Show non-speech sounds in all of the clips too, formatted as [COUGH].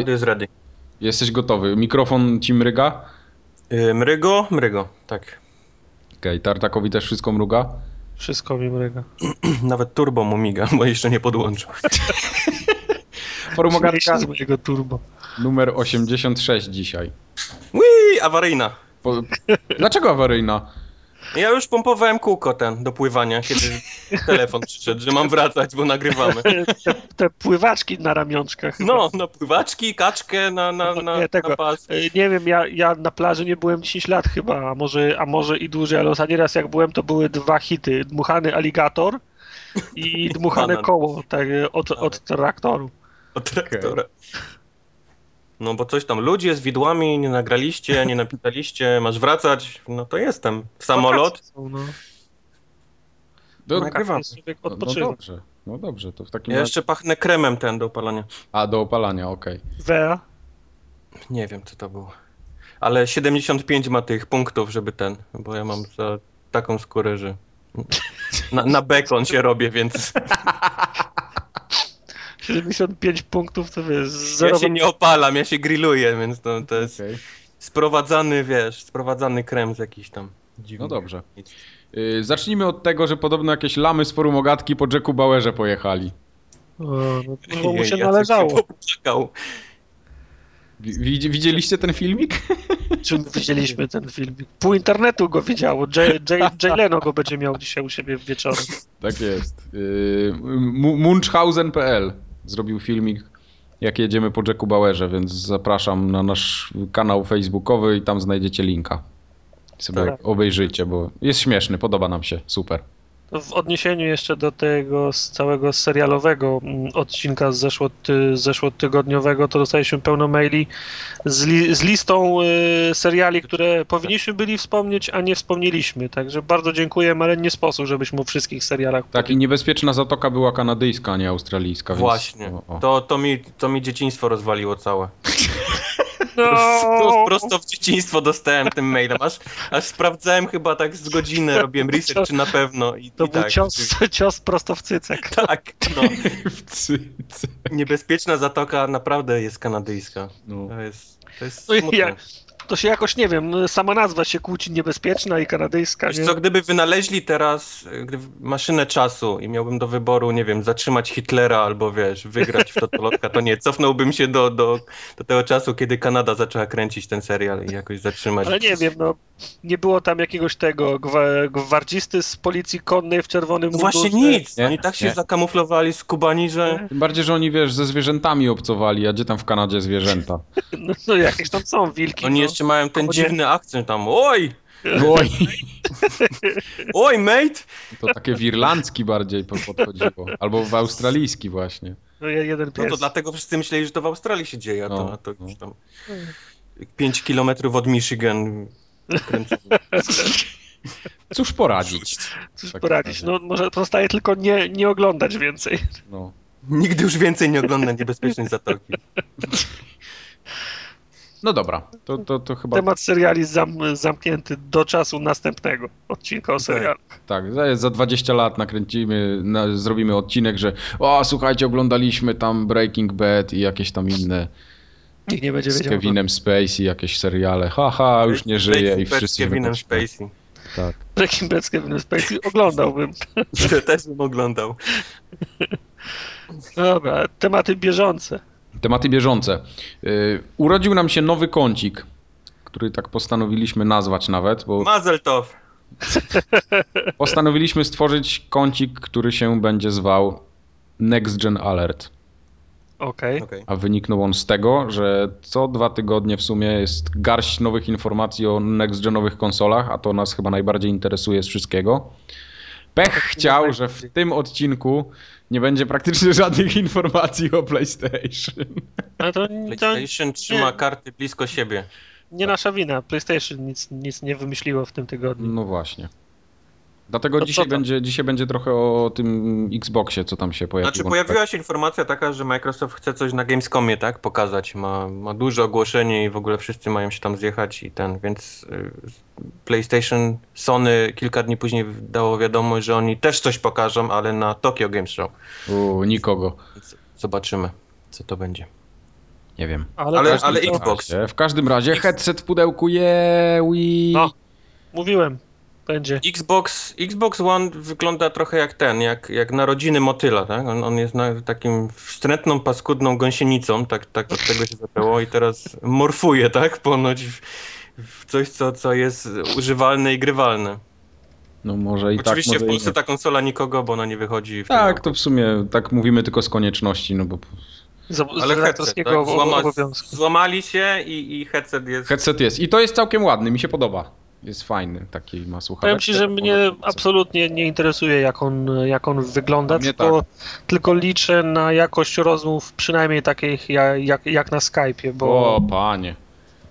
body is ready. Jesteś gotowy. Mikrofon ci mryga? Yy, mrygo, mrygo, tak. Okej, okay. Tartakowi też wszystko mruga? Wszystko mi mryga. [CLEARS THROAT] Nawet turbo mu miga, bo jeszcze nie podłączył. [LAUGHS] Forumogatka z mojego turbo. Numer 86 dzisiaj. Ui, awaryjna. Po... Dlaczego awaryjna? Ja już pompowałem kółko ten do pływania, kiedy [LAUGHS] telefon przyszedł, że mam wracać, bo nagrywamy. Te, te pływaczki na ramionczkach. No, na pływaczki, kaczkę na, na, na, nie, tego. na pas. Nie wiem, ja, ja na plaży nie byłem 10 lat chyba, a może, a może i dłużej, ale ostatni raz jak byłem, to były dwa hity. Dmuchany aligator i [LAUGHS] dmuchane koło tak, od, od traktoru. Od traktora. No bo coś tam, ludzie z widłami, nie nagraliście, nie napisaliście, masz wracać, no to jestem. W samolot. Są, no. Do, Nagrywam. No, no dobrze, no dobrze, to w takim Ja jeszcze pachnę kremem ten do opalania. A, do opalania, okej. Okay. Wea? Nie wiem, co to było. Ale 75 ma tych punktów, żeby ten, bo ja mam za taką skórę, że na, na bekon się robię, więc... [LAUGHS] 75 punktów to wiesz, zero... Ja się nie opalam, ja się grilluję, więc to, to jest okay. sprowadzany, wiesz, sprowadzany krem z jakiś tam dziwny. No dobrze. Yy, zacznijmy od tego, że podobno jakieś lamy z forum ogatki po Jacku Bauerze pojechali. O, no to mu [LAUGHS] się należało. Widzieliście ten filmik? [LAUGHS] Czym widzieliśmy ten filmik? Pół internetu go widziało. Jay, Jay, Jay Leno go będzie miał dzisiaj u siebie wieczorem. Tak jest. Yy, Munchhausen.pl zrobił filmik, jak jedziemy po Jacku Bauerze, więc zapraszam na nasz kanał facebookowy i tam znajdziecie linka. Sobie tak. obejrzyjcie, bo jest śmieszny, podoba nam się, super. W odniesieniu jeszcze do tego z całego serialowego odcinka z, zeszło, zeszłotygodniowego, to dostaliśmy pełno maili z, li, z listą y, seriali, które powinniśmy byli wspomnieć, a nie wspomnieliśmy. Także bardzo dziękujemy, ale nie sposób, żebyśmy o wszystkich serialach. Tak, i niebezpieczna zatoka była kanadyjska, a nie australijska. Właśnie. Więc... O, o. To, to, mi, to mi dzieciństwo rozwaliło całe. [LAUGHS] No. Prosto w dzieciństwo dostałem tym mailem, aż, aż sprawdzałem chyba tak z godzinę, robiłem research, czy na pewno. I, to i był tak. cios, cios prosto w cycek. [LAUGHS] Tak, no. [LAUGHS] w cycek. Niebezpieczna zatoka naprawdę jest kanadyjska. No. To jest, to jest no smutne. Ja, to się jakoś, nie wiem, sama nazwa się kłóci niebezpieczna i kanadyjska. Wiesz co, gdyby wynaleźli teraz gdyby maszynę czasu i miałbym do wyboru, nie wiem, zatrzymać Hitlera albo wiesz, wygrać w Totolotka, to nie, cofnąłbym się do, do, do tego czasu, kiedy Kanada zaczęła kręcić ten serial i jakoś zatrzymać. Ale nie wiem, no, nie było tam jakiegoś tego gwa, gwardzisty z policji konnej w czerwonym no Właśnie nic, nie? oni tak się nie. zakamuflowali z Kubani, że... Tym bardziej, że oni, wiesz, ze zwierzętami obcowali, a gdzie tam w Kanadzie zwierzęta? [LAUGHS] no, no jakieś tam są wilki. Oni no. jeszcze mają ten dziwny akcent tam, oj! Oj! [LAUGHS] Oj, mate! To takie w irlandzki bardziej podchodziło. Albo w australijski właśnie. No, jeden pies. no to dlatego wszyscy myśleli, że to w Australii się dzieje, a to, no, a to już tam 5 kilometrów od Michigan. [LAUGHS] Cóż poradzić? Cóż tak poradzić? No może pozostaje tylko nie, nie oglądać więcej. No. Nigdy już więcej nie oglądam niebezpiecznej zatoki. [LAUGHS] No dobra, to, to, to chyba... Temat seriali zam, zamknięty do czasu następnego odcinka o serialu. Tak, za 20 lat nakręcimy, na, zrobimy odcinek, że o, słuchajcie, oglądaliśmy tam Breaking Bad i jakieś tam inne... Nikt nie będzie z wiedział. Z Kevinem no. Spacey, jakieś seriale. Haha, już nie żyje Breaking i wszyscy... Z Kevinem Spacey. Tak. Breaking Bad z Kevinem Spacey oglądałbym. [LAUGHS] Też bym oglądał. Dobra, tematy bieżące. Tematy bieżące. Yy, urodził nam się nowy kącik, który tak postanowiliśmy nazwać nawet, bo... Mazeltov! [LAUGHS] Postanowiliśmy stworzyć kącik, który się będzie zwał Next Gen Alert. Okej. Okay. A wyniknął on z tego, że co dwa tygodnie w sumie jest garść nowych informacji o next genowych konsolach, a to nas chyba najbardziej interesuje z wszystkiego. Pech chciał, że w tym odcinku nie będzie praktycznie żadnych informacji o PlayStation. No to, PlayStation to, trzyma nie, karty blisko siebie. Nie nasza wina. PlayStation nic, nic nie wymyśliło w tym tygodniu. No właśnie. Dlatego dzisiaj będzie, dzisiaj będzie trochę o tym Xboxie, co tam się pojawiło. Znaczy pojawiła się informacja taka, że Microsoft chce coś na Gamescomie, tak, pokazać. Ma, ma duże ogłoszenie i w ogóle wszyscy mają się tam zjechać i ten, więc y, PlayStation, Sony kilka dni później dało wiadomość, że oni też coś pokażą, ale na Tokyo Games Show. U, nikogo. Zobaczymy, co to będzie. Nie wiem. Ale, ale, ale Xbox. W każdym razie headset w pudełku, je. No, mówiłem. Będzie. Xbox, Xbox One wygląda trochę jak ten, jak, jak narodziny motyla, tak? On, on jest na, takim wstrętną, paskudną gąsienicą, tak, tak od tego się zaczęło i teraz morfuje, tak? Ponoć w, w coś, co, co jest używalne i grywalne. No może i Oczywiście tak. Oczywiście w Polsce ta konsola nikogo, bo ona nie wychodzi w Tak, to w sumie tak mówimy tylko z konieczności, no bo... Z, z Ale headset, tak? Złama, złamali się i, i headset jest... Headset jest i to jest całkiem ładny, mi się podoba. Jest fajny, taki ma słuchawkę. Powiem ci, że mnie absolutnie nie interesuje jak on, jak on wygląda, tylko, tak. tylko liczę na jakość rozmów, przynajmniej takich jak, jak, na Skype'ie, bo... O, panie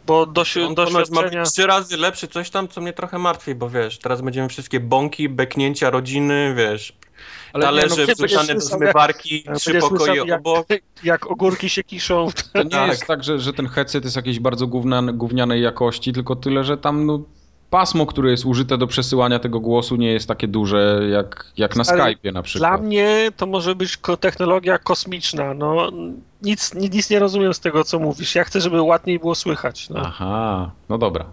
bo dosi On doświadczenia... trzy razy lepszy coś tam, co mnie trochę martwi, bo wiesz, teraz będziemy wszystkie bąki, beknięcia rodziny, wiesz, ale talerze no, wrzucane do zmywarki, trzy pokoje jak, obok. Jak ogórki się kiszą. To nie tak. jest tak, że, że ten headset jest jakiejś bardzo gówniane, gównianej jakości, tylko tyle, że tam no, pasmo, które jest użyte do przesyłania tego głosu nie jest takie duże jak, jak na Skype'ie na przykład. Dla mnie to może być technologia kosmiczna. No, nic, nic nie rozumiem z tego, co mówisz. Ja chcę, żeby ładniej było słychać. No. Aha, no dobra.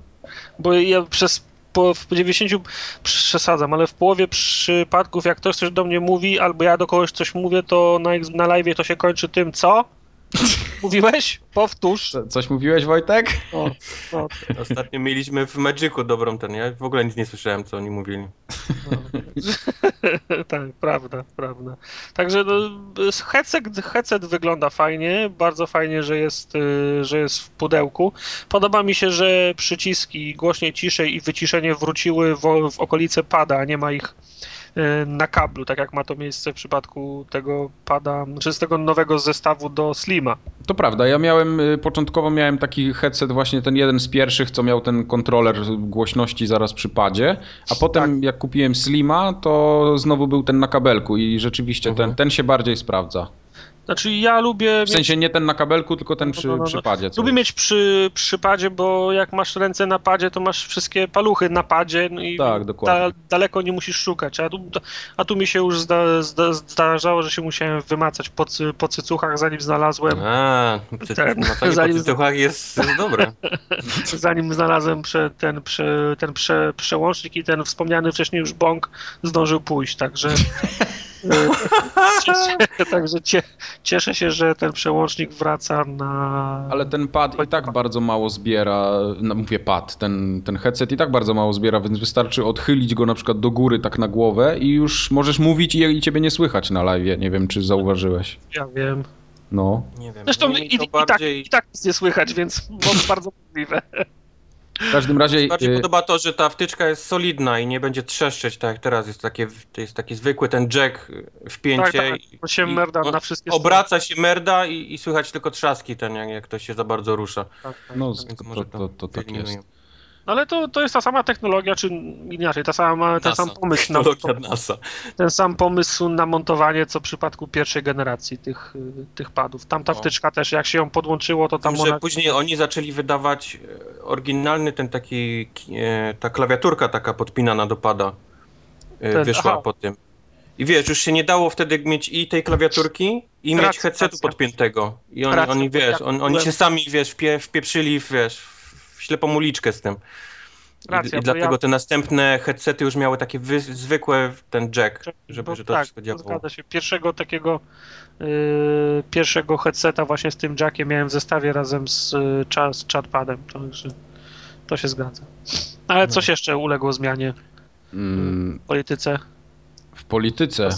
Bo ja przez po, w 90 przesadzam, ale w połowie przypadków, jak ktoś coś do mnie mówi, albo ja do kogoś coś mówię, to na, na live to się kończy tym, co? [LAUGHS] Mówiłeś? Powtórz. Co, coś mówiłeś, Wojtek? O, o. Ostatnio mieliśmy w Magicu dobrą ten, ja w ogóle nic nie słyszałem, co oni mówili. No. [LAUGHS] tak, prawda, prawda. Także no, headset, headset wygląda fajnie, bardzo fajnie, że jest, y, że jest w pudełku. Podoba mi się, że przyciski głośniej, ciszej i wyciszenie wróciły w, w okolice pada, a nie ma ich na kablu, tak jak ma to miejsce w przypadku tego pada, czy z tego nowego zestawu do Slima. To prawda, ja miałem, y, początkowo miałem taki headset, właśnie ten jeden z pierwszych, co miał ten kontroler głośności zaraz przy padzie, a potem tak. jak kupiłem Slima, to znowu był ten na kabelku i rzeczywiście ten, mhm. ten się bardziej sprawdza. Znaczy ja lubię... W sensie mieć... nie ten na kabelku, tylko ten przy, no, no, no. przy padzie. Lubię mieć przy, przy padzie, bo jak masz ręce na padzie, to masz wszystkie paluchy na padzie no i tak, dokładnie. Da, daleko nie musisz szukać. A tu, a tu mi się już zda, zda, zdarzało, że się musiałem wymacać po, po cycuchach, zanim znalazłem... A, ten, zanim, po cycuchach jest, jest dobre. [LAUGHS] zanim znalazłem prze, ten, prze, ten prze, przełącznik i ten wspomniany wcześniej już bąk zdążył pójść, także... [LAUGHS] Także cie, cieszę się, że ten przełącznik wraca na. Ale ten pad i tak bardzo mało zbiera. No, mówię pad, ten, ten headset i tak bardzo mało zbiera, więc wystarczy odchylić go na przykład do góry, tak na głowę i już możesz mówić i, i ciebie nie słychać na live. Nie wiem, czy zauważyłeś. Ja wiem. No. Nie wiem. Zresztą i, i, bardziej... i, tak, i tak nic nie słychać, więc bardzo możliwe. W każdym razie... Bardziej y... podoba to, że ta wtyczka jest solidna i nie będzie trzeszczeć, tak jak teraz jest, takie, jest taki zwykły ten jack wpięcie. Tak, tak. To się merda na wszystkie Obraca się merda i, i słychać tylko trzaski ten, jak, jak to się za bardzo rusza. Tak, tak. No, to, to, to, to tak jest. No ale to, to jest ta sama technologia, czy inaczej, ta sama, ten sam pomysł na NASA. ten sam pomysł na montowanie, co w przypadku pierwszej generacji tych, tych padów. Tamta no. wtyczka też, jak się ją podłączyło, to tam Wiem, ona... Później oni zaczęli wydawać e, oryginalny ten taki, e, ta klawiaturka taka podpinana do pada e, ten, wyszła aha. po tym. I wiesz, już się nie dało wtedy mieć i tej klawiaturki, i racja, mieć headsetu racja. podpiętego. I oni, racja, oni wiesz, on, oni się sami, wiesz, wpie, wpieprzyli, wiesz, ślepą uliczkę z tym. Racja, I, i dlatego ja... te następne headsety już miały takie wy, zwykłe ten jack, żeby że to tak, wszystko działało. Zgadza się. Pierwszego takiego yy, pierwszego headseta właśnie z tym jackiem miałem w zestawie razem z, yy, z chatpadem, także to się zgadza. Ale no. coś jeszcze uległo zmianie mm. w polityce? W polityce?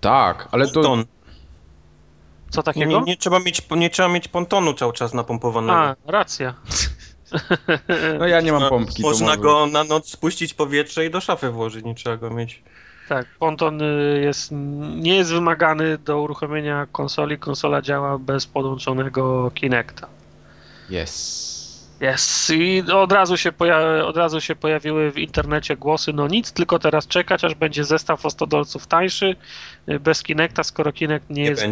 Tak, ale to... Co takiego? Nie, nie, trzeba mieć, nie trzeba mieć pontonu cały czas napompowanego. A, racja. [LAUGHS] No ja nie mam pompki. Można go na noc spuścić powietrze i do szafy włożyć, nie trzeba go mieć. Tak, ponton y, jest, nie jest wymagany do uruchomienia konsoli. Konsola działa bez podłączonego Kinecta. Yes. Yes. I od razu, się od razu się pojawiły w internecie głosy, no nic, tylko teraz czekać, aż będzie zestaw o 100 dolców tańszy, y, bez Kinecta, skoro Kinect nie, nie jest,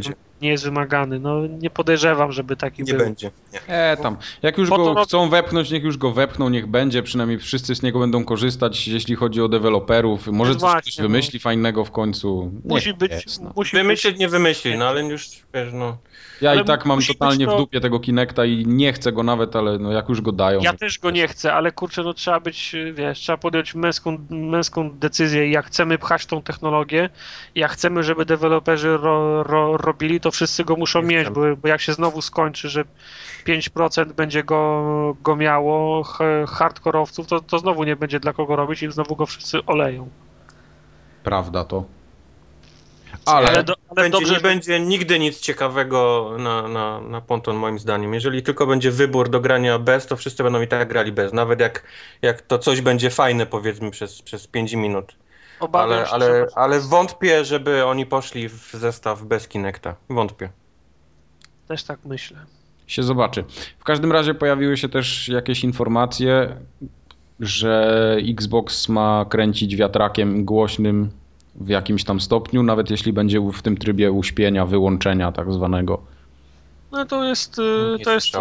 nie jest wymagany. No nie podejrzewam, żeby taki Nie był. będzie. Nie. E, tam. Jak już go chcą wepchnąć, niech już go wepchną, niech będzie. Przynajmniej wszyscy z niego będą korzystać, jeśli chodzi o deweloperów. Może Więc coś właśnie, ktoś no. wymyśli fajnego w końcu. Niech Musi być, jest, no. musi Wymyślić nie wymyśli, no ale już wiesz, no. Ja ale i tak mam totalnie to- w dupie tego Kinecta i nie chcę go nawet, ale no jak już go dają. Ja też go nie chcę, ale kurczę, no trzeba być, wiesz, trzeba podjąć męską, męską decyzję, jak chcemy pchać tą technologię, jak chcemy, żeby deweloperzy ro, ro, robili, to wszyscy go muszą mieć, bo, bo jak się znowu skończy, że 5% będzie go, go miało hardkorowców, to, to znowu nie będzie dla kogo robić i znowu go wszyscy oleją. Prawda to. Ale, Ale, do, ale Będzie, dobrze, nie że- będzie nigdy nic ciekawego na, na, na ponton moim zdaniem. Jeżeli tylko będzie wybór do grania bez, to wszyscy będą i tak grali bez. Nawet jak, jak to coś będzie fajne powiedzmy przez, przez 5 minut. Obawiam Ale, się, ale, że- ale wątpię, żeby oni poszli w zestaw bez Kinecta. Wątpię. też tak myślę. się zobaczy. W każdym razie pojawiły się też jakieś informacje, że Xbox ma kręcić wiatrakiem głośnym w jakimś tam stopniu, nawet jeśli będzie w tym trybie uśpienia, wyłączenia tak zwanego. No to jest, y, to jest, y,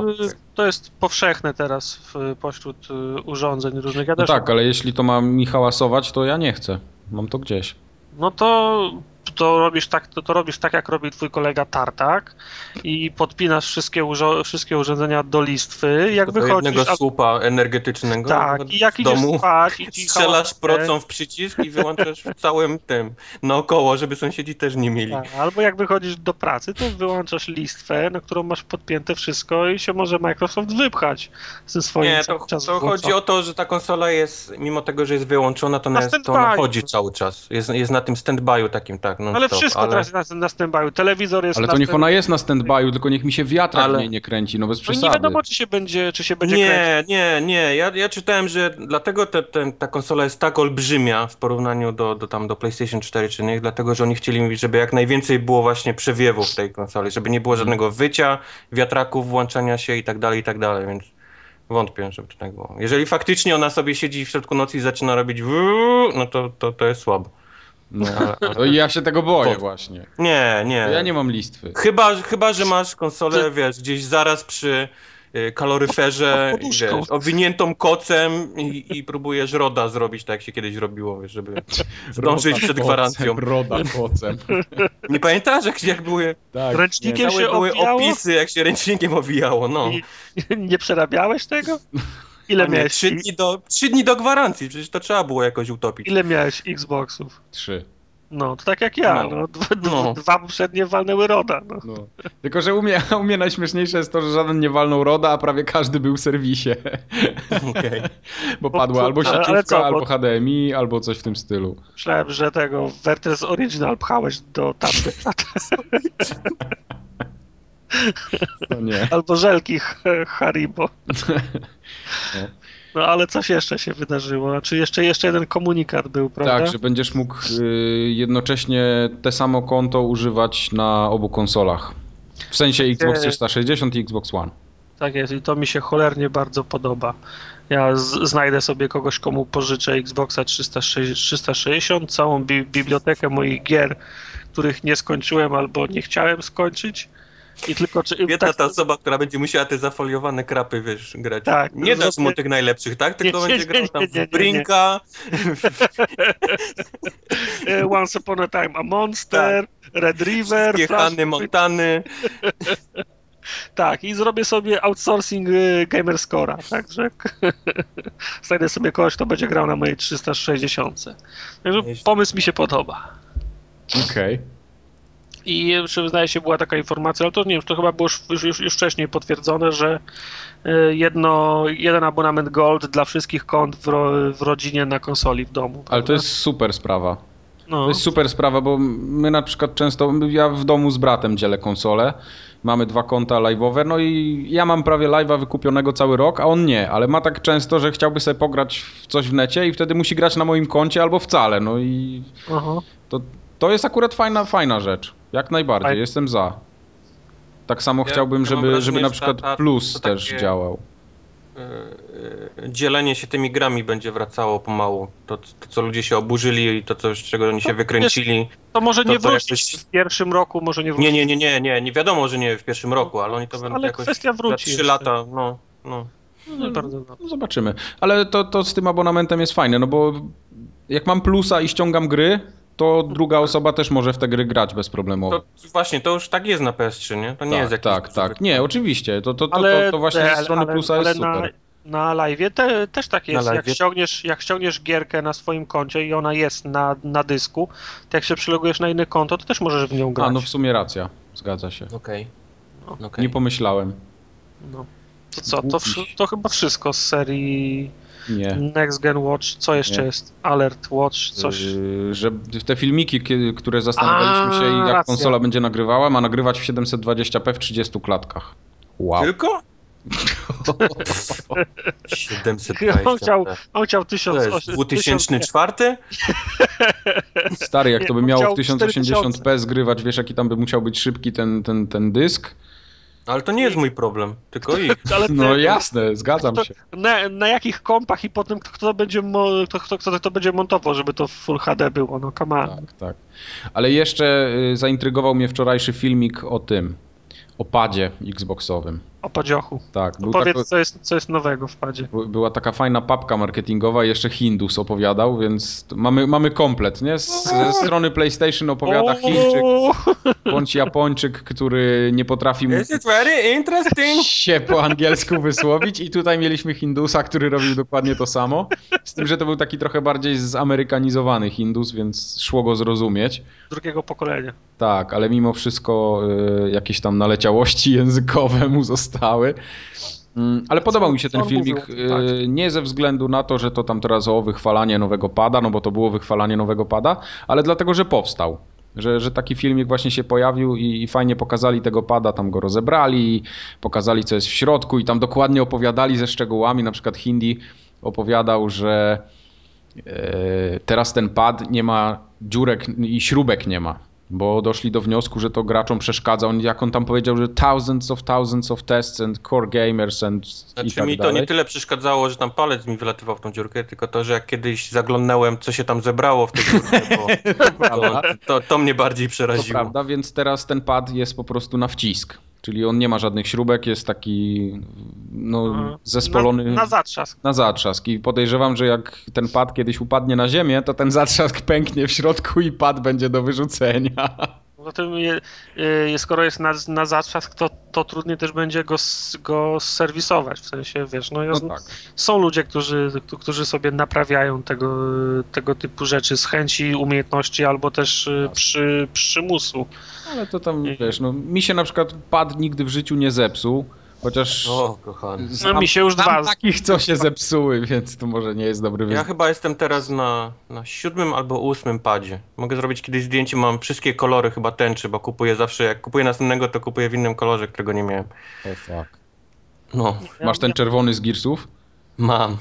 to jest powszechne teraz w, pośród y, urządzeń różnych. Ja No też tak, ale jeśli to ma mi hałasować, to ja nie chcę. Mam to gdzieś. No to, to, robisz tak, to, to robisz tak, jak robi twój kolega Tartak i podpinasz wszystkie, urzo- wszystkie urządzenia do listwy. Jak Do wychodzisz, jednego a, słupa energetycznego tak, i jak idziesz domu. spać i [LAUGHS] Strzelasz procą w przycisk i wyłączasz w całym tym naokoło, żeby sąsiedzi też nie mieli. tak, Albo jak wychodzisz do pracy, to wyłączasz listwę, na którą masz podpięte wszystko i się może Microsoft wypchać ze swoim Nie, to, to chodzi o to, że ta konsola jest, mimo tego, że jest wyłączona, to Na jest, to ona chodzi cały czas. Jest, jest na tym stand-by'u takim, tak, non Ale wszystko ale... teraz jest na, na stand-by'u. Telewizor jest Ale na to niech ona jest na stand-by'u, tylko niech mi się wiatrak Ale- w niej nie kręci, no bez No i przesady. nie wiadomo, czy się będzie, czy się będzie kręcić. Nie, nie, nie. Ja, ja czytałem, że dlatego te, ten, ta konsola jest tak olbrzymia w porównaniu do, do, tam, do PlayStation 4 czy nie, dlatego że oni chcieli, żeby jak najwięcej było właśnie przewiewów w tej konsoli, żeby nie było żadnego wycia, wiatraków, włączania się i tak dalej, i tak dalej, więc wątpię, żeby to tak było. Jeżeli faktycznie ona sobie siedzi w środku nocy i zaczyna robić wuuu, no to, to, to jest słabo. No, no i ja się tego boję właśnie. Nie, nie. Ja nie mam listwy. Chyba, chyba, że masz konsolę, wiesz, gdzieś zaraz przy y, kaloryferze, wiesz, owiniętą kocem i, i próbujesz roda zrobić tak, jak się kiedyś robiło, wiesz, żeby [LAUGHS] zdążyć przed gwarancją. Roda kocem. [LAUGHS] Nie pamiętasz, jak, jak były, Tak. Ręcznikiem się były opisy, jak się ręcznikiem owijało, no. i [LAUGHS] nie przerabiałeś tego? Ile nie, miałeś, trzy, dni do, trzy dni do gwarancji, przecież to trzeba było jakoś utopić. ile miałeś Xboxów? Trzy. No, to tak jak ja, No. no. Dwa, No. dwa poprzednie walnęły Roda, no. No. Tylko, że u mnie, [LAUGHS] u mnie najśmieszniejsze jest to, że żaden nie walnął Roda, a prawie każdy był w serwisie. [LAUGHS] Okej. [LAUGHS] Bo Bo- padła albo sieciówka, co, albo HDMI, albo coś w tym stylu. Myślałem, że tego Vertes Original pchałeś do tamtych, No nie. [LAUGHS] albo żelki H- Haribo. [LAUGHS] No. No ale coś jeszcze się wydarzyło, znaczy jeszcze, jeszcze jeden komunikat był, prawda? Tak, że będziesz mógł y, jednocześnie te samo konto używać na obu konsolach. W sensie Xbox 360 i Xbox One. Tak jest i to mi się cholernie bardzo podoba. Ja z, znajdę sobie kogoś, komu pożyczę Xboxa 360, 360 całą bi bibliotekę moich gier, których nie skończyłem albo nie chciałem skończyć. I tylko czy, Biedna tak- ta osoba, która będzie musiała te zafoliowane krapy, wiesz, grać. Tak, nie dasz mu zrobię- tych najlepszych, tak? Tylko Nie, będzie grał tam nie, nie, nie, w Brinka, [LAUGHS] e, Once Upon a Time a Monster, Red River, wszystkie Flash, Hany Montany. [LAUGHS] tak, i zrobię sobie outsourcing y, Gamerscora, także [LAUGHS] znajdę sobie kogoś, kto będzie grał na mojej 360. Także pomysł mi się podoba. Okej. I zdaje się była taka informacja, ale to nie wiem, to chyba było już, już, już wcześniej potwierdzone, że y, jedno, jeden abonament Gold dla wszystkich kont w, ro, w rodzinie na konsoli w domu. Ale prawda? to jest super sprawa. no. To jest super sprawa, bo my na przykład często, ja w domu z bratem dzielę konsolę, mamy dwa konta live'owe, no i ja mam prawie live'a wykupionego cały rok, a on nie, ale ma tak często, że chciałby sobie pograć w coś w necie i wtedy musi grać na moim koncie albo wcale, no i Aha. to, to jest akurat fajna, fajna rzecz, jak najbardziej, Fajne. jestem za. Tak samo Ja- chciałbym, ja żeby, wrażenie, żeby na przykład ta- ta- Plus to też takie- działał. e, dzielenie się tymi grami będzie wracało pomału. To, to co ludzie się oburzyli i to, co, z czego oni się No, wykręcili. To może To- nie to wrócić jakoś- w pierwszym roku, może nie wrócić. Nie, nie, nie, nie, nie, nie wiadomo, że nie w pierwszym roku, ale oni to będą Ale jakoś kwestia za wróci trzy jeszcze. lata, no, no. No, bardzo dobrze. No zobaczymy. Ale to, to z tym abonamentem jest fajne, no bo jak mam plusa i ściągam gry, to druga osoba też może w te gry grać bezproblemowo. To właśnie, to już tak jest na PS3, nie? To nie tak, jest jakiś tak, tak. Nie, oczywiście. To, to, to, Ale, to, to właśnie te- ze strony ale- plusa jest ale na, super. na live te, też tak jest. Jak live'ie- ściągniesz, jak ściągniesz gierkę na swoim koncie i ona jest na, na dysku, to jak się przylogujesz na inne konto, to też możesz w nią grać. A, no w sumie racja. Zgadza się. Okej. No. Okej. Nie pomyślałem. No. To co, to, to chyba wszystko z serii Nie. Next Gen Watch. Co jeszcze Nie. jest? Alert Watch, coś. Yy, że te filmiki, kiedy, które zastanawialiśmy się, A, jak racja. konsola będzie nagrywała, ma nagrywać w 720p w 30 klatkach. Wow. Tylko? 720. [LAUGHS] On chciał, on chciał To 1000, jest 2004? [LAUGHS] Stary, jak to by miało w 1080p zgrywać, wiesz jaki tam by musiał być szybki ten, ten, ten dysk? Ale to nie jest mój problem, tylko [LAUGHS] ich. Ale No ty- jasne, zgadzam to- się. Na, na jakich kompach i potem kto, kto, będzie, mo- kto, kto, kto to będzie montował, żeby to w Full HD było, no come on. Tak, tak. Ale jeszcze y, zaintrygował mnie wczorajszy filmik o tym, o padzie Xboxowym. O padziochu. Tak, No był powiedz, tako- co, jest, co jest nowego w padzie. By- Była taka fajna papka marketingowa i jeszcze Hindus opowiadał, więc mamy, mamy komplet, nie? Z, ze strony PlayStation opowiada Chińczyk bądź Japończyk, który nie potrafi mu się po angielsku wysłowić i tutaj mieliśmy Hindusa, który robił dokładnie to samo. Z tym, że to był taki trochę bardziej zamerykanizowany Hindus, więc szło go zrozumieć. Drugiego pokolenia. Tak, ale mimo wszystko y, jakieś tam naleciałości językowe mu zostały. Mm, Ale podobał mi się ten filmik padzie? y, nie ze względu na to, że to tam teraz o wychwalanie nowego pada, no bo to było wychwalanie nowego pada, ale dlatego, że powstał. Że, że taki filmik właśnie się pojawił i, i fajnie pokazali tego pada, tam go rozebrali, pokazali co jest w środku i tam dokładnie opowiadali ze szczegółami. Na przykład Hindi opowiadał, że e, teraz ten pad nie ma dziurek i śrubek nie ma, bo doszli do wniosku, że to graczom przeszkadza. On, jak on tam powiedział, że thousands of thousands of tests and core gamers and i Znaczy tak mi to dalej. nie tyle przeszkadzało, że tam palec mi wylatywał w tą dziurkę, tylko to, że jak kiedyś zaglądnąłem, co się tam zebrało w tej dziurce, [LAUGHS] to, to, to, to mnie bardziej To przeraziło. prawda, więc teraz ten pad jest po prostu na wcisk. Czyli on nie ma żadnych śrubek, jest taki no, Mhm. zespolony Na, na zatrzask. na zatrzask. I podejrzewam, że jak ten pad kiedyś upadnie na ziemię, to ten zatrzask pęknie w środku i pad będzie do wyrzucenia. Zatem je, y, skoro jest na, na zatrzask, to, to trudniej też będzie go, go serwisować. W sensie, wiesz, no, No tak. są ludzie, którzy, którzy sobie naprawiają tego, tego typu rzeczy z chęci, umiejętności albo też y, przy przymusu. Ale to tam, wiesz, no mi się na przykład pad nigdy w życiu nie zepsuł, chociaż O, kochany. No, mi się już dwa- takich, co się zepsuły, więc to może nie jest dobry Ja chyba jestem teraz na, na siódmym albo ósmym padzie. Mogę zrobić kiedyś zdjęcie, mam wszystkie kolory chyba tęczy, bo kupuję zawsze, jak kupuję następnego, to kupuję w innym kolorze, którego nie miałem. O fuck. No, Masz ten czerwony z Gearsów? Mam.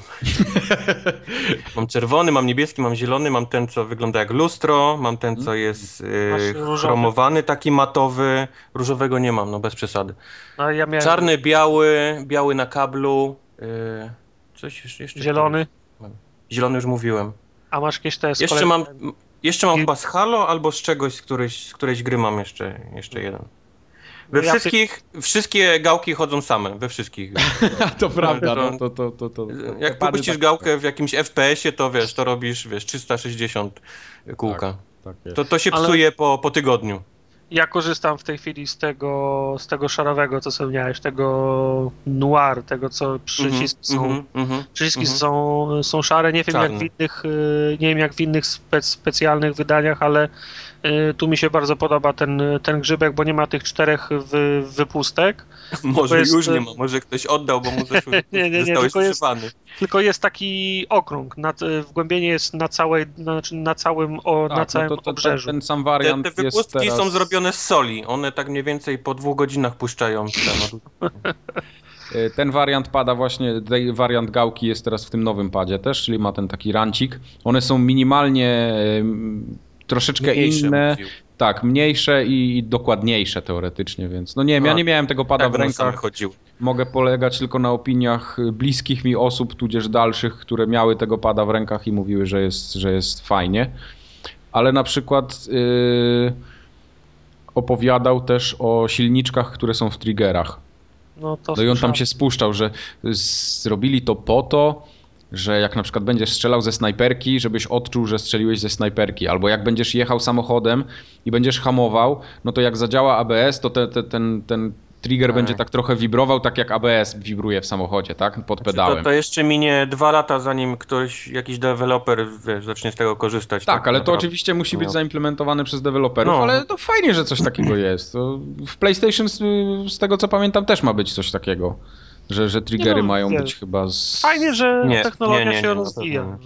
[LAUGHS] mam czerwony, mam niebieski, mam zielony, mam ten, co wygląda jak lustro, mam ten, co jest y, różowy. chromowany, taki matowy. Różowego nie mam, no bez przesady. No, ja miałem Czarny, biały, biały na kablu. y, coś jeszcze, jeszcze. zielony, Zielony już mówiłem. a masz jakieś te Jeszcze kolei- mam, jeszcze mam I- chyba z Halo albo z czegoś, z którejś, z którejś gry mam jeszcze, jeszcze jeden. We ja wszystkich, wszystkie gałki chodzą same, we wszystkich. [LAUGHS] to prawda, to- no to, to, to, to, Jak popuścisz tak- gałkę w jakimś FPS-ie, to wiesz, to robisz, wiesz, 360 kółka. Tak jest. To, to się Ale- psuje po, po tygodniu. Ja korzystam w tej chwili z tego, z tego szarowego, co sobie miałeś, tego noir, tego co przyciski są, Mhm, mhm, przyciski mhm. są, są szare. Nie wiem jak w innych, y, nie wiem jak w innych spec, specjalnych wydaniach, ale tu mi się bardzo podoba ten, ten grzybek, bo nie ma tych czterech wy, wypustek, [LAUGHS] Może jest- już nie ma, może ktoś oddał, bo mu [LAUGHS] zeszły, Nie, nie, nie, tylko jest- tylko jest taki okrąg. Nad, y, wgłębienie jest na całej, znaczy na całym, o, Tak, na całym no to, to, obrzeżu. ten sam Te, wariant te jest wypustki teraz... są zrobione z soli. One tak mniej więcej po dwóch godzinach puszczają ten. [LAUGHS] Ten wariant pada właśnie, ten wariant gałki jest teraz w tym nowym padzie też, czyli ma ten taki rancik. One są minimalnie troszeczkę Mniejsze, inne, mówił. Tak, mniejsze i, i dokładniejsze teoretycznie, więc no nie wiem, ja A, nie miałem tego pada Tak w rękach. chodziły. Mogę polegać tylko na opiniach bliskich mi osób, tudzież dalszych, które miały tego pada w rękach i mówiły, że jest, że jest fajnie. Ale na przykład yy, opowiadał też o silniczkach, które są w triggerach. No, to No i on tam się spuszczał, że zrobili to po to, że jak na przykład będziesz strzelał ze snajperki, żebyś odczuł, że strzeliłeś ze snajperki. Albo jak będziesz jechał samochodem i będziesz hamował, no to jak zadziała ABS, to te, te, ten, ten trigger Tak. będzie tak trochę wibrował, tak jak ABS wibruje w samochodzie, tak? Pod Znaczy, pedałem. To, to jeszcze minie dwa lata, zanim ktoś, jakiś deweloper wiesz, zacznie z tego korzystać. Tak, ale to oczywiście musi być No. zaimplementowane przez deweloperów, No. ale to fajnie, że coś takiego [CLEARS THROAT] jest. W PlayStation z, z tego co pamiętam też ma być coś takiego, że, że triggery Nie no, mają wiesz. być chyba z... Fajnie, że Nie, technologia nie, nie, się nie, na rozwija.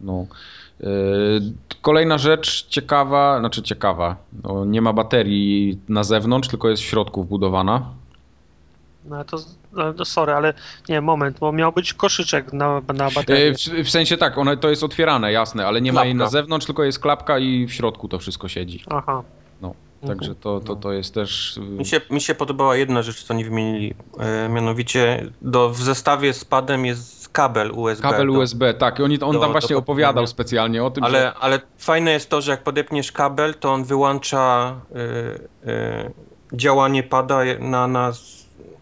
No. Yy, Kolejna rzecz ciekawa, znaczy ciekawa, no, nie ma baterii na zewnątrz, tylko jest w środku wbudowana. No to, no, to sorry, ale nie, moment, bo miał być koszyczek na, na baterię. Yy, W, w sensie tak, ona, to jest otwierane, jasne, ale nie ma jej na Klapka. zewnątrz, tylko jest klapka i w środku to wszystko siedzi. Aha. No, Mhm. Także to, to, to jest też... yy, Mi się, mi się podobała jedna rzecz, co nie wymienili. E, mianowicie do, w zestawie z padem jest kabel USB. Kabel do, USB, tak, i on, on do- tam właśnie opowiadał specjalnie o tym, że... Ale, ale fajne jest to, że jak podepniesz kabel, to on wyłącza y, y, działanie pada na, na,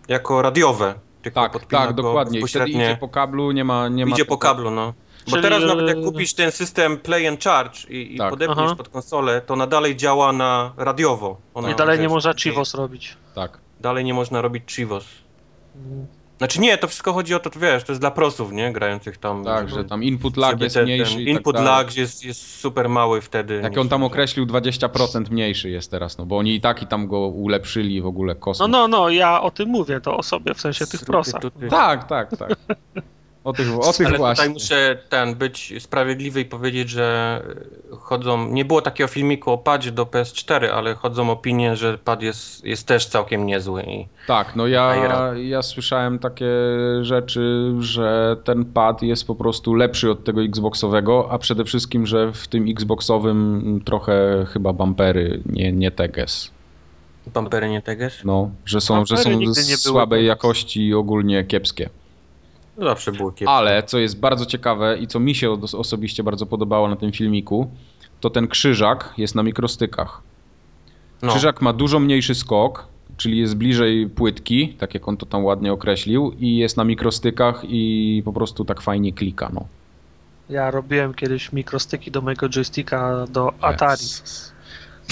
jako radiowe. Tylko Tak, tak, dokładnie. I wtedy idzie po kablu, nie ma... Nie ma Idzie po kablu, no. Bo Czyli, teraz nawet jak e, kupisz ten system Play and Charge i, i Tak. podepniesz Aha. pod konsolę, to nadal działa na radiowo. Ona, I dalej nie można. Chivos robić. Tak. Dalej nie można robić Chivos. Mm. Znaczy nie, to wszystko chodzi o to, wiesz, to jest dla prosów, nie? Grających tam. Tak, żeby- że tam input lag jest ten- mniejszy ten tak Input dalej. lag jest, jest super mały wtedy. Jak on tam określił 20% mniejszy jest teraz, no bo oni i tak i tam go ulepszyli w ogóle No, kosmos. no, no, ja o tym mówię, to o sobie, w sensie tych prosach. Tak, tak, tak. [LAUGHS] O tych, o tych Ale właśnie. tutaj muszę ten być sprawiedliwy i powiedzieć, że chodzą. Nie było takiego filmiku o padzie do PS4, ale chodzą opinie, że pad jest, jest też całkiem niezły. I Tak, no ja, ja słyszałem takie rzeczy, że ten pad jest po prostu lepszy od tego Xboxowego, a przede wszystkim, że w tym Xboxowym trochę chyba bumpery, nie, nie teges. bumpery nie teges? No, że są, że są słabej jakości i ogólnie kiepskie. Zawsze było kiepskie. Ale co jest bardzo ciekawe i co mi się os- osobiście bardzo podobało na tym filmiku, to ten krzyżak jest na mikrostykach. No. Krzyżak ma dużo mniejszy skok, czyli jest bliżej płytki, tak jak on to tam ładnie określił, i jest na mikrostykach i po prostu tak fajnie klika. No. Ja robiłem kiedyś mikrostyki do mojego joysticka do Atari. Jezus.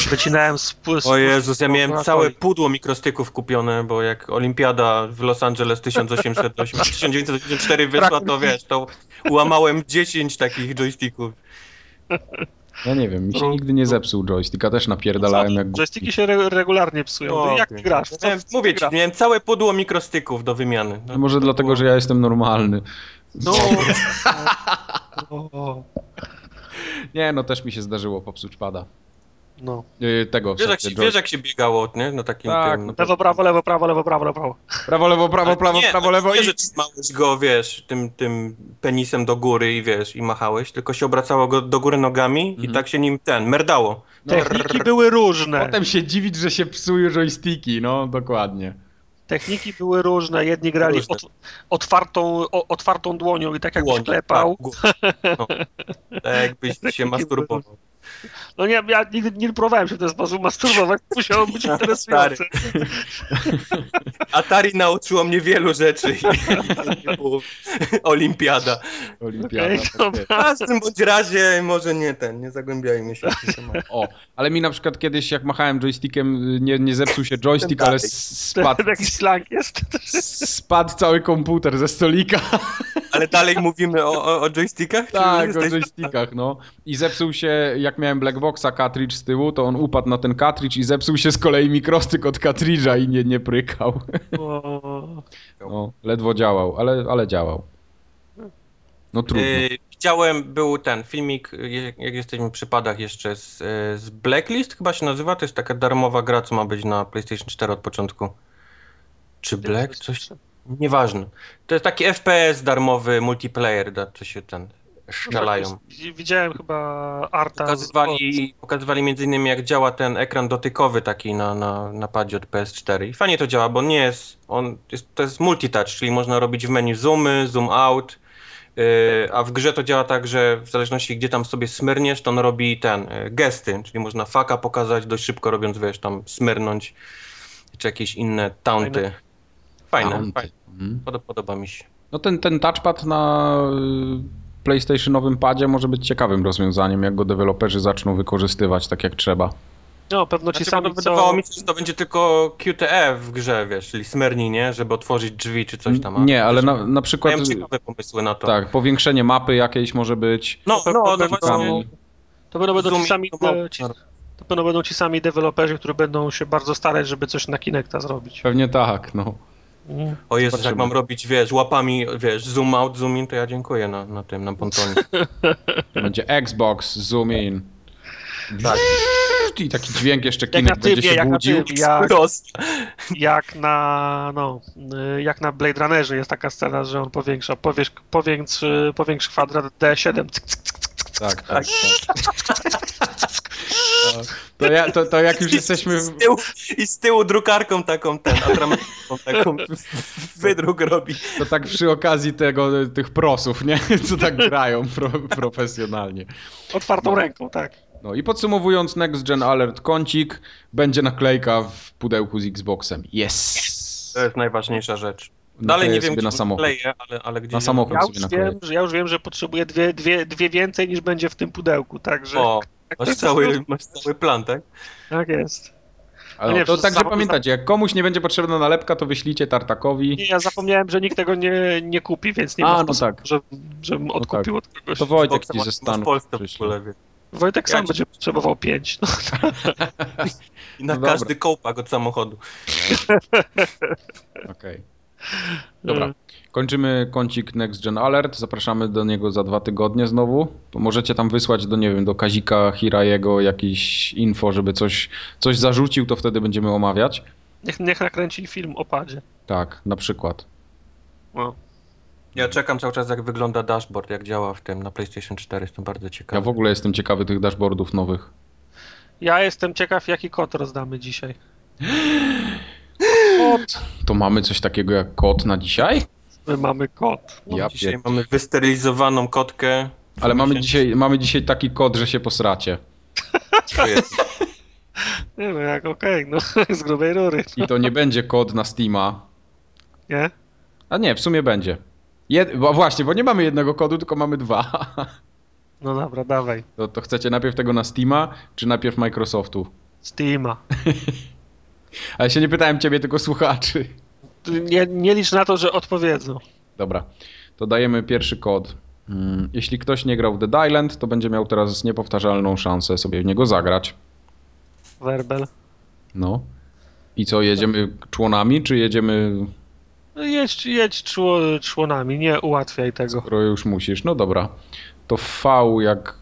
Wycinałem z, z O Jezus, ja miałem całe pudło mikrostyków kupione, bo jak Olimpiada w Los Angeles 1808, 1984 [LAUGHS] wyszła, to wiesz, to łamałem 10 takich joysticków. Ja nie wiem, mi się nigdy nie zepsuł joystick, a też napierdalałem jak głupi. Joysticki się re regularnie psują. O, No, jak ty grasz? Co, Miałem, mówię ci, miałem całe pudło mikrostyków do wymiany. No, Może dlatego, było- że ja jestem normalny. No. O, [LAUGHS] Nie, no też mi się zdarzyło popsuć pada. No. Yy, tego, Wiesz jak, się, wiesz jak się biegało, nie? Na takim Tak, tym... no Lewo, prawo, lewo, prawo, lewo, prawo, lewo, prawo. Prawo, lewo, prawo, prawo, nie, prawo, lewo nie, i... że trzymałeś go, wiesz, tym, tym penisem do góry i wiesz, i machałeś, tylko się obracało go do góry nogami i Mhm. tak się nim ten, merdało. No, Techniki były różne. Potem się dziwić, że się psują joysticki, no dokładnie. Techniki były różne. Jedni grali Różne. ot, otwartą, o, otwartą dłonią i tak jakbyś Dłoń, klepał. Tak, no. tak jakbyś [LAUGHS] się masturbował. No nie, ja nigdy nie próbowałem się w ten sposób masturbować. Musiało być [LAUGHS] interesujące. Atari nauczyło mnie wielu rzeczy. Olimpiada. Olimpiada. Okej, tak. W każdym bądź razie może nie ten, nie zagłębiajmy się w ten temat. O, ale mi na przykład kiedyś jak machałem joystickiem, nie, nie zepsuł się joystick, ale spadł, Jakiś slang jest. spadł cały komputer ze stolika. [LAUGHS] Ale dalej mówimy o, o, o joystickach? Tak, o jesteś- joystickach, no. I zepsuł się, jak miałem Blackboxa cartridge z tyłu, to on upadł na ten cartridge i zepsuł się z kolei mikrostyk od cartridge'a i nie, nie prykał. [LAUGHS] No, ledwo działał, ale, ale działał. No trudno. Yy, widziałem, był ten filmik, jak jesteśmy przy padach jeszcze, z, z Blacklist chyba się nazywa, to jest taka darmowa gra, co ma być na PlayStation 4 od początku. Czy Black? Coś, nieważne. To jest taki FPS darmowy, multiplayer, da, to się ten... szalają. Widziałem chyba Arta. Pokazywali, pokazywali między innymi jak działa ten ekran dotykowy taki na, na, na padzie od PS4 i fajnie to działa, bo nie jest, on jest, to jest multitouch, czyli można robić w menu zoomy, zoom out, yy, a w grze to działa tak, że w zależności gdzie tam sobie smyrniesz, to on robi ten, yy, gesty, czyli można faka pokazać dość szybko robiąc, wiesz, tam smyrnąć, czy jakieś inne taunty. Fajne, Taunty. fajne. Mhm. Podoba, mi się. No ten, ten touchpad na y, PlayStationowym padzie może być ciekawym rozwiązaniem, jak go deweloperzy zaczną wykorzystywać tak jak trzeba. No, pewno ci Znaczy, sami no, wydawało co... mi się, że to będzie tylko QTE w grze, wiesz, czyli smyrni, nie? Żeby otworzyć drzwi czy coś tam. Nie, ale na, na przykład Mają ciekawe pomysły na to. tak, powiększenie mapy jakiejś może być. No, no, no pewno- właśnie. To będą, będą ci sami, in, de, ci, to pewno będą ci sami deweloperzy, którzy będą się bardzo starać, żeby coś na Kinecta zrobić. Pewnie tak, no. Mm. O Jezus, jak mam robić, wiesz, łapami, wiesz, zoom out, zoom in, to ja dziękuję na, na tym, na pontonie. Będzie Xbox, zoom in. Tak. I taki dźwięk jeszcze na Kinect będzie tybie, się jak na budził. tybie, jak, jak na, no, y, jak na Blade Runnerze jest taka scena, że on powiększa, powiększ, powiększ, y, powiększ kwadrat D7, cyk, cyk, cyk, cyk, cyk. Tak, tak, tak. To, ja, to, to jak już jesteśmy... Z tyłu, I z tyłu drukarką taką, ten, atramentową taką [LAUGHS] wydruk robi. To tak przy okazji tego, tych prosów, nie? [LAUGHS] Co tak grają pro, profesjonalnie. Otwartą ręką, tak. No i podsumowując, Next Gen Alert kącik, będzie naklejka w pudełku z Xboxem. Yes! To jest najważniejsza rzecz. Dalej nie wiem, gdzie na samochód. Kleję, ale, ale gdzieś... Na samochód. Ja sobie już, wiem, że, ja już wiem, że potrzebuję dwie, dwie, dwie więcej niż będzie w tym pudełku, także O, masz to jest cały, masz cały plan, tak? tak jest. Ale nie, to także samochód- pamiętajcie, jak komuś nie będzie potrzebna nalepka, to wyślijcie Tartakowi. Nie, ja zapomniałem, że nikt tego nie, nie kupi, więc nie A, ma no sposobu, tak. że, żebym odkupił od kogoś. To Wojtek ci masz- ze masz Stanów w Polsce wie. Wojtek Ja sam będzie potrzebował pięć. No. [LAUGHS] I na No dobra. każdy kołpak od samochodu. Okej. Dobra. Kończymy kącik Next Gen Alert. Zapraszamy do niego za dwa tygodnie znowu. Możecie tam wysłać do, nie wiem, do Kazika Hirajego jakieś info, żeby coś, coś zarzucił, to wtedy będziemy omawiać. Niech, niech nakręci film o padzie. Tak, na przykład. No. Ja czekam cały czas, jak wygląda dashboard, jak działa w tym na PlayStation 4. Jestem bardzo ciekawy. Ja w ogóle jestem ciekawy tych dashboardów nowych. Ja jestem ciekaw, jaki kod rozdamy dzisiaj. [GASPS] To mamy coś takiego jak kod na dzisiaj? My mamy kod. Ja Dzisiaj pier... mamy wysterylizowaną kotkę. Ale mamy dzisiaj, mamy dzisiaj taki kod, że się posracie. [LAUGHS] Nie no, jak okej, no [LAUGHS] z grubej rury, I to nie będzie kod na Steama. nie? A nie, w sumie będzie. Jed... Bo właśnie, bo nie mamy jednego kodu, tylko mamy dwa. [LAUGHS] No dobra, dawaj. To, to chcecie najpierw tego na Steama, czy najpierw Microsoftu? Steama. Ale się nie pytałem ciebie, tylko słuchaczy. Nie, nie licz na to, że odpowiedzą. Dobra, to dajemy pierwszy kod. Mm, Jeśli ktoś nie grał w Dead Island, to będzie miał teraz niepowtarzalną szansę sobie w niego zagrać. Werbel. No. I co, jedziemy członami, czy jedziemy, No jedź, jedź czło, członami, nie ułatwiaj tego. skoro już musisz? No dobra. To V jak,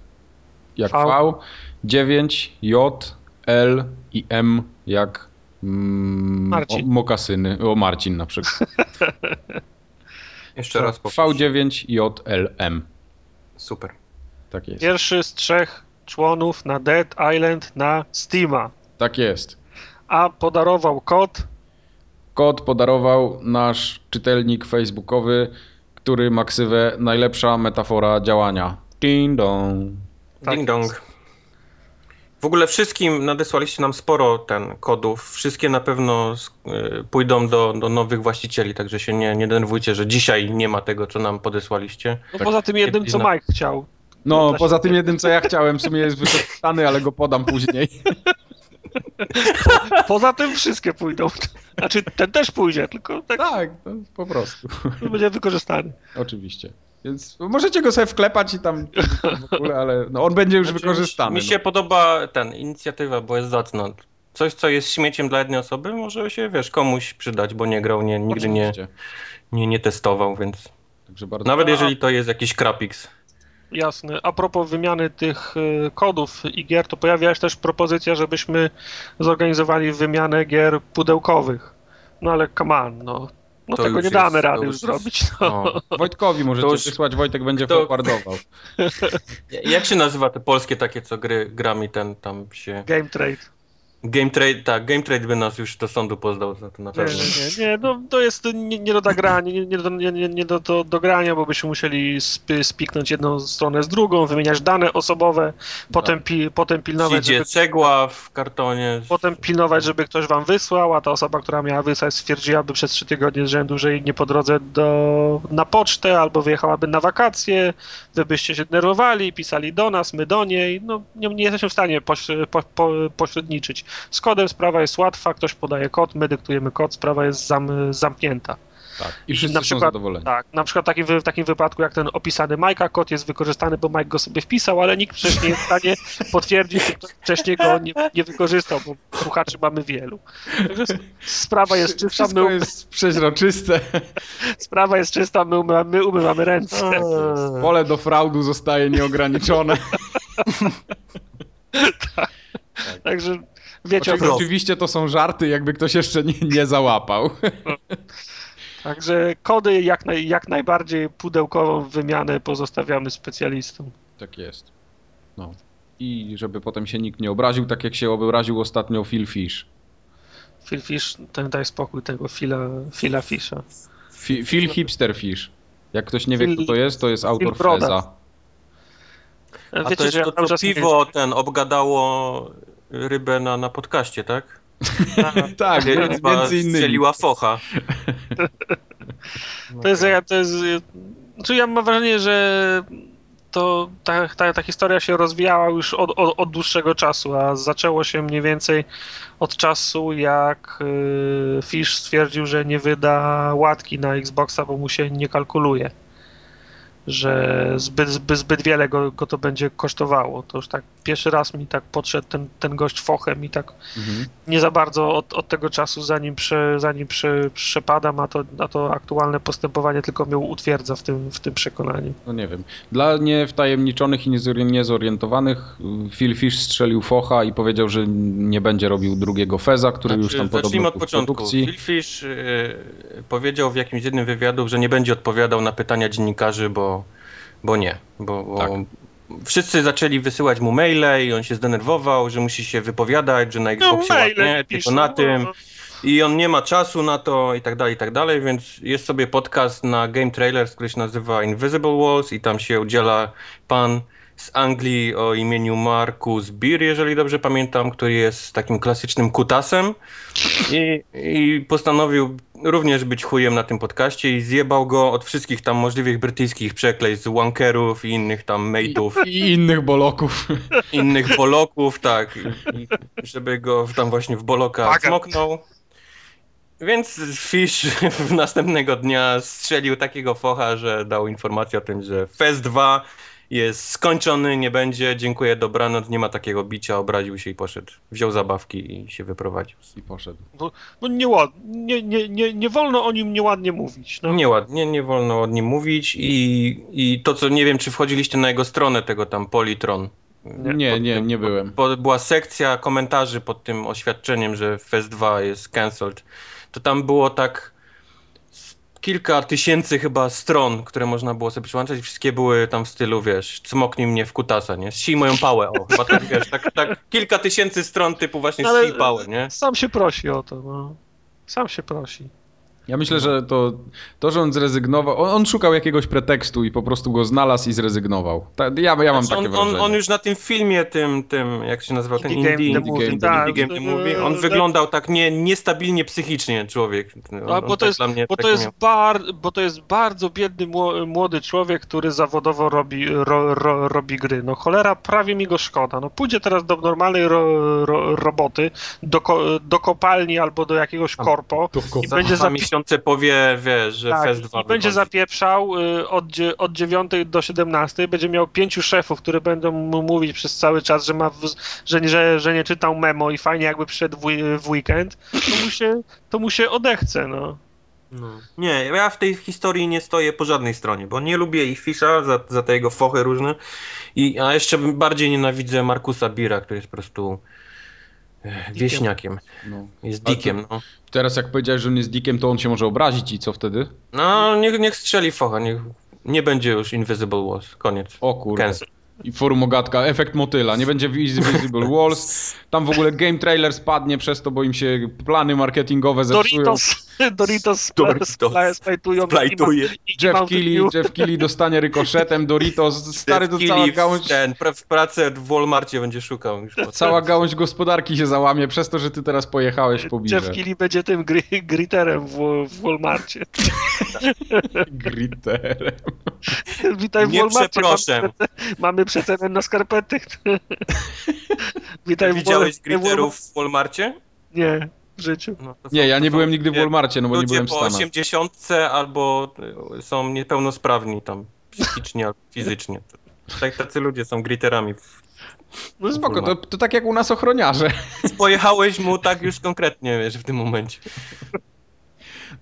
jak V, V. 9, J, L i M jak mm, Marcin. O, mokasyny. O, Marcin na przykład. [LAUGHS] Jeszcze raz powtórz. V9, J, L, M. Super. Tak jest. Pierwszy z trzech członów na Dead Island na Steama. Tak jest. A podarował kod Kod podarował nasz czytelnik facebookowy, który ma ksywę najlepsza metafora działania. Ding dong. Tak Ding dong. W ogóle wszystkim nadesłaliście nam sporo ten kodów. Wszystkie na pewno y, pójdą do, do nowych właścicieli, także się nie, nie denerwujcie, że dzisiaj nie ma tego, co nam podesłaliście. No Tak. poza tym jednym, co. Mike chciał. No, się- poza tym jednym, co ja chciałem, w sumie jest wykorzystany, ale go podam później. [LAUGHS] Poza tym wszystkie pójdą. Znaczy ten też pójdzie, tylko tak Tak, po prostu. będzie wykorzystany. Oczywiście. Więc możecie go sobie wklepać i tam w ogóle, ale no, on będzie już Znaczy, wykorzystany. Mi się podoba ten inicjatywa, bo jest zacna. Coś, co jest śmieciem dla jednej osoby, może się, wiesz, komuś przydać, bo nie grał, nie, no. nigdy nie, nie, nie testował, więc Także bardzo... nawet jeżeli to jest jakiś krapix. Jasne. A propos wymiany tych y, kodów i gier, to pojawiła się też propozycja, żebyśmy zorganizowali wymianę gier pudełkowych. No ale come on, no. No To tego nie damy jest- to rady już jest- zrobić. No. No. Wojtkowi możecie To już- wysłać, Wojtek będzie Kto- forwardował. [LAUGHS] Jak się nazywa te polskie takie, co gry, grami ten tam się... Game trade. Game Trade, tak, Game Trade by nas już do sądu pozdał za to na Nie, pewno. nie, nie, no to jest nie, nie do nagrania, nie, nie, do, nie, nie, nie do, do, do grania, bo byśmy musieli sp, spiknąć jedną stronę z drugą, wymieniać dane osobowe, potem, pi, potem pilnować, Przyjdzie żeby, cegła w kartonie. potem pilnować, żeby ktoś wam wysłał, a ta osoba, która miała wysłać stwierdziłaby przez trzy tygodnie z rzędu, że jej nie po drodze do, na pocztę, albo wyjechałaby na wakacje, wy byście się denerwowali, pisali do nas, my do niej, no nie, nie jesteśmy w stanie poś, po, po, pośredniczyć. Z kodem sprawa jest łatwa, ktoś podaje kod, my dyktujemy kod, sprawa jest zam, zamknięta. Tak. I I wszyscy na są przykład- zadowoleni. Tak, na przykład taki, w takim wypadku jak ten opisany Majka, kod jest wykorzystany, bo Mike go sobie wpisał, ale nikt przecież nie jest w stanie [LAUGHS] potwierdzić, że ktoś wcześniej go nie, nie wykorzystał, bo słuchaczy mamy wielu. Także [LAUGHS] sprawa jest czysta, my, Wszystko jest przeźroczyste. sprawa jest czysta, my, umy, my umywamy ręce. Pole do fraudu zostaje nieograniczone. [LAUGHS] Także wiecie, o Oczywiście, co- oczywiście to są żarty, jakby ktoś jeszcze nie, nie załapał. [LAUGHS] także kody jak, naj, jak najbardziej pudełkową wymianę pozostawiamy specjalistom. Tak jest. No. I żeby potem się nikt nie obraził, tak jak się obraził ostatnio Phil Fish. Phil Fish, ten daj spokój tego Phila, Phila Fisha. Fi- Phil Hipster Fish. Jak ktoś nie wie, kto to jest, to jest autor Broda. Freza. A Wiecie, to jest że ja to, czas piwo ten obgadało rybę na, na podcaście, tak? [LAUGHS] tak, między ryba innymi. strzeliła focha. [LAUGHS] To jest, to jest, znaczy ja mam wrażenie, że to ta, ta, ta historia się rozwijała już od, od, od dłuższego czasu, a zaczęło się mniej więcej od czasu, jak y, Fish stwierdził, że nie wyda łatki na Xboxa, bo mu się nie kalkuluje. Że zbyt, zbyt, zbyt wiele go, go to będzie kosztowało. To już tak pierwszy raz mi tak podszedł ten, ten gość fochem i tak Mhm. nie za bardzo od, od tego czasu, zanim, prze, zanim prze, przepadam, a to, a to aktualne postępowanie tylko mnie utwierdza w tym, w tym przekonaniu. No nie wiem. Dla niewtajemniczonych i niezori- niezorientowanych Phil Fish strzelił focha i powiedział, że nie będzie robił drugiego Feza, który już tam Znaczy, zacznijmy podobno od początku. produkcji. Phil Fish y, powiedział w jakimś jednym wywiadu, że nie będzie odpowiadał na pytania dziennikarzy, bo, bo nie. Bo, bo Tak. Wszyscy zaczęli wysyłać mu maile i on się zdenerwował, że musi się wypowiadać, że na Xboxie ładnie, tylko na tym. I on nie ma czasu na to i tak dalej, i tak dalej, więc jest sobie podcast na Game Trailers, który się nazywa Invisible Walls i tam się udziela pan z Anglii o imieniu Markus Beer, jeżeli dobrze pamiętam, który jest takim klasycznym kutasem i, i postanowił również być chujem na tym podcaście i zjebał go od wszystkich tam możliwych brytyjskich przekleństw, wankerów i innych tam mate'ów I innych boloków. innych boloków, tak, i, żeby go tam właśnie w boloka Bagat. smoknął. Więc Fish w następnego dnia strzelił takiego focha, że dał informację o tym, że Fest 2 jest skończony, nie będzie, dziękuję, dobranoc, nie ma takiego bicia, obraził się i poszedł. Wziął zabawki i się wyprowadził. I poszedł. Bo nieład, nie, nie, nie, nie wolno o nim nieładnie mówić. No. Nieładnie, nie wolno o nim mówić i, i to, co nie wiem, czy wchodziliście na jego stronę tego tam Politron. Nie, Pod nie, nie byłem. bo była sekcja komentarzy pod tym oświadczeniem, że Fest 2 jest cancelled, to tam było tak kilka tysięcy chyba stron, które można było sobie przyłączać wszystkie były tam w stylu, wiesz, cmoknij mnie w kutasa, nie? Ścij moją pałę, o, chyba tak, wiesz, tak, tak kilka tysięcy stron typu właśnie Ale- ścij pałę, nie? Sam się prosi o to. No. Sam się prosi. Ja myślę, że to, to że on zrezygnował, on, on szukał jakiegoś pretekstu i po prostu go znalazł i zrezygnował. Ta, ja, ja mam Znaczy, takie on, on, wrażenie. on już na tym filmie, tym, tym jak się nazywał, ten Indie Game Indie, Game, tak. Indie Game The Movie, on wyglądał tak nie, niestabilnie psychicznie człowiek. On, A, on bo to tak jest, bo to jest, miał- bar, bo to jest bardzo biedny mło- młody człowiek, który zawodowo robi, ro, ro, robi gry. No cholera, prawie mi go szkoda. No pójdzie teraz do normalnej ro, ro, roboty, do, do kopalni albo do jakiegoś korpo i Za będzie dwa miesiące powie, wiesz, że tak, Fest 2 i będzie zapieprzał y, od, od 9 do 17, będzie miał pięciu szefów, które będą mu mówić przez cały czas, że, ma, że, nie- że, że nie czytał memo i fajnie jakby przyszedł w, weekend, to mu się, to mu się odechce, no. No. Nie, ja w tej historii nie stoję po żadnej stronie, bo nie lubię ich Fisza za, za te jego fochy różne, I, a jeszcze bardziej nienawidzę Markusa Bira, który jest po prostu wieśniakiem. No. Jest to- dikiem, no. Teraz jak powiedziałeś, że on jest dikiem, to on się może obrazić i co wtedy? No, niech, niech strzeli focha, niech nie będzie już Invisible Walls, koniec. O kurde. Cancel. I forum ogatka, efekt motyla, nie będzie Visible Walls. Tam w ogóle game trailer spadnie przez to, bo im się plany marketingowe zepsują. Doritos, [LAUGHS] Doritos, Doritos. Splajtują Splajtuje. Jeff Keighley, Jeff Keighley dostanie rykoszetem, Doritos, stary to cała gałąź, Ten, w pracę w Walmartie będzie szukał już cała gałąź gospodarki się załamie przez to, że ty teraz pojechałeś po birze. Jeff Keighley będzie tym gri, griterem w, w Walmarcie. [LAUGHS] Gritterem. Witaj w Nie. Mamy, przece- mamy przecenę na skarpety. [LAUGHS] Witaj w Widziałeś gritterów w Walmarcie? Nie, w życiu. No, Nie, są- ja nie byłem nigdy w Walmarcie, no bo nie byłem w po Stanach. 80 albo y, są niepełnosprawni tam psychicznie albo fizycznie. Tak, tacy ludzie są griterami. No Spoko, to, to tak jak u nas ochroniarze. Pojechałeś mu tak już konkretnie, wiesz, w tym momencie.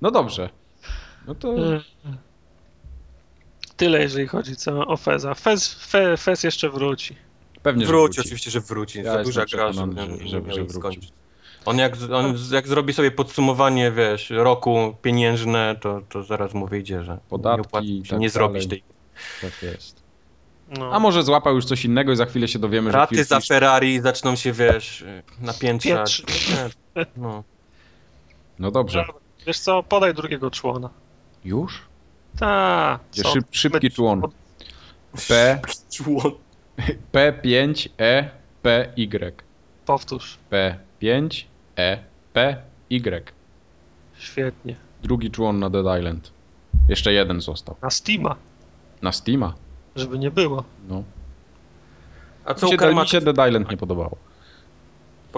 No dobrze. No to Mm. Tyle, jeżeli chodzi co o Feza. Fez, Fe, Fez jeszcze wróci. pewnie, że Wróci, wróci. oczywiście, że wróci. Ja Za duża gra, żeby, że- żeby, że- że miał wróci. skończyć. On jak, on jak zrobi sobie podsumowanie, wiesz, roku pieniężne, to, to zaraz mu wyjdzie, że Podatki nie, opłaca i się tak nie zrobić tej Tak jest. No. A może złapał już coś innego i za chwilę się dowiemy, że raty za Ferrari zaczną się, wiesz, napiętrzać. Nie, No. No dobrze. Wiesz co, podaj drugiego człona. Już? Ta, Gdzie szyb, szybki człon. P, Człon. P5, E, P, Y. Powtórz. P5, E, P, Y. Świetnie. Drugi człon na Dead Island. Jeszcze jeden został. Na Steama, Na Steama. żeby nie było. No. A co Mi u się, mi się Dead Island nie podobało.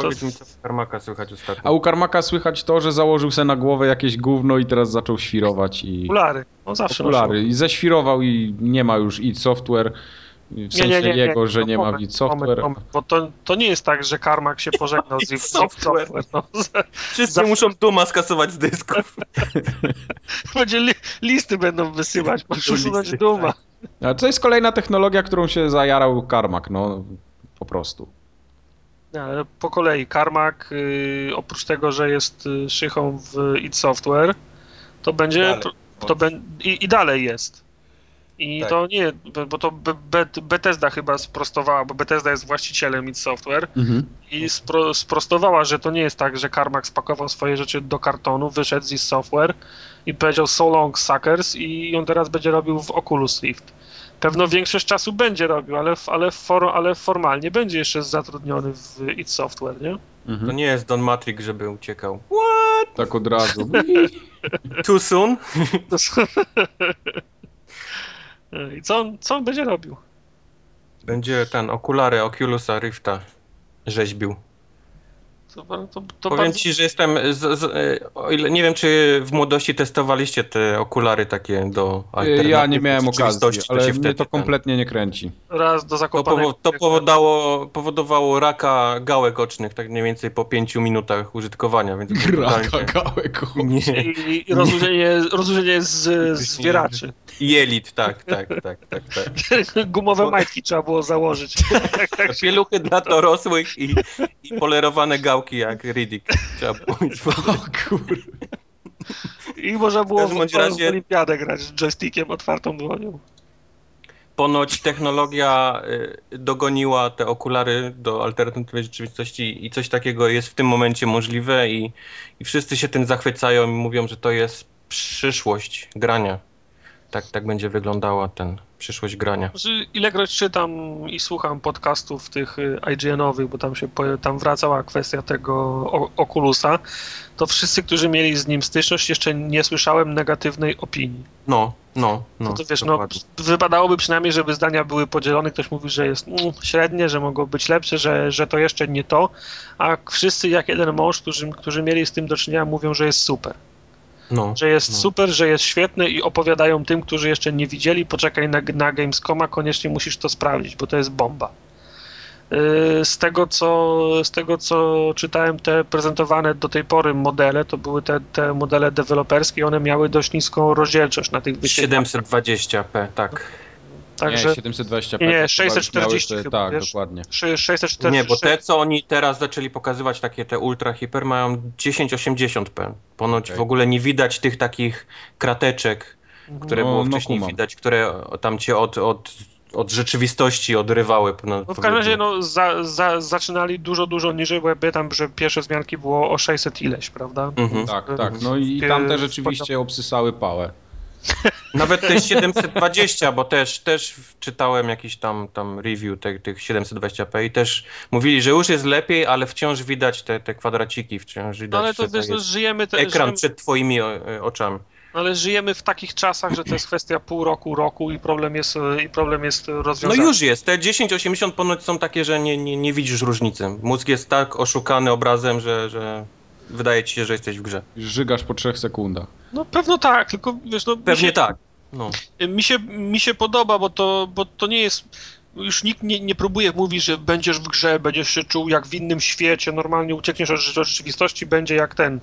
Powiedz to- mi, co u Karmaka słychać ostatnio. A u Karmaka słychać to, że założył se na głowę jakieś gówno i teraz zaczął świrować i... Okulary. On zawsze Okulary. I ześwirował i nie ma już id Software. W sensie jego, że No nie ma moment, id Software. Moment, moment, bo to, to nie jest tak, że Carmack się pożegnał z Software. [LAUGHS] Software. No, Wszyscy zawsze- muszą Duma skasować z dysków. [LAUGHS] będzie li, listy będą wysyłać, masz usunąć Duma. A to jest kolejna technologia, którą się zajarał Karmak, no po prostu. Nie, ale po kolei Carmack, y, oprócz tego, że jest y, szychą w id Software, to będzie, Dalej. to, to bę- i, i dalej jest. I Tak. to nie, bo to Be- Be- Bethesda chyba sprostowała, bo Bethesda jest właścicielem id Software i spro, sprostowała, że to nie jest tak, że Carmack spakował swoje rzeczy do kartonu, wyszedł z id Software i powiedział so long suckers i on teraz będzie robił w Oculus Rift. Pewno większość czasu będzie robił, ale, ale, for, ale formalnie będzie jeszcze zatrudniony w id Software, nie? To Mhm. nie jest Don Matrix, żeby uciekał. Tak od razu. [LAUGHS] Too soon? To [LAUGHS] są- I co on, co on będzie robił? Będzie ten okulary Oculusa Rifta rzeźbił. To, to, to, to Powiem bardzo... ci, że jestem. Z, z, e, o ile, nie wiem, czy w młodości testowaliście te okulary takie do Ja nie miałem okazji, ale się mnie wtedy to ten- kompletnie nie kręci. raz do To, Zakopanego. powo- to powodowało, powodowało raka gałek ocznych, tak mniej więcej po pięciu minutach użytkowania, więc [LAUGHS] totalnie- gałek. [LAUGHS] Nie. I, i rozluźnienie, rozluźnienie z, z zwieraczy. Jelit, tak, tak, tak, tak, tak. [LAUGHS] Gumowe majtki trzeba było założyć. Pieluchy dla dorosłych i, i polerowane gałki jak Riddick. Trzeba w ogóle. kurde. I można było W każdym w, razie- olimpiadę grać z joystickiem otwartą dłonią. Ponoć technologia y, dogoniła te okulary do alternatywnej rzeczywistości i coś takiego jest w tym momencie możliwe i, i wszyscy się tym zachwycają i mówią, że to jest przyszłość grania. Tak, tak będzie wyglądała ten przyszłość grania. Ilekroć czytam i słucham podcastów tych y, IGN-owych, bo tam się tam wracała kwestia tego Oculusa, to wszyscy, którzy mieli z nim styczność, jeszcze nie słyszałem negatywnej opinii. No, no, no. No to wiesz, no, wypadałoby przynajmniej, żeby zdania były podzielone. Ktoś mówi, że jest mm, średnie, że mogło być lepsze, że, że to jeszcze nie to, a wszyscy jak jeden mąż, którzy, którzy mieli z tym do czynienia, mówią, że jest super. No. Że jest No. super, że jest świetny i opowiadają tym, którzy jeszcze nie widzieli, poczekaj na, na Gamescoma, koniecznie musisz to sprawdzić, bo to jest bomba. Yy, Z tego, co, z tego, co czytałem, te prezentowane do tej pory modele, to były te, te modele deweloperskie, one miały dość niską rozdzielczość na tych wyświetlaczach. 720p, tak. Także, nie, 720p. Nie, 640 te, chyba, Tak, wiesz? dokładnie. 640. Nie, bo te, co oni teraz zaczęli pokazywać, takie te ultra hiper, mają 1080p. Ponoć okay. w ogóle nie widać tych takich krateczek, które no, było no wcześniej no, widać, które tam cię od, od od rzeczywistości odrywały. No, no w każdym razie no, za, za, zaczynali dużo, dużo niżej, bo ja pamiętam, że pierwsze zmianki było o 600 ileś, prawda? Mhm. Tak, tak. No i tam te rzeczywiście obsysały pałę. Nawet te 720, bo też, też czytałem jakiś tam, tam review te, tych 720p i też mówili, że już jest lepiej, ale wciąż widać te, te kwadraciki, wciąż widać. No ale to wiesz, no, żyjemy... Te, ekran żyjemy... przed twoimi e, oczami. No ale żyjemy w takich czasach, że to jest kwestia pół roku, roku i problem jest, i problem jest rozwiązany. No już jest. Te 1080 ponoć są takie, że nie, nie, nie widzisz różnicy. Mózg jest tak oszukany obrazem, że, że wydaje ci się, że jesteś w grze. Żygasz po trzech sekundach. No pewno tak, tylko wiesz, no... Pewnie się, tak. No. Mi, się, mi się podoba, bo to, bo to nie jest już nikt nie, nie próbuje mówić, że będziesz w grze, będziesz się czuł jak w innym świecie, normalnie uciekniesz od rzeczywistości, będzie jak ten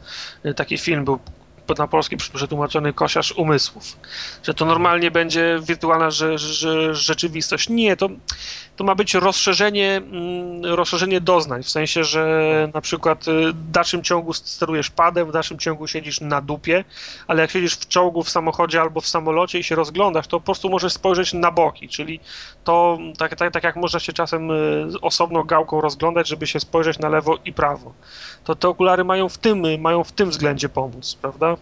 taki film był na polski przetłumaczony kosiarz umysłów. Że to normalnie będzie wirtualna że, że, rzeczywistość. Nie, to, to ma być rozszerzenie, mm, rozszerzenie doznań, w sensie, że na przykład y, w dalszym ciągu sterujesz padem, w dalszym ciągu siedzisz na dupie, ale jak siedzisz w czołgu, w samochodzie albo w samolocie i się rozglądasz, to po prostu możesz spojrzeć na boki, czyli to tak, tak, tak jak można się czasem y, osobno gałką rozglądać, żeby się spojrzeć na lewo i prawo. To te okulary mają w tym, mają w tym względzie pomóc, prawda?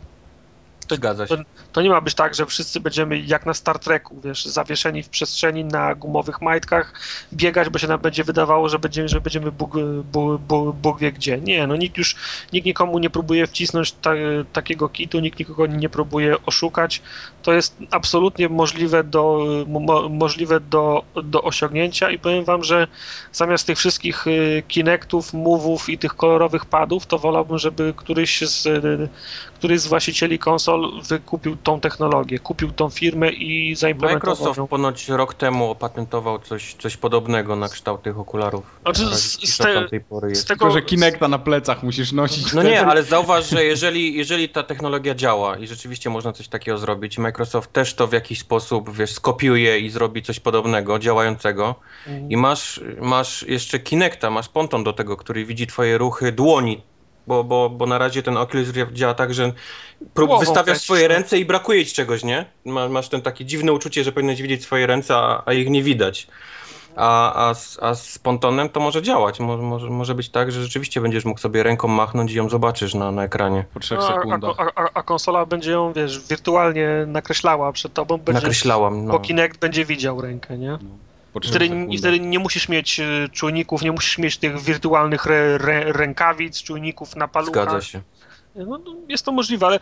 Zgadza się. To, to, nie ma być tak, że wszyscy będziemy jak na Star Treku, wiesz, zawieszeni w przestrzeni na gumowych majtkach, biegać, bo się nam będzie wydawało, że będziemy, że będziemy Bóg, Bóg, Bóg, Bóg wie gdzie. Nie, no nikt już, nikt nikomu nie próbuje wcisnąć ta, takiego kitu, nikt nikogo nie próbuje oszukać. To jest absolutnie możliwe do, mo, możliwe do, do osiągnięcia i powiem wam, że zamiast tych wszystkich y, Kinectów, Move'ów i tych kolorowych padów, to wolałbym, żeby któryś z, któryś z właścicieli konsol wykupił tą technologię, kupił tą firmę i zaimplementował Microsoft ją. ponoć rok temu opatentował coś, coś podobnego na kształt tych okularów. Znaczy, z, z, te, z tego, Tylko, że Kinecta na plecach musisz nosić. No nie, [LAUGHS] ale zauważ, że jeżeli, jeżeli ta technologia działa i rzeczywiście można coś takiego zrobić, Microsoft też to w jakiś sposób, wiesz, skopiuje i zrobi coś podobnego, działającego mhm. i masz, masz jeszcze Kinecta, masz ponton do tego, który widzi twoje ruchy dłoni bo, bo, bo na razie ten Oculus Rift działa tak, że prób, wystawiasz swoje no. ręce i brakuje ci czegoś, nie? Masz ten takie dziwne uczucie, że powinieneś widzieć swoje ręce, a, a ich nie widać. A, a, z, a z pontonem to może działać. Może, może, może być tak, że rzeczywiście będziesz mógł sobie ręką machnąć i ją zobaczysz na, na ekranie. Po trzech no, sekundach. A, a, a, konsola będzie ją, wiesz, wirtualnie nakreślała przed tobą. Będzie, Nakreślałam, no. Bo Kinect będzie widział rękę, nie? No. Wtedy, I wtedy, nie musisz mieć e, czujników, nie musisz mieć tych wirtualnych re, re, rękawic, czujników na paluchach. Zgadza się. No, no, jest to możliwe, ale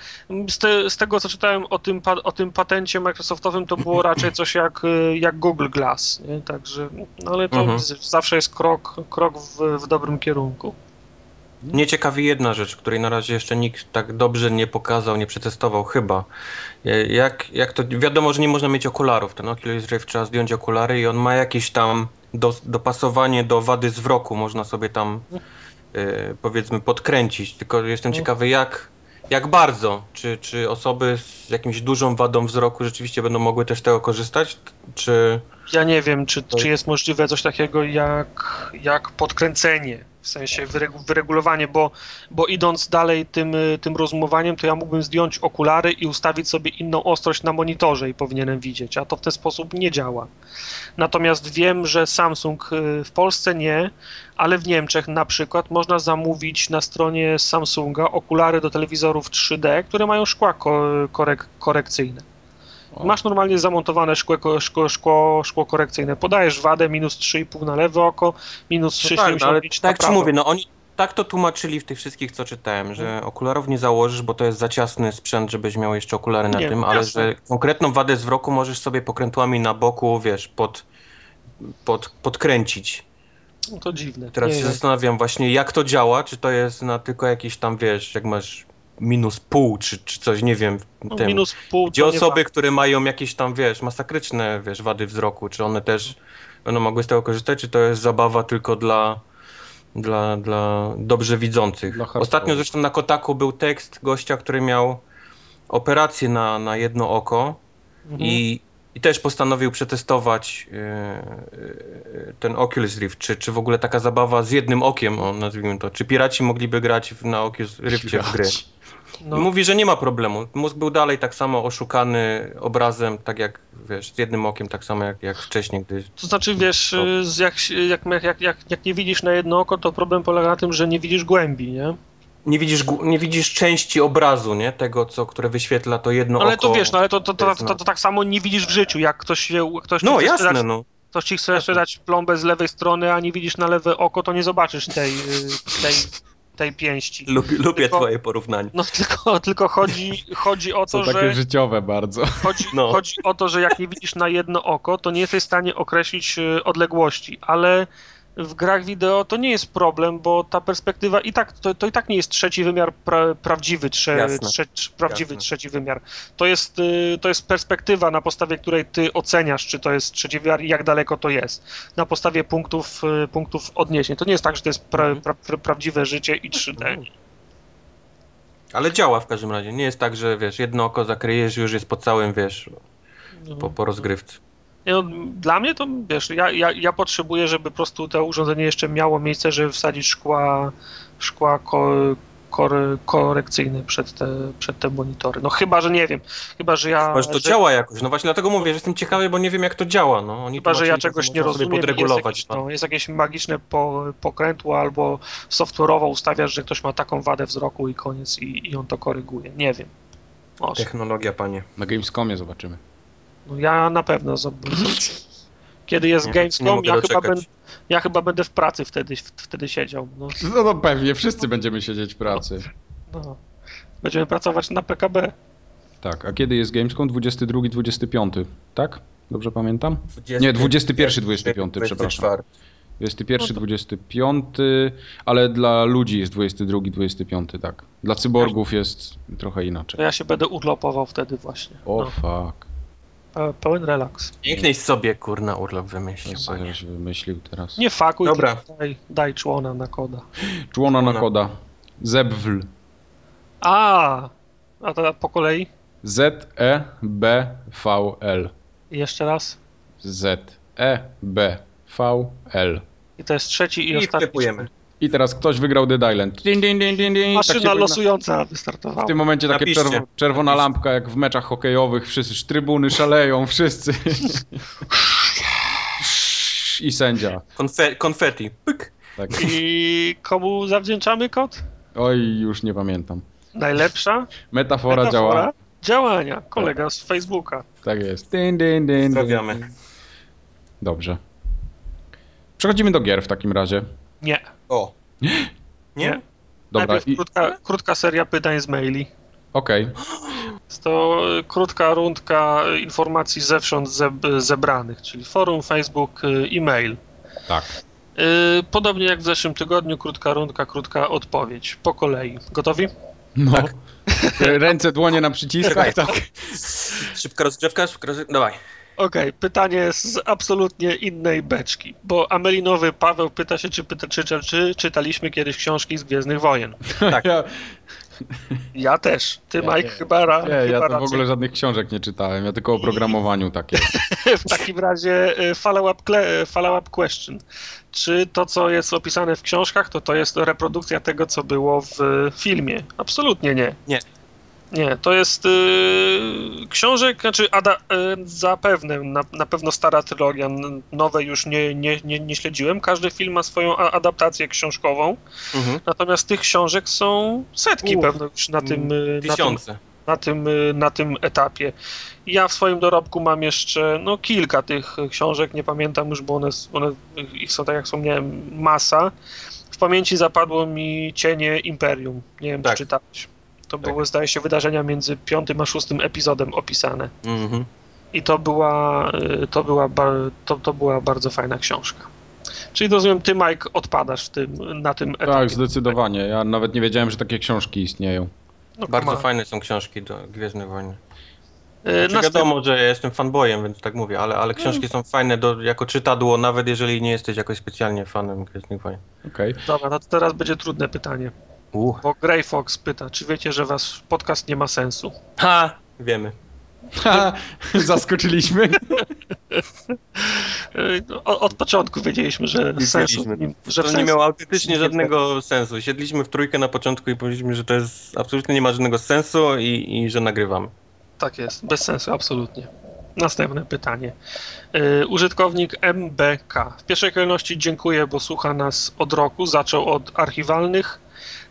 z, te, z, tego, co czytałem o tym, o tym patencie Microsoftowym, to było raczej coś jak, e, jak Google Glass. Nie? Także, no, ale to mhm. zawsze jest krok, krok w, w dobrym kierunku. Mnie ciekawi jedna rzecz, której na razie jeszcze nikt tak dobrze nie pokazał, nie przetestował chyba. E, jak, jak to, wiadomo, że nie można mieć okularów. Ten Oculus Rift trzeba zdjąć okulary i on ma jakieś tam do, dopasowanie do wady zwroku. Można sobie tam y, powiedzmy podkręcić. Tylko jestem ciekawy jak, jak bardzo. Czy, czy osoby z jakimś dużą wadą wzroku rzeczywiście będą mogły też tego korzystać? Czy... Ja nie wiem, czy, czy jest możliwe coś takiego jak, jak podkręcenie w sensie wyregulowanie, bo, bo idąc dalej tym, tym rozumowaniem, to ja mógłbym zdjąć okulary i ustawić sobie inną ostrość na monitorze i powinienem widzieć, a to w ten sposób nie działa. Natomiast wiem, że Samsung y, w Polsce nie, ale w Niemczech na przykład można zamówić na stronie Samsunga okulary do telewizorów 3D, które mają szkła korek korekcyjne. Masz normalnie zamontowane szkło, szkło, szkło, szkło korekcyjne. Podajesz wadę minus 3,5 na lewe oko, minus 3,75 no tak, ale tak ci mówię, no oni tak to tłumaczyli w tych wszystkich, co czytałem, że okularów nie założysz, bo to jest za ciasny sprzęt, żebyś miał jeszcze okulary na nie, tym, ale jasne. że konkretną wadę zwroku możesz sobie pokrętłami na boku, wiesz, pod, pod, podkręcić. No to dziwne. Teraz nie się zastanawiam właśnie, jak to działa, czy to jest na tylko jakieś tam, wiesz, jak masz minus pół, czy, czy coś, nie wiem. No, tym. Minus pół. Gdzie osoby, które mają jakieś tam, wiesz, masakryczne, wiesz, wady wzroku, czy one też będą mogły z tego korzystać, czy to jest zabawa tylko dla, dla, dla dobrze widzących. Dla Ostatnio zresztą na Kotaku był tekst gościa, który miał operację na, na jedno oko mhm. i i też postanowił przetestować e, ten Oculus Rift, czy, czy w ogóle taka zabawa z jednym okiem, o, nazwijmy to, czy piraci mogliby grać w, na Oculus Riftie w gry. No, I mówi, że nie ma problemu. Mózg był dalej tak samo oszukany obrazem, tak jak, wiesz, z jednym okiem, tak samo jak, jak wcześniej, gdy... to znaczy, wiesz, No. y, z jak, jak, jak, jak, jak nie widzisz na jedno oko, to problem polega na tym, że nie widzisz głębi, nie? Nie widzisz, nie widzisz części obrazu, nie? Tego, co, które wyświetla to jedno No ale oko. to wiesz, no ale to, to, to, to, no. to, tak samo nie widzisz w życiu, jak ktoś się, ktoś No jasne, sprzedać, no. ktoś ci chce sprzedać plombę z lewej strony, a nie widzisz na lewe oko, to nie zobaczysz tej, y, tej, tej pięści. Lubię, lubię Tylko- twoje porównanie. No tylko, tylko chodzi, chodzi o To to, takie że życiowe bardzo. chodzi, No. chodzi o to, że jak nie widzisz na jedno oko, to nie jesteś w stanie określić y, odległości, ale w grach wideo to nie jest problem, bo ta perspektywa i tak, to, to i tak nie jest trzeci wymiar pra, prawdziwy, trze, trze, prawdziwy Jasne. trzeci wymiar. To jest, y, to jest perspektywa, na podstawie której ty oceniasz, czy to jest trzeci wymiar i jak daleko to jest. Na podstawie punktów, y, punktów odniesień. To nie jest tak, że to jest pra, Mhm. pra, pra, prawdziwe życie i 3D. Ale działa w każdym razie. Nie jest tak, że wiesz, jedno oko zakryjesz, już jest po całym, wiesz, No. po, po rozgrywce. Nie, no, dla mnie to wiesz, ja, ja, ja potrzebuję, żeby po prostu to urządzenie jeszcze miało miejsce, żeby wsadzić szkła, szkła ko, kor, korekcyjne przed te, przed te monitory. No chyba, że nie wiem. Chyba, że ja. Chyba, że to że, działa jakoś. No właśnie dlatego mówię, że jestem ciekawy, bo nie wiem jak to działa. No, oni Chyba, że ja czegoś że nie rozumiem. i Jest podregulować. jakieś, no. no, jest jakieś magiczne po, pokrętło albo software'owo ustawiasz, że ktoś ma taką wadę wzroku i koniec i, i on to koryguje. Nie wiem. Może. Technologia, panie. Na Gamescomie zobaczymy. No, ja na pewno zobaczę. Kiedy jest Nie, nie Gamescom, mogę ja chyba, ben, ja chyba będę w pracy wtedy, wtedy siedział. No, No, no pewnie, wszyscy będziemy siedzieć w pracy. no. Będziemy pracować na PKB. Tak, a kiedy jest Gamescom? 22, 25, tak? Dobrze pamiętam? Nie, 21, 25, przepraszam. 21, 25, ale dla ludzi jest 22, 25, tak. Dla cyborgów jest trochę To inaczej. ja się będę urlopował wtedy właśnie. O No, fuck. Pe- pełen relaks. Pięknieś sobie, kurna, urlop wymyślił, Co się wymyślił teraz? Nie fakuj, Dobra. daj, daj człona na koda. Człona na Ona. koda. Zebwl. A, a to po kolei? E Z-E-B-V-L. Jeszcze raz. E Z-E-B-V-L. I to jest trzeci i, I ostatni. wklepujemy. I teraz ktoś wygrał Dead Island. Din, din, din, din, din. Tak Maszyna powinna- losująca W wystartowała. tym momencie takie Napiszcie. czerwo, czerwona lampka jak w meczach hokejowych, wszyscy trybuny szaleją, wszyscy. [LAUGHS] I sędzia. Konfe konfetti. Pyk. Tak. I komu zawdzięczamy kod? Oj, już nie pamiętam. Najlepsza Metafora, metafora działa. działania. Kolega z Facebooka. Tak jest. Din, din, din, din. Pozdrawiamy. Dobrze. Przechodzimy do gier w takim razie. Nie. O. Nie? Nie. Dobra, Najpierw i- krótka, krótka seria pytań z maili. okej. Jest to krótka rundka informacji zewsząd zeb, zebranych, czyli forum, Facebook, y, e-mail. Tak. Y, Podobnie jak w zeszłym tygodniu, krótka rundka, krótka odpowiedź. Po kolei. Gotowi? No. Tak. [LAUGHS] Ręce, dłonie na przyciskach, tak. Szybka rozgrzewka, szybka rozgrzewka. Dawaj. Okej, pytanie z absolutnie innej beczki, bo Amelinowy Paweł pyta się, czy, pyta, czy, czy, czy czytaliśmy kiedyś książki z Gwiezdnych Wojen. Tak. [LAUGHS] Ja, Ja też. Ty, Ja Mike, nie. chyba, ra, nie, ja chyba to w ogóle żadnych książek nie czytałem, ja tylko o programowaniu takie. [LAUGHS] W takim razie y, follow-up, kle- follow-up question. Czy to, co jest opisane w książkach, to to jest reprodukcja tego, co było w y, filmie? Absolutnie nie. Nie. Nie, to jest y, książek, znaczy ada, y, zapewne, na, na pewno stara trylogia, nowe już nie, nie, nie, nie śledziłem. Każdy film ma swoją a- adaptację książkową, Mhm. natomiast tych książek są setki Uf. pewno już na tym, y, na tym na tym, y, na tym etapie. Ja w swoim dorobku mam jeszcze no, kilka tych książek, nie pamiętam już, bo one, one ich są, tak jak wspomniałem, masa. W pamięci zapadło mi Cienie Imperium. Nie wiem, Tak. czy czytałeś. To Tak. były, zdaje się, wydarzenia między piątym a szóstym epizodem opisane. Mhm. I to była, y, to była, to, to była bardzo fajna książka. Czyli rozumiem, ty, Mike, odpadasz w tym, na tym etapie. Tak, zdecydowanie. Ja nawet nie wiedziałem, że takie książki istnieją. No, Bardzo on. fajne są książki do Gwiezdnych Wojny. Y, Znaczy, wiadomo, że ja jestem fanboyem, więc tak mówię, ale, ale książki są fajne do, jako czytadło, nawet jeżeli nie jesteś jakoś specjalnie fanem Gwiezdnych Wojen. Okej. Dobra, no to teraz będzie trudne pytanie. Uh. Bo Grey Fox pyta, czy wiecie, że wasz podcast nie ma sensu? Ha! Wiemy. Ha, Zaskoczyliśmy. E, o- Od początku wiedzieliśmy, że sensu, Wiedzieliśmy. że to nie miało autentycznie nie żadnego sensu. Siedliśmy w trójkę na początku i powiedzieliśmy, że to jest absolutnie nie ma żadnego sensu i, i że nagrywamy. Tak jest, bez sensu, absolutnie. Następne pytanie. Y, użytkownik MBK. W pierwszej kolejności dziękuję, bo słucha nas od roku. Zaczął od archiwalnych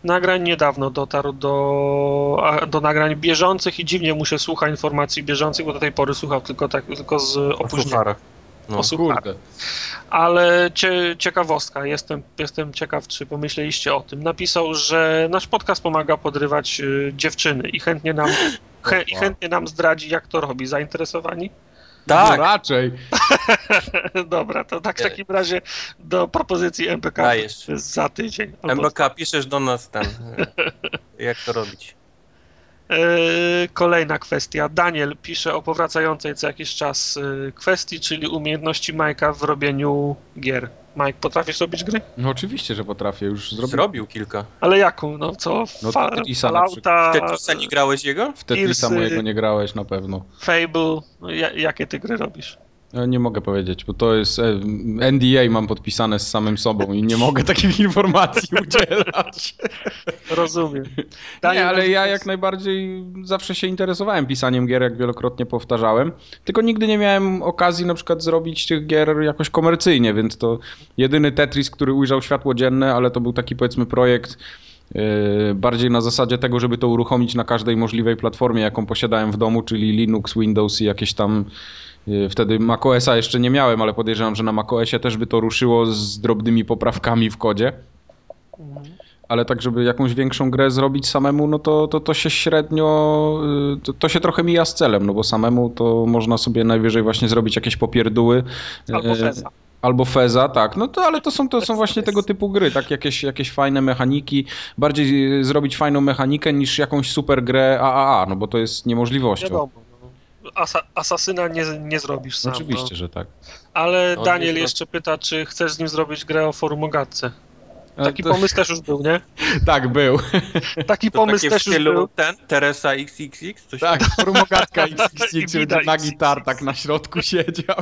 nagrań. Niedawno dotarł do, do nagrań bieżących i dziwnie mu się słucha informacji bieżących, bo do tej pory słuchał tylko, tak, tylko z opóźnieniem. No. Kurde. Ale cie, ciekawostka, jestem, jestem ciekaw, czy pomyśleliście o tym. Napisał, że nasz podcast pomaga podrywać y, dziewczyny i chętnie nam, [LAUGHS] chę, i chętnie nam zdradzi, jak to robi. Zainteresowani? No Tak, raczej. [LAUGHS] Dobra, to tak w takim razie do propozycji MPK Dajesz. za tydzień. albo- MBK, piszesz do nas ten, e, [LAUGHS] jak to robić. Yy, Kolejna kwestia. Daniel pisze o powracającej co jakiś czas yy, kwestii, czyli umiejętności Majka w robieniu gier. Mike, potrafisz robić gry? No oczywiście, że potrafię. Już zrobić. Zrobił kilka. Ale jaką? No co? No, Fa- Tetrisa na Fallouta, Ty Tetrisa nie grałeś jego? W Tetrisa mojego nie grałeś na pewno. Fable. No, ja, jakie ty gry robisz? Ja nie mogę powiedzieć, bo to jest e, NDA mam podpisane z samym sobą i nie mogę takich [LAUGHS] informacji udzielać. Rozumiem. [LAUGHS] Nie, ale ja jak najbardziej zawsze się interesowałem pisaniem gier, jak wielokrotnie powtarzałem. Tylko nigdy nie miałem okazji na przykład zrobić tych gier jakoś komercyjnie, więc to jedyny Tetris, który ujrzał światło dzienne, ale to był taki powiedzmy projekt yy, bardziej na zasadzie tego, żeby to uruchomić na każdej możliwej platformie, jaką posiadałem w domu, czyli Linux, Windows i jakieś tam Wtedy macOSa jeszcze nie miałem, ale podejrzewam, że na macOSie też by to ruszyło z drobnymi poprawkami w kodzie Mhm. ale tak, żeby jakąś większą grę zrobić samemu, no to, to, to się średnio, y, to, to się trochę mija z celem, no bo samemu to można sobie najwyżej właśnie zrobić jakieś popierdóły. Albo e, Feza. Albo Feza, tak. No to ale to są, to są właśnie tego typu gry, tak? Jakieś, jakieś fajne mechaniki. Bardziej y, zrobić fajną mechanikę niż jakąś super grę AAA, no bo to jest niemożliwością. Wiadomo. Asa, asasyna nie, nie zrobisz sam. Oczywiście, No. że tak. Ale No, Daniel nie jeszcze pyta, czy chcesz z nim zrobić grę o forum o gadce. A Taki to- pomysł też już był, nie? [LAUGHS] Tak, był. [LAUGHS] Taki To pomysł też już stylu był. ten, Teresa XXX? Coś Tak, formogatka XXX, [LAUGHS] na gitar tak na środku siedział.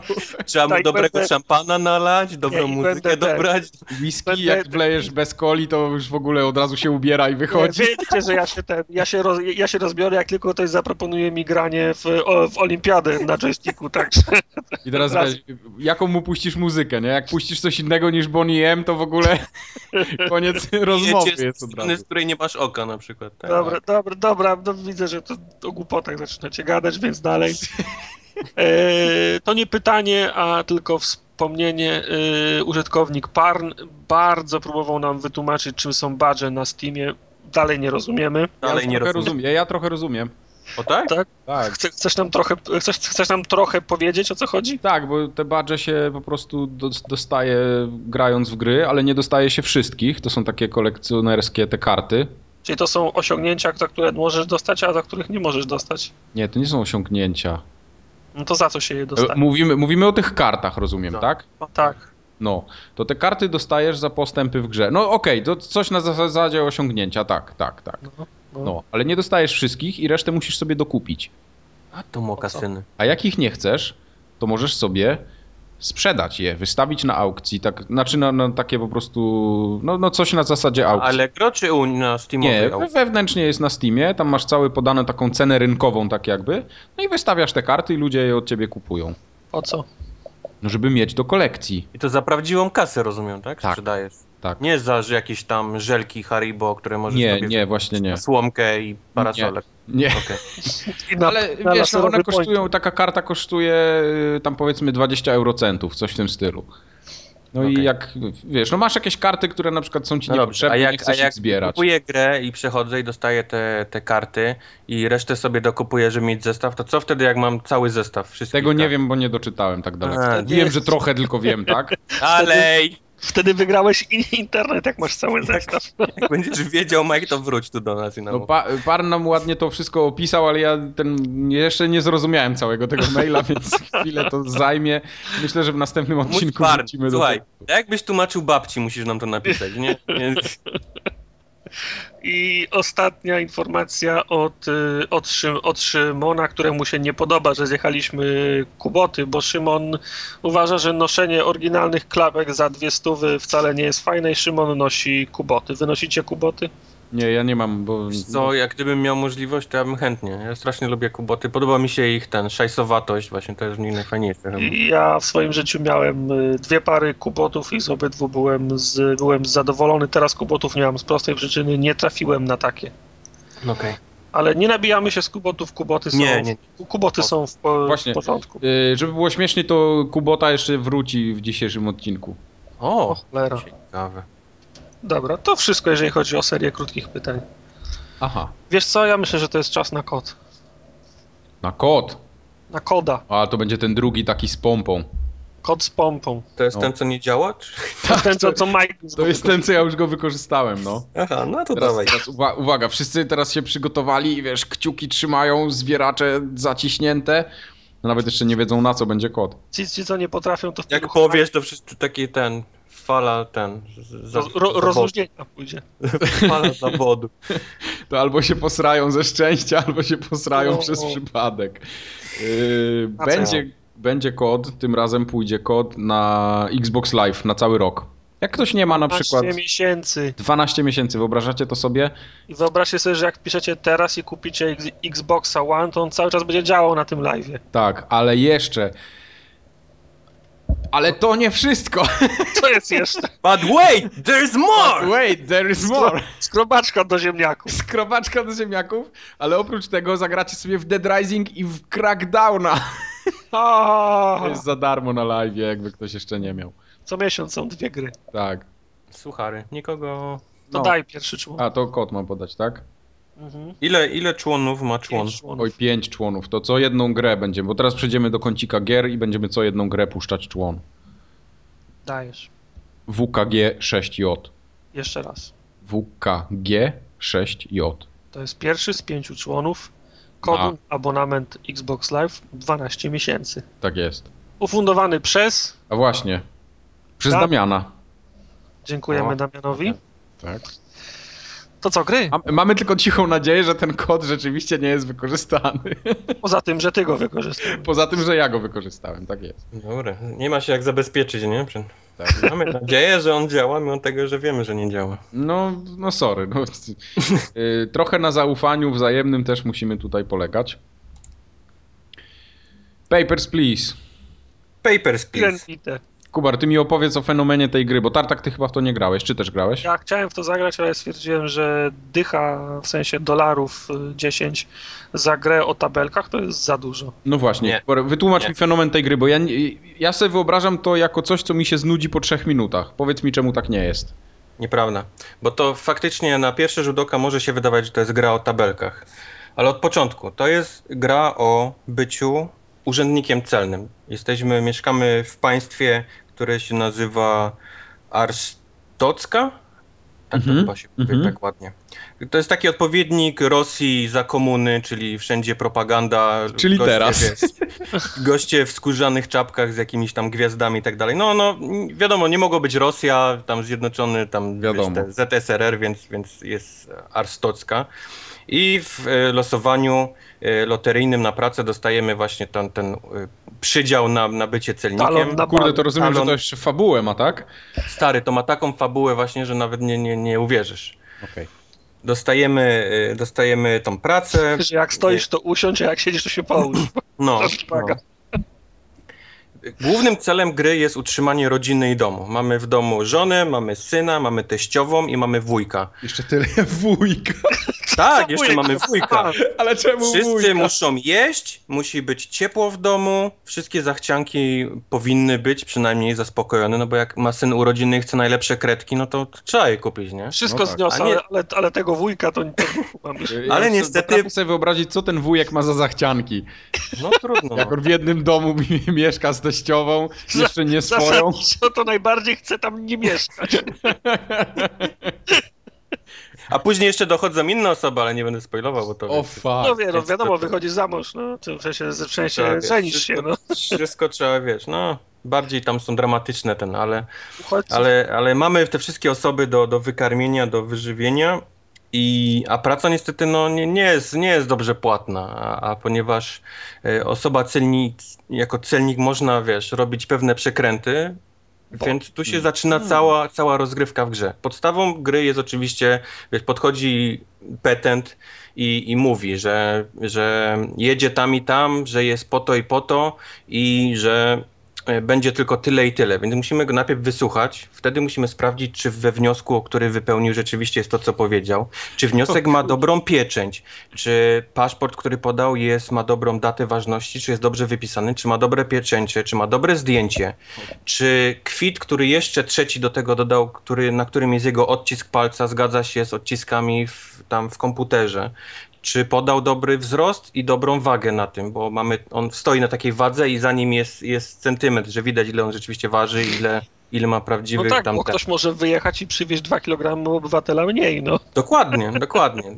Trzeba mu Tak, dobrego będę- szampana nalać, dobrą muzykę dobrać. Whisky, Będę- jak wlejesz bez coli, to już w ogóle od razu się ubiera i wychodzi. Nie, Wiecie, że ja się, ten, ja, się roz, ja się rozbiorę, jak tylko ktoś zaproponuje mi granie w, o, w olimpiadę na joysticku, także I teraz Raz. weź, jaką mu puścisz muzykę, nie? Jak puścisz coś innego niż Bonnie M, to w ogóle [LAUGHS] koniec rozmowy jest z od razu. z której nie masz oka na przykład. Tak. dobra, dobra, dobra, no widzę, że to o głupotach zaczynacie gadać, więc dalej. [LAUGHS] E, to nie pytanie, a tylko wspomnienie. E, użytkownik Parn bardzo próbował nam wytłumaczyć, czym są badże na Steamie. Dalej nie rozumiemy. Dalej ja nie rozumiem. Ja trochę rozumiem. O tak? Tak? Tak. Chce, chcesz, nam trochę, chcesz, chcesz nam trochę powiedzieć, o co chodzi? Tak, bo te badże się po prostu dos- dostaje grając w gry, ale nie dostaje się wszystkich. To są takie kolekcjonerskie te karty. Czyli to są osiągnięcia, za które możesz dostać, a za których nie możesz dostać. Nie, to nie są osiągnięcia. No to za co się je dostaje? Mówimy, mówimy o tych kartach, rozumiem, No. tak? No, tak. No, to te karty dostajesz za postępy w grze. No okej, to coś na zasadzie osiągnięcia, tak, tak, tak. No, no. No, ale nie dostajesz wszystkich i resztę musisz sobie dokupić. A to mokasyny. A jak ich nie chcesz, to możesz sobie sprzedać je, wystawić na aukcji, tak, znaczy na, na takie po prostu, no, no coś na zasadzie aukcji. Ale gro czy u na Steamowej Nie, aukcji? wewnętrznie jest na Steamie, tam masz cały podane taką cenę rynkową tak jakby, no i wystawiasz te karty i ludzie je od ciebie kupują. Po co? No żeby mieć do kolekcji. I to za prawdziwą kasę, rozumiem, tak? Tak. Sprzedajesz. Tak. Nie za jakieś tam żelki Haribo, które możesz Nie, sobie nie, właśnie nie. słomkę i parasolek. Nie. I [LAUGHS] na, Ale na wiesz, no one point. kosztują, taka karta kosztuje y, tam powiedzmy 20 eurocentów, coś w tym stylu. No i Okej. jak, wiesz, no masz jakieś karty, które na przykład są ci No dobrze, niepotrzebne, a nie jak, a chcesz jak ich zbierać. kupuję grę i przechodzę i dostaję te, te karty i resztę sobie dokupuję, żeby mieć zestaw, to co wtedy jak mam cały zestaw wszystkich Tego nie kart? wiem, bo nie doczytałem tak daleko. A, wiem, nie. że trochę tylko wiem, tak? [LAUGHS] Dalej! Wtedy wygrałeś i- internet, jak masz cały zestaw. Jak będziesz wiedział, Mike, to wróć tu do nas i nam No, pa, Pan nam ładnie to wszystko opisał, ale ja ten jeszcze nie zrozumiałem całego tego [LAUGHS] maila, więc chwilę to zajmie. Myślę, że w następnym Mój odcinku tward, wrócimy do słuchaj, tego. jakbyś tłumaczył babci, musisz nam to napisać, nie? nie? [LAUGHS] I ostatnia informacja od, y, od, Szym, od Szymona, któremu się nie podoba, że zjechaliśmy kuboty, bo Szymon uważa, że noszenie oryginalnych klapek za dwie stówy wcale nie jest fajne i Szymon nosi kuboty. Wynosicie kuboty? Nie, ja nie mam, bo... Co, jak gdybym miał możliwość, to ja bym chętnie. Ja strasznie lubię kuboty. Podoba mi się ich ten szajsowatość, właśnie to jest w nich najfajniejsze. ja w swoim życiu miałem y, dwie pary kubotów i z obydwu byłem, z, byłem zadowolony. Teraz kubotów nie mam z prostej przyczyny, nie trafiłem na takie. No Okej. Ale nie nabijamy się z kubotów, kuboty są, Nie, nie. Kuboty są w, po, Właśnie. w porządku. Y, żeby było śmiesznie, to Kubota jeszcze wróci w dzisiejszym odcinku. O, O, cholera. ciekawe. Dobra, to wszystko, jeżeli chodzi o serię krótkich pytań. Aha. Wiesz co, ja myślę, że to jest czas na kod. Na kod. Na koda. A to będzie ten drugi taki z pompą. Kod z pompą. To jest No. ten, co nie działa? Czy... [LAUGHS] To ten, co, co Mike To jest ten, co ja już go wykorzystałem, no. Aha, no to Teraz, dawaj. teraz uwa uwaga, wszyscy teraz się przygotowali i wiesz, kciuki trzymają, zwieracze zaciśnięte. No Nawet jeszcze nie wiedzą na co będzie kod. Ci, ci, co nie potrafią, to w Jak powiesz, to wszyscy taki ten, fala ten, za, ro, zawodu. rozluźnienia pójdzie. [LAUGHS] fala zawodu. To albo się posrają ze szczęścia, albo się posrają O, przez o. przypadek. Yy, będzie, będzie kod, tym razem pójdzie kod na Xbox Live na cały rok. Jak ktoś nie ma na 12 przykład miesięcy. 12 miesięcy, wyobrażacie to sobie? I wyobraźcie sobie, że jak piszecie teraz i kupicie X, Xboxa One, to on cały czas będzie działał na tym live'ie. Tak, ale jeszcze. Ale to nie wszystko. [LAUGHS] Co jest jeszcze? But wait, there's more! Wait, there is more. Skrobaczka do ziemniaków. Skrobaczka do ziemniaków, ale oprócz tego zagracie sobie w Dead Rising i w Crackdowna. To jest za darmo na live, jakby ktoś jeszcze nie miał. Co miesiąc są dwie gry. Tak. Suchary, nikogo... To No. daj pierwszy człon. A to kod mam podać, tak? Mhm. Ile, ile członów ma człon? Pięć członów. Oj, pięć członów. To co jedną grę będziemy, bo teraz przejdziemy do kącika gier i będziemy co jedną grę puszczać człon. Dajesz. WKG 6J. Jeszcze raz. WKG 6J. To jest pierwszy z pięciu członów. Kod abonament Xbox Live 12 miesięcy. Tak jest. Ufundowany przez. A właśnie. Przez Tak. Damiana. Dziękujemy O. Damianowi. Tak. To co, gry? Mamy tylko cichą nadzieję, że ten kod rzeczywiście nie jest wykorzystany. [LAUGHS] Poza tym, że ty go wykorzystujesz. Poza tym, że ja go wykorzystałem, tak jest. Dobra, nie ma się jak zabezpieczyć, nie? Przed- Tak. [LAUGHS] Mamy nadzieję, że on działa, mimo tego, że wiemy, że nie działa. No, no sorry. No, [LAUGHS] y, trochę na zaufaniu wzajemnym też musimy tutaj polegać. Papers, please. Papers, please. Kubar, ty mi opowiedz o fenomenie tej gry, bo Tartak ty chyba w to nie grałeś, czy też grałeś? Ja chciałem w to zagrać, ale stwierdziłem, że dycha w sensie dolarów y, 10 za grę o tabelkach to jest za dużo. No właśnie, Nie. Kubar, wytłumacz Nie. mi fenomen tej gry, bo ja, ja sobie wyobrażam to jako coś, co mi się znudzi po trzech minutach. Powiedz mi, czemu tak nie jest. Nieprawda. Bo to faktycznie na pierwszy rzut oka może się wydawać, że to jest gra o tabelkach. Ale od początku to jest gra o byciu urzędnikiem celnym. Jesteśmy, mieszkamy w państwie, które się nazywa Arstocka. Tak to Mhm, chyba się mówi mhm. tak ładnie. To jest taki odpowiednik Rosji za komuny, czyli wszędzie propaganda. Czyli teraz. Wiesz, goście w skórzanych czapkach z jakimiś tam gwiazdami i tak dalej. No, no, wiadomo, nie mogło być Rosja, tam zjednoczony, tam Wiadomo. Wiesz, ZSRR, więc, więc jest Arstocka. I w e, losowaniu loteryjnym na pracę dostajemy właśnie ten, ten e, przydział na, na bycie celnikiem. Talon na Kurde, to rozumiem, że Talon. to jeszcze fabułę ma, tak? Stary, to ma taką fabułę właśnie, że nawet nie, nie, nie uwierzysz. Okej. Dostajemy, e, dostajemy tą pracę. [LAUGHS] Że jak stoisz, to usiądź, a jak siedzisz, to się połóż. No, [LAUGHS] no. Głównym celem gry jest utrzymanie rodziny i domu. Mamy w domu żonę, mamy syna, mamy teściową i mamy wujka. Jeszcze tyle [LAUGHS] wujka. Tak, jeszcze wujek? mamy wujka. Ale czemu Wszyscy wujka? muszą jeść, musi być ciepło w domu, wszystkie zachcianki powinny być przynajmniej zaspokojone, no bo jak ma syn urodziny i chce najlepsze kredki, no to trzeba je kupić, nie? Wszystko No tak. zniosę, nie- ale, ale, tego wujka to, to. [LAUGHS] Ja Ale sobie niestety- potrafię sobie wyobrazić, co ten wujek ma za zachcianki. No trudno. Jak No. on w jednym domu mieszka z teściową, jeszcze nie swoją. Zasadniczo to najbardziej chce tam nie mieszkać. [LAUGHS] A później jeszcze dochodzą inne osoby, ale nie będę spoilował, bo to... O fuck. No wie, no wiadomo, to- wychodzisz za mąż, no, w sensie, w sensie wiesz, żenisz się, wszystko, no. Wszystko trzeba, wiesz, no... Bardziej tam są dramatyczne ten, ale... Ale, ale mamy te wszystkie osoby do, do wykarmienia, do wyżywienia I, a praca niestety no, nie, nie, jest, nie jest dobrze płatna, a, a ponieważ e, osoba celnik, jako celnik można, wiesz, robić pewne przekręty, bo. więc tu się hmm. zaczyna cała, cała rozgrywka w grze. Podstawą gry jest oczywiście, wiesz, podchodzi petent i, i mówi, że, że jedzie tam i tam, że jest po to i po to i że będzie tylko tyle i tyle, więc musimy go najpierw wysłuchać. Wtedy musimy sprawdzić, czy we wniosku, który wypełnił, rzeczywiście jest to, co powiedział. Czy wniosek ma dobrą pieczęć, czy paszport, który podał, jest, ma dobrą datę ważności, czy jest dobrze wypisany, czy ma dobre pieczęcie, czy ma dobre zdjęcie, czy kwit, który jeszcze trzeci do tego dodał, który, na którym jest jego odcisk palca, zgadza się z odciskami w, tam w komputerze czy podał dobry wzrost i dobrą wagę na tym, bo mamy, on stoi na takiej wadze i za nim jest, jest centymetr, że widać ile on rzeczywiście waży, ile, ile ma prawdziwych no tak, tam... bo ktoś może wyjechać i przywieźć 2 kg obywatela mniej, no. Dokładnie, [LAUGHS] dokładnie.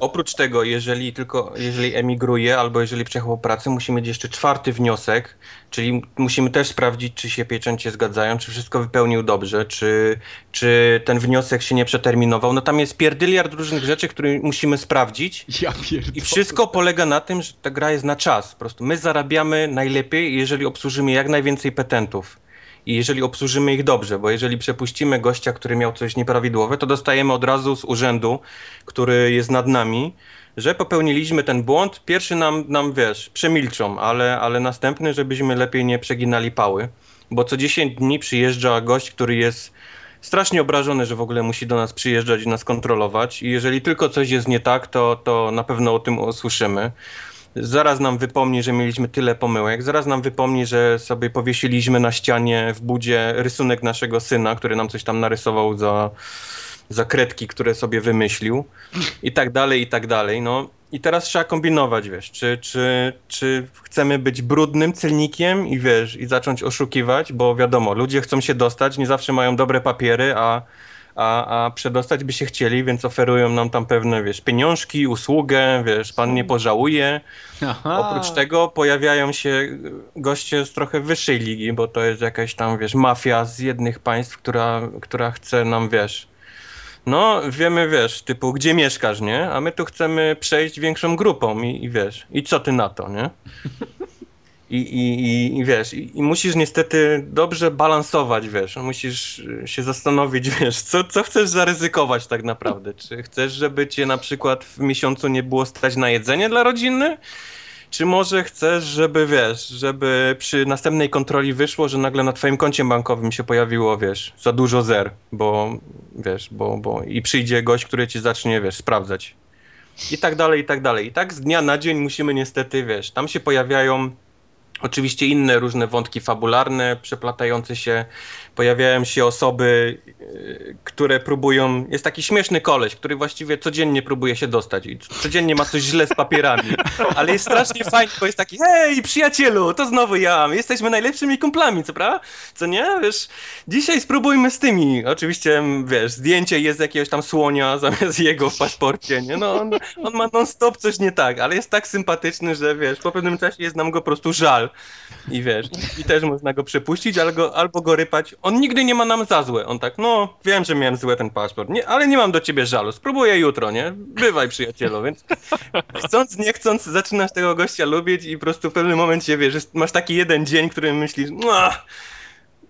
Oprócz tego, jeżeli tylko, jeżeli emigruje albo jeżeli przejechał pracę, musi mieć jeszcze czwarty wniosek, czyli musimy też sprawdzić, czy się pieczęcie zgadzają, czy wszystko wypełnił dobrze, czy, czy ten wniosek się nie przeterminował. No tam jest pierdyliard różnych rzeczy, które musimy sprawdzić. Ja I wszystko polega na tym, że ta gra jest na czas. Po prostu my zarabiamy najlepiej, jeżeli obsłużymy jak najwięcej petentów i jeżeli obsłużymy ich dobrze, bo jeżeli przepuścimy gościa, który miał coś nieprawidłowe, to dostajemy od razu z urzędu, który jest nad nami, że popełniliśmy ten błąd. Pierwszy nam, nam wiesz, przemilczą, ale, ale następny, żebyśmy lepiej nie przeginali pały, bo co 10 dni przyjeżdża gość, który jest strasznie obrażony, że w ogóle musi do nas przyjeżdżać i nas kontrolować. I jeżeli tylko coś jest nie tak, to, to na pewno o tym usłyszymy zaraz nam wypomni, że mieliśmy tyle pomyłek, zaraz nam wypomni, że sobie powiesiliśmy na ścianie w budzie rysunek naszego syna, który nam coś tam narysował za, za kredki, które sobie wymyślił i tak dalej, i tak dalej. No i teraz trzeba kombinować, wiesz, czy, czy, czy chcemy być brudnym celnikiem i wiesz, i zacząć oszukiwać, bo wiadomo, ludzie chcą się dostać, nie zawsze mają dobre papiery, a a, a przedostać by się chcieli, więc oferują nam tam pewne, wiesz, pieniążki, usługę, wiesz, pan nie pożałuje. Aha. Oprócz tego pojawiają się goście z trochę wyższej ligi, bo to jest jakaś tam, wiesz, mafia z jednych państw, która, która chce nam, wiesz, no, wiemy, wiesz, typu, gdzie mieszkasz, nie? A my tu chcemy przejść większą grupą i, i wiesz, i co ty na to, nie? [LAUGHS] I, i, i, wiesz, i, i, musisz niestety dobrze balansować, wiesz, musisz się zastanowić, [LAUGHS] wiesz, co, co chcesz zaryzykować tak naprawdę. Czy chcesz, żeby cię na przykład w miesiącu nie było stać na jedzenie dla rodziny? Czy może chcesz, żeby, wiesz, żeby przy następnej kontroli wyszło, że nagle na twoim koncie bankowym się pojawiło, wiesz, za dużo zer, bo, wiesz, bo, bo i przyjdzie gość, który ci zacznie, wiesz, sprawdzać. I tak dalej, i tak dalej. I tak z dnia na dzień musimy niestety, wiesz, tam się pojawiają Oczywiście inne różne wątki fabularne, przeplatające się, pojawiają się osoby, y, które próbują. Jest taki śmieszny koleś, który właściwie codziennie próbuje się dostać i codziennie ma coś źle z papierami, [LAUGHS] ale jest strasznie fajny, bo jest taki: hej, przyjacielu, to znowu ja, my jesteśmy najlepszymi kumplami, co prawda? Co nie? Wiesz, dzisiaj spróbujmy z tymi. Oczywiście, wiesz, zdjęcie jest jakiegoś tam słonia [LAUGHS] zamiast jego w paszporcie, nie? No, on, on ma non-stop coś nie tak, ale jest tak sympatyczny, że wiesz, po pewnym czasie jest nam go po prostu żal. I wiesz, i też można go przepuścić, albo, albo go rypać. On nigdy nie ma nam za złe. On tak, no, wiem, że miałem złe ten paszport, nie, ale nie mam do ciebie żalu. Spróbuję jutro, nie? Bywaj, przyjacielu, więc [LAUGHS] chcąc, nie chcąc, zaczynasz tego gościa lubić i po prostu w pewnym momencie, wiesz, masz taki jeden dzień, który myślisz, no,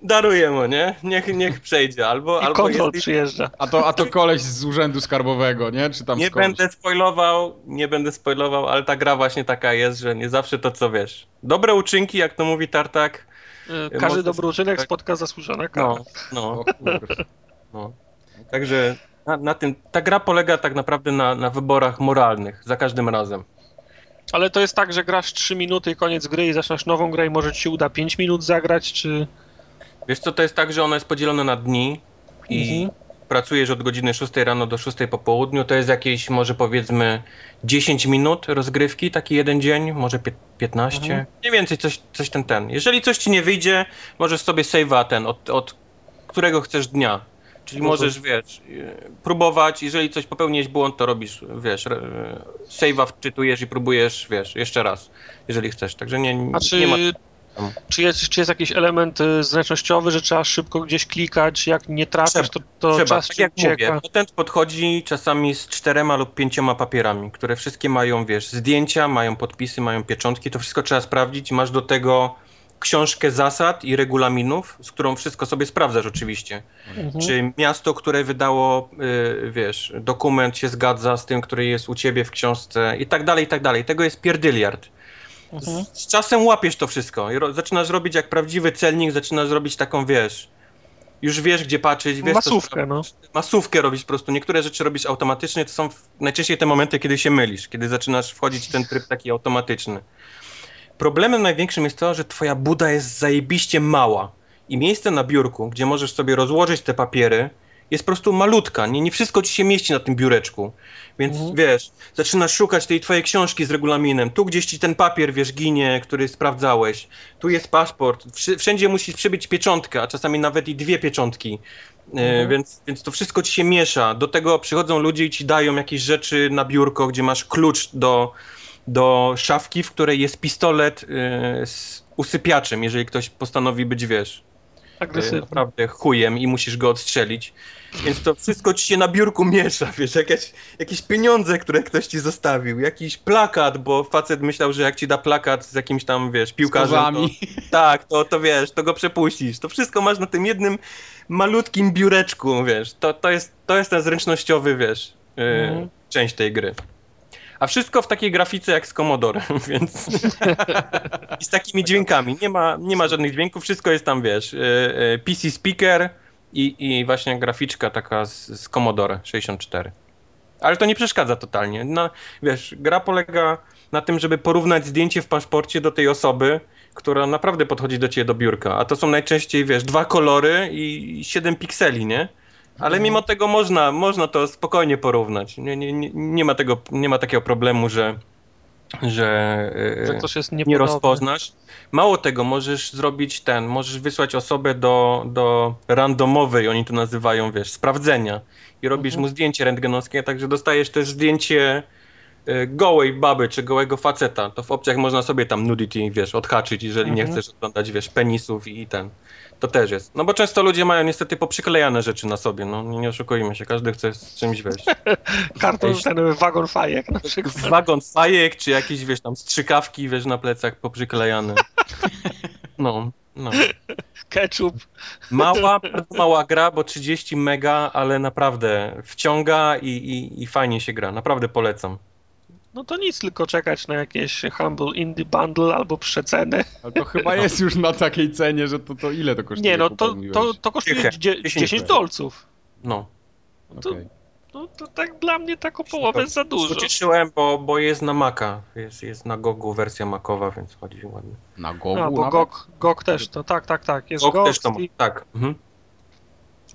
daruję mu, nie? Niech, niech przejdzie, albo... I albo kontrol jest... przyjeżdża. A to, a to koleś z urzędu skarbowego, nie? Czy tam Nie skądś? będę spoilował, nie będę spoilował, ale ta gra właśnie taka jest, że nie zawsze to, co wiesz. Dobre uczynki, jak to mówi Tartak. Y, każdy dobry uczynek spotka zasłużone kara. No, no, no. Także na, na, tym, ta gra polega tak naprawdę na, na wyborach moralnych za każdym razem. Ale to jest tak, że grasz 3 minuty, koniec gry i zaczynasz nową grę i może ci się uda 5 minut zagrać, czy... Wiesz co, to jest tak, że ona jest podzielona na dni i mhm. Pracujesz od godziny 6 rano do 6 po południu, to jest jakieś może powiedzmy 10 minut rozgrywki, taki jeden dzień, może 15, mhm. mniej więcej coś, coś ten, ten. Jeżeli coś ci nie wyjdzie, możesz sobie save'a ten, od, od którego chcesz dnia. Czyli no możesz, wiesz, próbować, jeżeli coś popełniłeś błąd, to robisz, wiesz, save'a wczytujesz i próbujesz, wiesz, jeszcze raz, jeżeli chcesz. Także nie, A czy nie ma Czy jest, czy jest jakiś element y, zręcznościowy, że trzeba szybko gdzieś klikać, jak nie trafisz, to, to Trzeba, czas tak jak ucieka? mówię, patent podchodzi czasami z czterema lub pięcioma papierami, które wszystkie mają, wiesz, zdjęcia, mają podpisy, mają pieczątki, to wszystko trzeba sprawdzić. Masz do tego książkę zasad i regulaminów, z którą wszystko sobie sprawdzasz oczywiście. Mhm. Czy miasto, które wydało, y, wiesz, dokument się zgadza z tym, który jest u ciebie w książce i tak dalej, i tak dalej. Tego jest pierdyliard. Mhm. Z, z czasem łapiesz to wszystko i ro, zaczynasz robić jak prawdziwy celnik, zaczynasz robić taką, wiesz, już wiesz gdzie patrzeć, wiesz co Masówkę, no. masówkę robić po prostu. Niektóre rzeczy robisz automatycznie, to są najczęściej te momenty, kiedy się mylisz, kiedy zaczynasz wchodzić w ten tryb taki automatyczny. Problemem największym jest to, że twoja buda jest zajebiście mała i miejsce na biurku, gdzie możesz sobie rozłożyć te papiery, jest po prostu malutka. Nie, nie wszystko ci się mieści na tym biureczku. Więc Mhm. wiesz, zaczynasz szukać tej twojej książki z regulaminem. Tu gdzieś ci ten papier, wiesz, ginie, który sprawdzałeś. Tu jest paszport. Wszędzie musisz przybyć pieczątkę, a czasami nawet i dwie pieczątki. E, Mhm. więc, więc to wszystko ci się miesza. Do tego przychodzą ludzie i ci dają jakieś rzeczy na biurko, gdzie masz klucz do, do szafki, w której jest pistolet e, z usypiaczem, jeżeli ktoś postanowi być, wiesz, e, Agresywny. naprawdę chujem i musisz go odstrzelić. Więc to wszystko ci się na biurku miesza, [LAUGHS] wiesz, jakieś, jakieś pieniądze, które ktoś ci zostawił, jakiś plakat, bo facet myślał, że jak ci da plakat z jakimś tam, wiesz, piłkarzem, to, [LAUGHS] tak, to, to wiesz, to go przepuścisz. To wszystko masz na tym jednym malutkim biureczku, wiesz. To, to, jest, to jest ten zręcznościowy, wiesz, yy, Mhm. część tej gry. A wszystko w takiej grafice jak z Commodore, [LAUGHS] więc i z takimi dźwiękami. Nie ma, nie ma żadnych dźwięków, wszystko jest tam, wiesz, yy, yy, PC speaker i, i właśnie graficzka taka z, z Commodore 64. Ale to nie przeszkadza totalnie. No, wiesz, gra polega na tym, żeby porównać zdjęcie w paszporcie do tej osoby, która naprawdę podchodzi do ciebie do biurka. A to są najczęściej, wiesz, dwa kolory i 7 pikseli, nie? Ale mimo tego można, można to spokojnie porównać. Nie, nie, nie, nie, ma, tego, nie ma takiego problemu, że, że, Że ktoś jest nie rozpoznasz. Mało tego, możesz zrobić ten, możesz wysłać osobę do, do randomowej, oni to nazywają, wiesz, sprawdzenia. I robisz Mhm. mu zdjęcie rentgenowskie, także dostajesz też zdjęcie e, gołej baby czy gołego faceta. To w opcjach można sobie tam nudity, wiesz, odhaczyć, jeżeli nie Mhm. chcesz oglądać, wiesz, penisów i, ten. To też jest. No bo często ludzie mają niestety poprzyklejane rzeczy na sobie, no nie nie oszukujmy się, każdy chce z czymś, wiesz, [LAUGHS] Karton, ten wagon fajek na przykład. wagon fajek, czy jakieś, wiesz, tam strzykawki, wiesz, na plecach poprzyklejane. [LAUGHS] No, no. Ketchup. Mała, [LAUGHS] bardzo mała gra, bo 30 mega, ale naprawdę wciąga i, i, i fajnie się gra. Naprawdę polecam. No to nic, tylko czekać na jakieś Humble Indie Bundle albo przecenę. Ale to chyba jest już na takiej cenie, że to, to ile to kosztuje? Nie, no to, to, to kosztuje Dychę, dzie- 10 10 dolców. No. to- Okej. No to tak dla mnie tak o połowę za dużo. Ucieszyłem, bo, bo jest na Maca. Jest, jest na Gogu wersja Macowa, więc chodzi ładnie. Na Gogu A, bo? GOG, GOG też to, tak, tak, tak. Jest Gog GOG. też to ma. i- Tak. Mhm.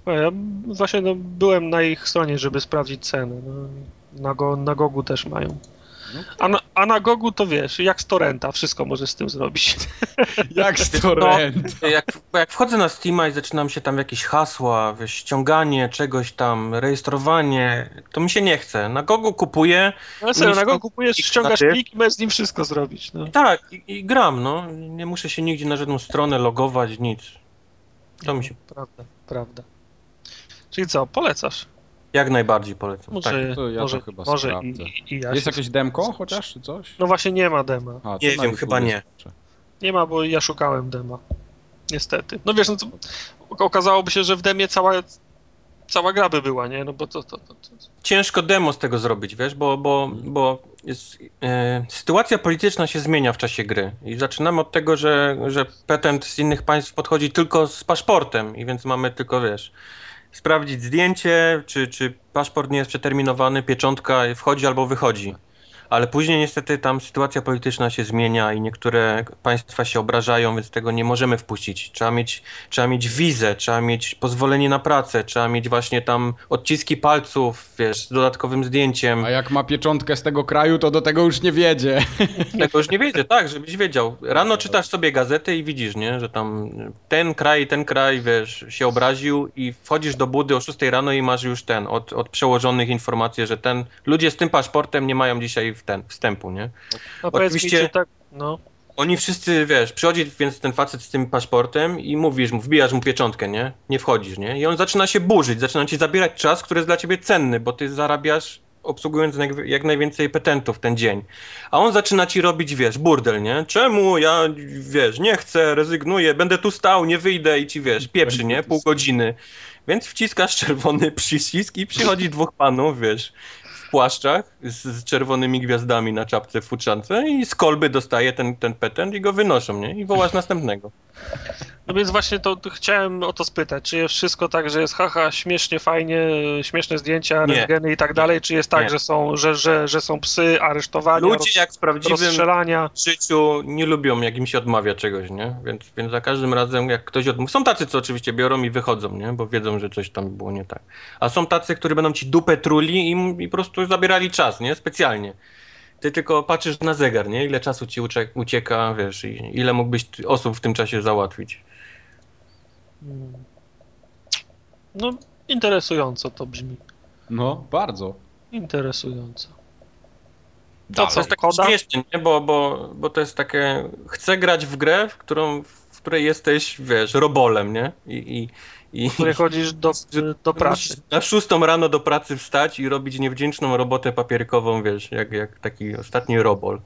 Ja właśnie no, byłem na ich stronie, żeby sprawdzić ceny. No, na, go, na Gogu też mają. A na, a na Gogu to wiesz, jak z torrenta, wszystko możesz z tym zrobić. [LAUGHS] Jak z torrent. Jak, bo jak wchodzę na Steama i zaczynam się tam jakieś hasła, wiesz, ściąganie czegoś tam, rejestrowanie, to mi się nie chce. Na Gogu kupuję, No serio, na Gogu kupujesz, ich ściągasz na ty- plik i możesz z nim wszystko zrobić. No. tak, i, i gram, no. Nie muszę się nigdzie na żadną stronę logować, nic. To mi się Prawda, prawda. Czyli co, polecasz? Jak najbardziej polecam. Może, Tak. to ja to może, chyba może sprawdzę. i, i ja Jest jakieś demko chociaż, czy coś? No właśnie nie ma dema. A, to Nie wiem, chyba nie. Nie ma, bo ja szukałem dema. Niestety. No wiesz, no to okazałoby się, że w demie cała, cała gra by była, nie? No bo to... to, to, to. ciężko demo z tego zrobić, wiesz, bo, bo, bo jest, e, sytuacja polityczna się zmienia w czasie gry i zaczynamy od tego, że, że petent z innych państw podchodzi tylko z paszportem i więc mamy tylko, wiesz, sprawdzić zdjęcie, czy, czy paszport nie jest przeterminowany, pieczątka wchodzi albo wychodzi. Ale później niestety tam sytuacja polityczna się zmienia i niektóre państwa się obrażają, więc tego nie możemy wpuścić. Trzeba mieć, trzeba mieć wizę, trzeba mieć pozwolenie na pracę, trzeba mieć właśnie tam odciski palców, wiesz, z dodatkowym zdjęciem. A jak ma pieczątkę z tego kraju, to do tego już nie wiedzie. [LAUGHS] Tego już nie wiedzie, tak, żebyś wiedział. Rano czytasz sobie gazetę i widzisz, nie, że tam ten kraj, ten kraj, wiesz, się obraził i wchodzisz do budy o 6 rano i masz już ten, od, od przełożonych informację, że ten, ludzie z tym paszportem nie mają dzisiaj w ten, wstępu, nie? No Oczywiście- tak... No. Oni wszyscy, wiesz, przychodzi więc ten facet z tym paszportem i mówisz mu, wbijasz mu pieczątkę, nie? Nie wchodzisz, nie? I on zaczyna się burzyć, zaczyna ci zabierać czas, który jest dla ciebie cenny, bo ty zarabiasz obsługując jak, najwięcej petentów ten dzień. A on zaczyna ci robić, wiesz, burdel, nie? Czemu ja, wiesz, nie chcę, rezygnuję, będę tu stał, nie wyjdę i ci, wiesz, pieprzy, nie? Pół godziny. Więc wciskasz czerwony przycisk i przychodzi dwóch panów, wiesz, płaszczach z, z czerwonymi gwiazdami na czapce w futrzance i z kolby dostaje ten, ten petent i go wynoszą, nie? I wołasz następnego. No więc właśnie to to chciałem o to spytać, czy jest wszystko tak, że jest haha, śmiesznie, fajnie, śmieszne zdjęcia, Nie. rentgeny i tak dalej, czy jest tak, Nie. że są, że, że, że są psy, aresztowania, Ludzie jak w roz, prawdziwym życiu nie lubią, jak im się odmawia czegoś, nie? Więc, więc za każdym razem, jak ktoś odmówi. Są tacy, co oczywiście biorą i wychodzą, nie? Bo wiedzą, że coś tam było nie tak. A są tacy, którzy będą ci dupę truli i, i po prostu zabierali czas, nie? Specjalnie. Ty tylko patrzysz na zegar, nie? Ile czasu ci ucie- ucieka, wiesz, i ile mógłbyś osób w tym czasie załatwić. No, interesująco to brzmi. No, bardzo. Interesująco. To, To co, jest takie koda? śmieszne, nie? Bo, bo, bo to jest takie... Chcę grać w grę, w, którą, w której jesteś, wiesz, robolem, nie? I, i, i, chodzisz do, do pracy. Na szóstą rano do pracy wstać i robić niewdzięczną robotę papierkową, wiesz, jak, jak taki ostatni robol.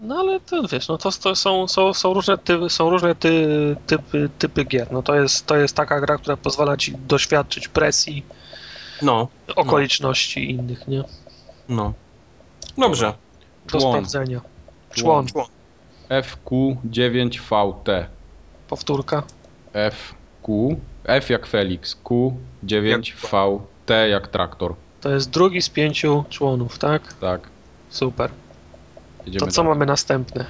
No ale to wiesz, no to, to są, są, są różne, ty, są różne ty, typy, typy gier. No to jest, to jest taka gra, która pozwala ci doświadczyć presji, No, okoliczności innych, nie? no. Dobrze. Do Człon. sprawdzenia. Człon. Człon. FQ9VT. Powtórka. FQ. F jak Felix. Q9VT jak traktor. To jest drugi z pięciu członów, tak? Tak. Super. Jedziemy To co dalej. mamy następne?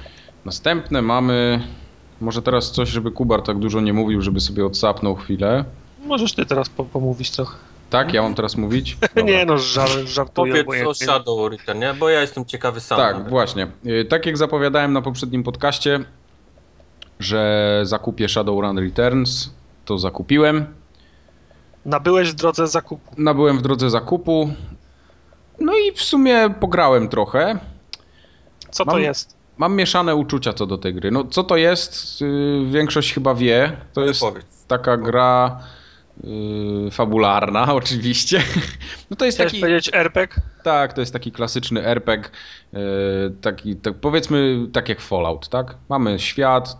Następne mamy. Może teraz coś, żeby Kubar tak dużo nie mówił, żeby sobie odsapnął chwilę. Możesz ty teraz po, pomówić trochę. Tak, ja mam teraz mówić? [LAUGHS] Dobra. Nie no, żar, żartuję. Powiedz o. Shadow Return, nie? Bo ja jestem ciekawy sam. Tak, nawet. właśnie. Y, Tak jak zapowiadałem na poprzednim podcaście, że zakupię Shadowrun Returns, to zakupiłem. Nabyłeś w drodze zakupu. Nabyłem w drodze zakupu. No i w sumie pograłem trochę. Co to Mam- jest? Mam mieszane uczucia co do tej gry. No co to jest? Y, Większość chyba wie. To jest Powiedz. taka gra y, fabularna [LAUGHS] oczywiście. No to jest Chciałeś taki powiedzieć RPG? tak, to jest taki klasyczny RPG, y, taki tak, powiedzmy tak jak Fallout, tak? Mamy świat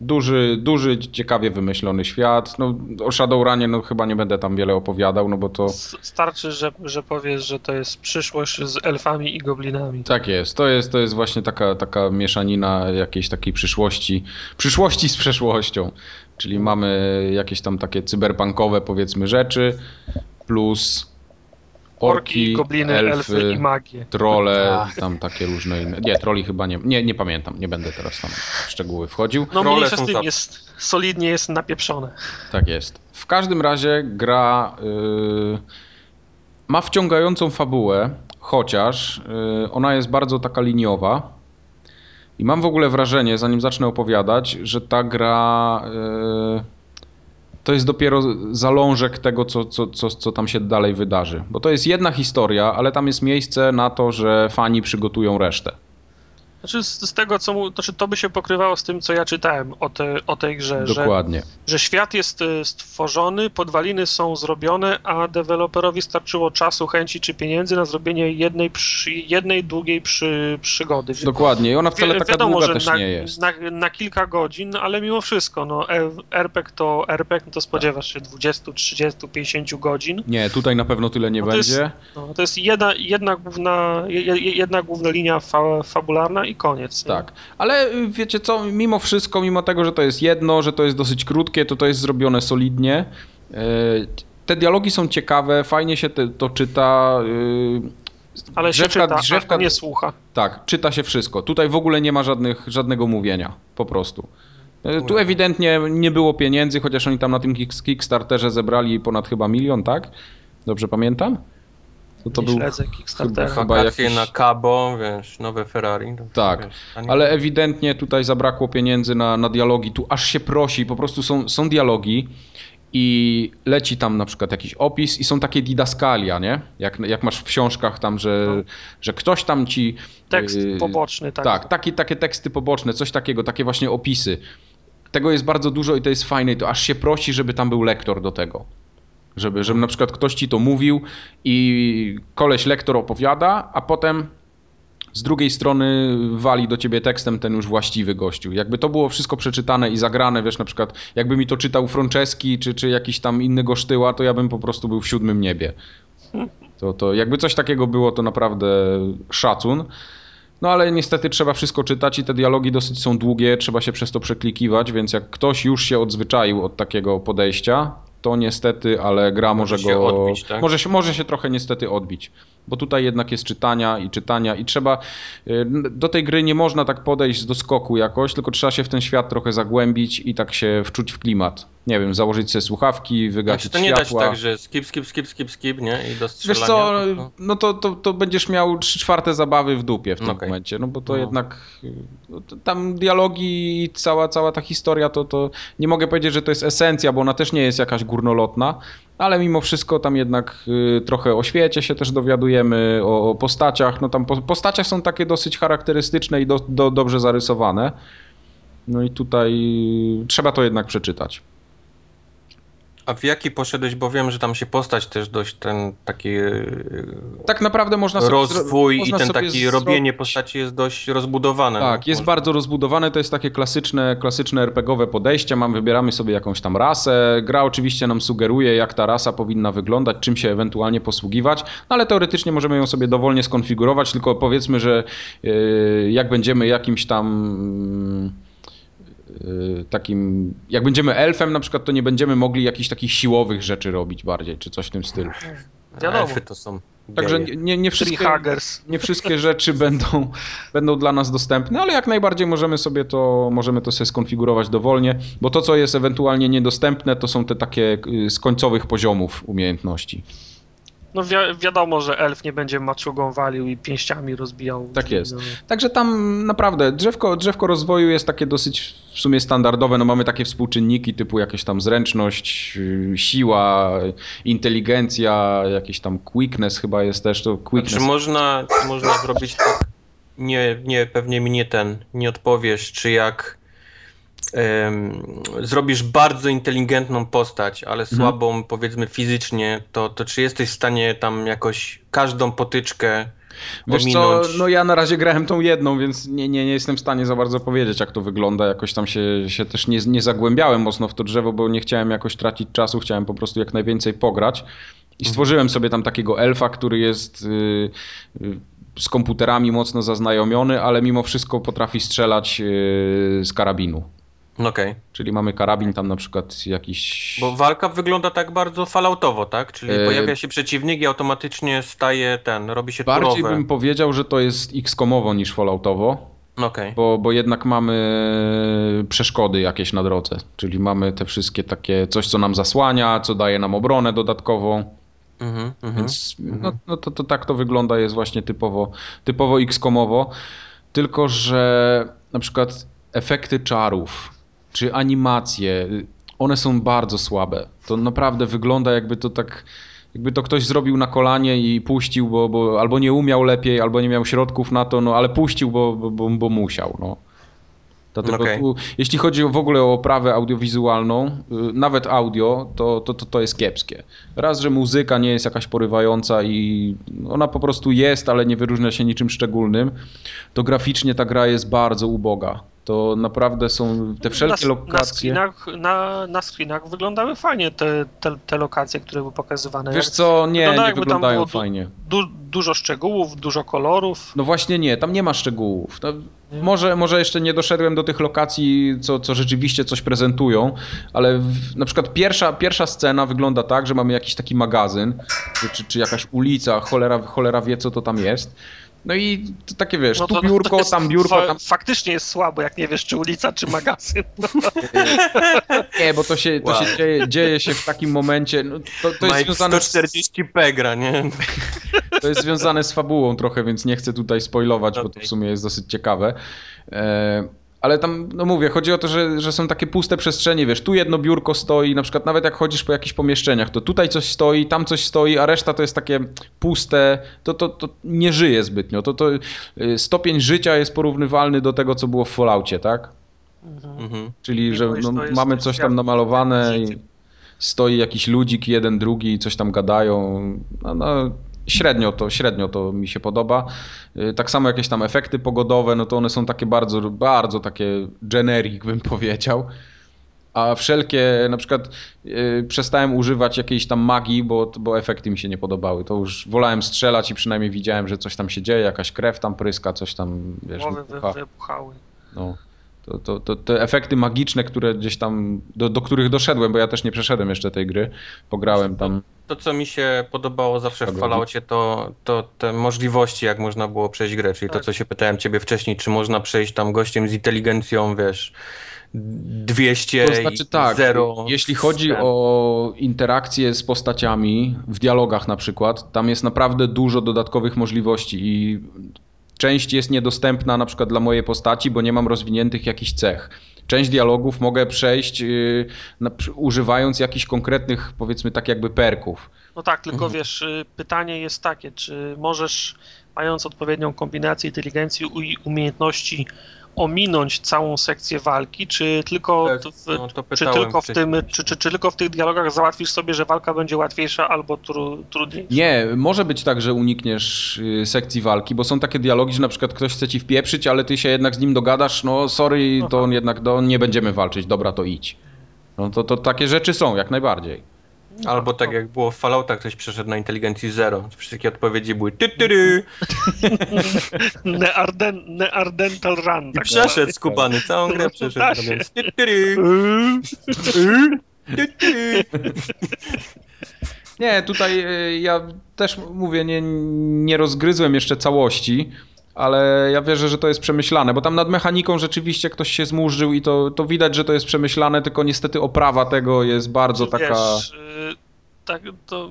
duży, duży, ciekawie wymyślony świat. No o Shadowrunie no chyba nie będę tam wiele opowiadał, no bo to Starczy, że, że powiesz, że to jest przyszłość z elfami i goblinami. Tak jest, to jest, to jest właśnie taka, taka mieszanina jakiejś takiej przyszłości, przyszłości z przeszłością. Czyli mamy jakieś tam takie cyberpunkowe powiedzmy rzeczy, plus orki, gobliny, elfy, i magie. trole, Tak. tam takie różne inne. Nie, troli chyba nie, nie, nie pamiętam, nie będę teraz tam w szczegóły wchodził. No Trole mniejsza są z tym za- jest, solidnie jest napieprzone. Tak jest. W każdym razie gra y, ma wciągającą fabułę, chociaż y, ona jest bardzo taka liniowa. I mam w ogóle wrażenie, zanim zacznę opowiadać, że ta gra y, to jest dopiero zalążek tego, co, co, co, co tam się dalej wydarzy. Bo to jest jedna historia, ale tam jest miejsce na to, że fani przygotują resztę. Znaczy z, z tego, co mu, znaczy to by się pokrywało z tym, co ja czytałem o, te, o tej grze, że, Dokładnie. że świat jest y, stworzony, podwaliny są zrobione, a deweloperowi starczyło czasu, chęci czy pieniędzy na zrobienie jednej, przy, jednej długiej przy, przygody. Dokładnie. I ona wcale Wi- taka wiadomo, długa że też na, nie jest. Na, na kilka godzin, ale mimo wszystko, no, e- RPG to RPG, no to spodziewasz się 20, 30, 50 godzin. Nie, tutaj na pewno tyle nie No to jest- będzie. No, to jest jedna, jedna, główna, je- je- jedna główna linia fa, fabularna i koniec. nie? Tak, ale y, wiecie co, mimo wszystko, mimo tego, że to jest jedno, że to jest dosyć krótkie, to to jest zrobione solidnie. E, Te dialogi są ciekawe, fajnie się te, to czyta. y, Ale się drzewka- czyta, a drzewka- nie słucha. Tak, czyta się wszystko. Tutaj w ogóle nie ma żadnych, żadnego mówienia, po prostu. E, Tu ewidentnie nie było pieniędzy, chociaż oni tam na tym Kick- Kickstarterze zebrali ponad chyba milion, tak? Dobrze pamiętam? To, to nie był śledzę Kickstartera. chyba Wakacje jakiś- na Cabo, wiesz, nowe Ferrari. to Tak, wiesz, Ale ewidentnie tutaj zabrakło pieniędzy na, na dialogi. Tu aż się prosi, po prostu są, są dialogi i leci tam na przykład jakiś opis i są takie didaskalia, nie? Jak, jak masz w książkach tam, że, no. że ktoś tam ci... Tekst yy, poboczny, tak. Tak, takie, takie teksty poboczne, coś takiego, takie właśnie opisy. Tego jest bardzo dużo i to jest fajne i to aż się prosi, żeby tam był lektor do tego. Żeby, żeby na przykład ktoś ci to mówił i koleś lektor opowiada, a potem z drugiej strony wali do ciebie tekstem ten już właściwy gościu. Jakby to było wszystko przeczytane i zagrane, wiesz, na przykład jakby mi to czytał Franceski czy, czy jakiś tam inny gosztyła, to ja bym po prostu był w siódmym niebie. To, to jakby coś takiego było, to naprawdę szacun. No ale niestety trzeba wszystko czytać i te dialogi dosyć są długie, trzeba się przez to przeklikiwać, więc jak ktoś już się odzwyczaił od takiego podejścia, to niestety, ale gra może, może go. Odbić, tak? może, się, może się trochę niestety odbić bo tutaj jednak jest czytania i czytania i trzeba, y, do tej gry nie można tak podejść do skoku jakoś, tylko trzeba się w ten świat trochę zagłębić i tak się wczuć w klimat. Nie wiem, założyć sobie słuchawki, wygasić znaczy, to nie światła. dać tak, że skip, skip, skip, skip, skip, nie? I do Wiesz co, no to, to, to będziesz miał trzy czwarte zabawy w dupie w tym okay. momencie, no bo to no. jednak no, to tam dialogi i cała, cała ta historia, to, to nie mogę powiedzieć, że to jest esencja, bo ona też nie jest jakaś górnolotna, ale mimo wszystko tam jednak y, trochę o świecie się też dowiadujemy, o, postaciach. No tam po, postacie są takie dosyć charakterystyczne i do, do, dobrze zarysowane. No i tutaj trzeba to jednak przeczytać. A w jaki poszedłeś, bo wiem, że tam się postać też dość ten taki e, tak naprawdę można sobie rozwój można i ten taki robienie postaci jest dość rozbudowane. Tak, no, jest można... bardzo rozbudowane, to jest takie klasyczne, klasyczne RPGowe podejście, mam, wybieramy sobie jakąś tam rasę, gra oczywiście nam sugeruje jak ta rasa powinna wyglądać, czym się ewentualnie posługiwać, no ale teoretycznie możemy ją sobie dowolnie skonfigurować, tylko powiedzmy, że yy, jak będziemy jakimś tam Y, takim, jak będziemy elfem na przykład, to nie będziemy mogli jakichś takich siłowych rzeczy robić bardziej, czy coś w tym stylu. Wiadomo. Elfy to są Także nie, nie, wszystkie, nie wszystkie rzeczy będą, [LAUGHS] będą dla nas dostępne, ale jak najbardziej możemy sobie to, możemy to sobie skonfigurować dowolnie, bo to, co jest ewentualnie niedostępne, to są te takie y, z końcowych poziomów umiejętności. No wi wiadomo, że elf nie będzie maczugą walił i pięściami rozbijał. Tak jest. No. Także tam naprawdę drzewko, drzewko rozwoju jest takie dosyć w sumie standardowe. No mamy takie współczynniki typu jakieś tam zręczność, y, siła, inteligencja, jakiś tam quickness chyba jest też. To quickness. Czy można, można zrobić tak? Nie, nie, pewnie mi nie ten, nie odpowiesz, czy jak zrobisz bardzo inteligentną postać, ale mhm. słabą mhm. powiedzmy fizycznie, to, to czy jesteś w stanie tam jakoś każdą potyczkę Wiesz co, no ja na razie grałem tą jedną, więc nie, nie, nie jestem w stanie za bardzo powiedzieć, jak to wygląda. Jakoś tam się, się też nie, nie zagłębiałem mocno w to drzewo, bo nie chciałem jakoś tracić czasu, chciałem po prostu jak najwięcej pograć. I mhm. stworzyłem sobie tam takiego elfa, który jest yy, yy, z komputerami mocno zaznajomiony, ale mimo wszystko potrafi strzelać yy, z karabinu. Okej. Okay. Czyli mamy karabin tam na przykład jakiś... Bo walka wygląda tak bardzo falloutowo, tak? Czyli e... pojawia się przeciwnik i automatycznie staje ten, robi się Bardziej turowe. bym powiedział, że to jest X-komowo niż falloutowo. Okay. Bo, bo jednak mamy przeszkody jakieś na drodze. Czyli mamy te wszystkie takie coś, co nam zasłania, co daje nam obronę dodatkową. Mm -hmm, Więc mm -hmm. no, no to, to tak to wygląda, jest właśnie typowo, typowo X-komowo. Tylko, że na przykład efekty czarów czy animacje, one są bardzo słabe. To naprawdę wygląda jakby to tak, jakby to ktoś zrobił na kolanie i puścił, bo, bo albo nie umiał lepiej, albo nie miał środków na to, no ale puścił, bo, bo, bo musiał. No. Dlatego okay. tu, jeśli chodzi w ogóle o oprawę audiowizualną, y, nawet audio, to, to, to, to jest kiepskie. Raz, że muzyka nie jest jakaś porywająca i ona po prostu jest, ale nie wyróżnia się niczym szczególnym, to graficznie ta gra jest bardzo uboga to naprawdę są te wszelkie na, lokacje. Na screenach, na, na screenach wyglądały fajnie te, te, te, lokacje, które były pokazywane. Wiesz co, nie, nie wyglądają fajnie. Du, dużo szczegółów, dużo kolorów. No właśnie nie, tam nie ma szczegółów. No, może, może jeszcze nie doszedłem do tych lokacji, co, co rzeczywiście coś prezentują, ale w, na przykład pierwsza, pierwsza scena wygląda tak, że mamy jakiś taki magazyn, czy, czy jakaś ulica, cholera, cholera wie co to tam jest. No i to takie wiesz, no to, tu biurko, tam biurko. Tam... Faktycznie jest słabo, jak nie wiesz, czy ulica, czy magazyn. [LAUGHS] nie, bo to się, to wow. się dzieje, dzieje, się w takim momencie. No, to, to jest związane 140p gra, nie? To jest związane z fabułą trochę, więc nie chcę tutaj spoilować, okay. bo to w sumie jest dosyć ciekawe. E, Ale tam, no mówię, chodzi o to, że, że są takie puste przestrzenie, wiesz, tu jedno biurko stoi, na przykład nawet jak chodzisz po jakichś pomieszczeniach, to tutaj coś stoi, tam coś stoi, a reszta to jest takie puste, to, to, to nie żyje zbytnio. To, to y, stopień życia jest porównywalny do tego, co było w Falloutie, tak? Mhm. Czyli, że no, mamy coś tam namalowane i stoi jakiś ludzik, jeden, drugi, i coś tam gadają. No, no, średnio, to, średnio to mi się podoba. Y, Tak samo jakieś tam efekty pogodowe, no to one są takie bardzo, bardzo takie generic, bym powiedział. A wszelkie, na przykład y, przestałem używać jakiejś tam magii, bo, bo efekty mi się nie podobały. To już wolałem strzelać i przynajmniej widziałem, że coś tam się dzieje, jakaś krew tam pryska, coś tam, wiesz, Głowy wybucha. wy, wybuchały. No. To, to, to, te efekty magiczne, które gdzieś tam, do, do których doszedłem, bo ja też nie przeszedłem jeszcze tej gry, pograłem tam. To, co mi się podobało zawsze w. Falloutie, to, to te możliwości, jak można było przejść grę. Czyli to, Tak. co się pytałem ciebie wcześniej, czy można przejść tam gościem z inteligencją, wiesz, 200 To znaczy i tak, 0. jeśli chodzi o interakcje z postaciami, w dialogach na przykład, tam jest naprawdę dużo dodatkowych możliwości i część jest niedostępna na przykład dla mojej postaci, bo nie mam rozwiniętych jakichś cech. Część dialogów mogę przejść yy, na, używając jakichś konkretnych, powiedzmy tak jakby perków. No tak, tylko Mhm. wiesz, y, pytanie jest takie, czy możesz, mając odpowiednią kombinację inteligencji i umiejętności, ominąć całą sekcję walki, czy tylko, Tak, w, no to czy, tylko w tym, czy, czy, czy tylko w tych dialogach załatwisz sobie, że walka będzie łatwiejsza albo tru, trudniejsza? Nie, może być tak, że unikniesz y, sekcji walki, bo są takie dialogi, że na przykład ktoś chce ci wpieprzyć, ale ty się jednak z nim dogadasz, no sorry, to Aha. on jednak do, nie będziemy walczyć, dobra, to idź. No to, to takie rzeczy są, jak najbardziej. Albo tak jak było w Falloutach, ktoś przeszedł na inteligencji 0. Wszystkie odpowiedzi były ty, ty, ty. [LAUGHS] Nearden, neardental run. I Tak przeszedł skubany, całą grę przeszedł. Da się. robiąc ty, ty, ty, dalej. ty, ty. Nie, tutaj y, ja też mówię, nie, nie rozgryzłem jeszcze całości, ale ja wierzę, że to jest przemyślane, bo tam nad mechaniką rzeczywiście ktoś się zmurzył i to, to widać, że to jest przemyślane, tylko niestety oprawa tego jest bardzo taka... Wiesz, y, tak, to,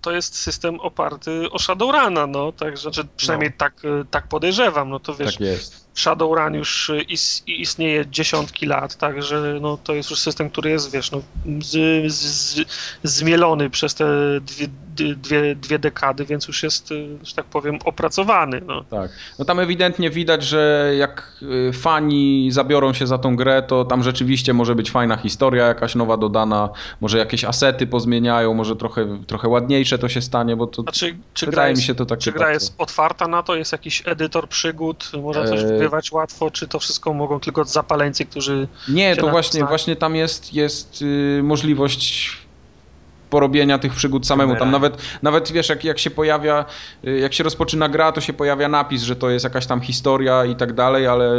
to jest system oparty o Shadowruna, no, tak, znaczy przynajmniej tak, y, tak podejrzewam, no to wiesz, Tak jest. Shadowrun już y, is, istnieje dziesiątki lat, także no, to jest już system, który jest, wiesz, no, z, z, z, zmielony przez te dwie, dwie, dwie dekady, więc już jest, y, że tak powiem, opracowany, no. Tak. No tam ewidentnie widać, że jak y, fani zabiorą się za tą grę, to tam rzeczywiście może być fajna historia jakaś nowa dodana, może jakieś asety pozmieniają, może trochę, trochę ładniejsze to się stanie, bo to czy gra wydaje jest, mi się to takie czy gra jest otwarta na to? Jest jakiś edytor przygód? Można coś Eee. Wygrywać łatwo? Czy to wszystko mogą tylko zapaleńcy, którzy... Nie, to właśnie, właśnie tam jest, jest y, możliwość porobienia tych przygód samemu. Tam nawet, nawet wiesz, jak, jak się pojawia, y, jak się rozpoczyna gra, to się pojawia napis, że to jest jakaś tam historia i tak dalej, ale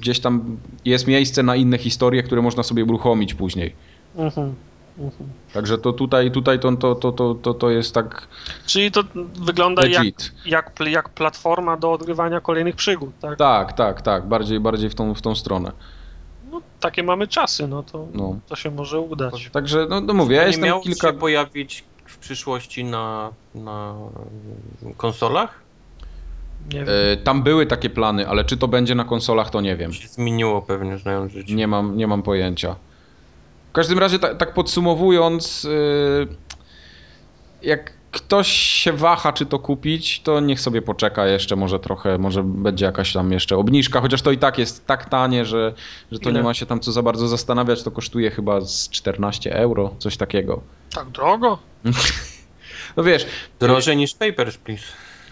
gdzieś tam jest miejsce na inne historie, które można sobie uruchomić później. Mhm. Mhm. Także to tutaj, tutaj to, to, to, to, to, jest tak Czyli to wygląda jak, legit. jak, jak platforma do odgrywania kolejnych przygód, tak? Tak, tak, tak, bardziej, bardziej w tą, w tą stronę. No, takie mamy czasy, no to, No. to się może udać. Także, no, no mówię, ja nie jestem miał kilka... się pojawić w przyszłości na, na konsolach? Nie wiem. E, Tam były takie plany, ale czy to będzie na konsolach, to nie wiem. Się zmieniło pewnie, znając życie. Nie mam, nie mam pojęcia. W każdym razie, tak, tak podsumowując, yy, jak ktoś się waha, czy to kupić, to niech sobie poczeka jeszcze, może trochę, może będzie jakaś tam jeszcze obniżka, chociaż to i tak jest tak tanie, że, że to Ile? nie ma się tam co za bardzo zastanawiać, to kosztuje chyba z 14 euro, coś takiego. Tak drogo? [LAUGHS] No wiesz, Drożej niż Papers, Please.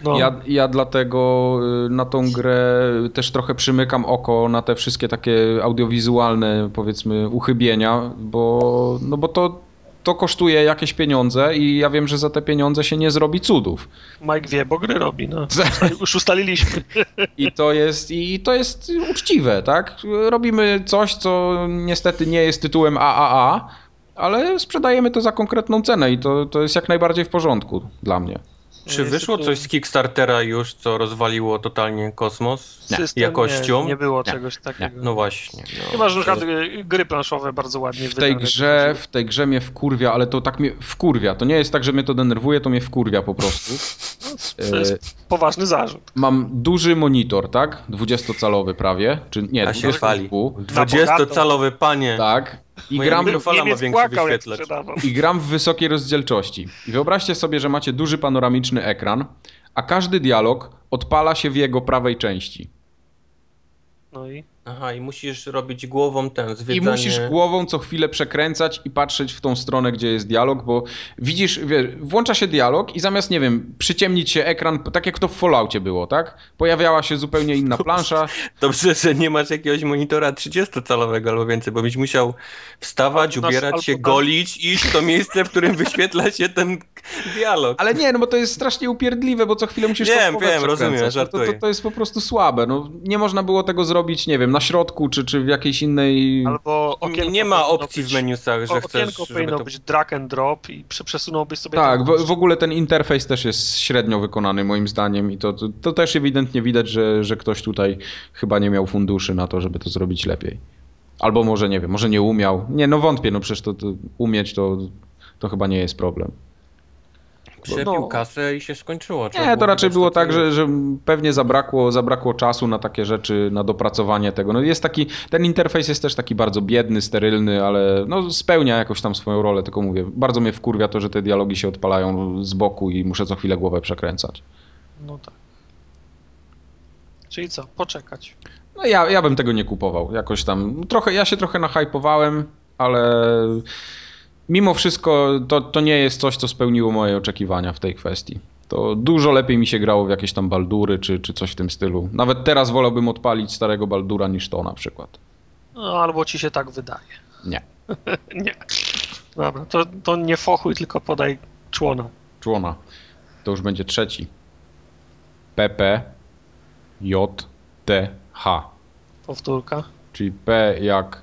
No. Ja, ja dlatego y, na tą grę też trochę przymykam oko na te wszystkie takie audiowizualne, powiedzmy, uchybienia, bo, no bo to, to kosztuje jakieś pieniądze i ja wiem, że za te pieniądze się nie zrobi cudów. Mike wie, bo gry robi, no. [LAUGHS] Już ustaliliśmy. I to jest, i to jest uczciwe, tak? Robimy coś, co niestety nie jest tytułem AAA, ale sprzedajemy to za konkretną cenę i to, to jest jak najbardziej w porządku dla mnie. Czy Jest wyszło coś z Kickstartera już, co rozwaliło totalnie kosmos? system? jakością? Nie, nie było Nie. czegoś takiego. No właśnie. No. Chyba, że y, gry planszowe bardzo ładnie W tej grze, w tej grze mnie wkurwia, ale to tak mnie wkurwia. To nie jest tak, że mnie to denerwuje, to mnie wkurwia po prostu. [LAUGHS] To jest poważny zarzut. Mam duży monitor, tak? 20-calowy prawie, czy nie, A się chwali. 22. 20-calowy panie. Tak. I Moja gram, ma większy wyświetlacz. I gram w wysokiej rozdzielczości. I wyobraźcie sobie, że macie duży panoramiczny ekran, a każdy dialog odpala się w jego prawej części. No i Aha, i musisz robić głową ten I zwiedzanie... musisz głową co chwilę przekręcać i patrzeć w tą stronę, gdzie jest dialog, bo widzisz, wiesz, włącza się dialog i zamiast, nie wiem, przyciemnić się ekran, tak jak to w Falloutie było, tak? Pojawiała się zupełnie inna plansza. Dobrze, że nie masz jakiegoś monitora 30-calowego albo więcej, bo byś musiał wstawać, nasz- ubierać się, golić, iść w to miejsce, w którym wyświetla się ten dialog. Ale nie, no bo to jest strasznie upierdliwe, bo co chwilę musisz Wiem, tą głowę wiem, rozumiem, przekręcać. No to, to, żartuję. to jest po prostu słabe. No, nie można było tego zrobić, nie wiem, na środku, czy, czy w jakiejś innej... albo okienko Nie ma opcji być, w menusach, że Okienko chcesz, żeby powinno to... być drag and drop i prze- przesunąłbyś sobie Tak, w, w ogóle ten interfejs też jest średnio wykonany moim zdaniem i to, to, to też ewidentnie widać, że, że ktoś tutaj chyba nie miał funduszy na to, żeby to zrobić lepiej. Albo może, nie wiem, może nie umiał. Nie, no wątpię, no przecież to, to umieć to, to chyba nie jest problem. Przepił No. kasę i się skończyło. Trzeba Nie, to raczej było tak, że, że pewnie zabrakło, zabrakło czasu na takie rzeczy, na dopracowanie tego. No jest taki, ten interfejs jest też taki bardzo biedny, sterylny, ale no spełnia jakoś tam swoją rolę, tylko mówię, bardzo mnie wkurwia to, że te dialogi się odpalają z boku i muszę co chwilę głowę przekręcać. No tak. Czyli co? Poczekać. No ja, ja bym tego nie kupował. Jakoś tam. Trochę, ja się trochę nahypowałem, ale mimo wszystko to, to nie jest coś, co spełniło moje oczekiwania w tej kwestii. To dużo lepiej mi się grało w jakieś tam baldury czy, czy coś w tym stylu. Nawet teraz wolałbym odpalić starego baldura niż to na przykład. No, albo ci się tak wydaje. Nie. [LAUGHS] nie. Dobra, to, to nie fochuj, tylko podaj człona. Człona. To już będzie trzeci. PP J T H. Powtórka. Czyli P jak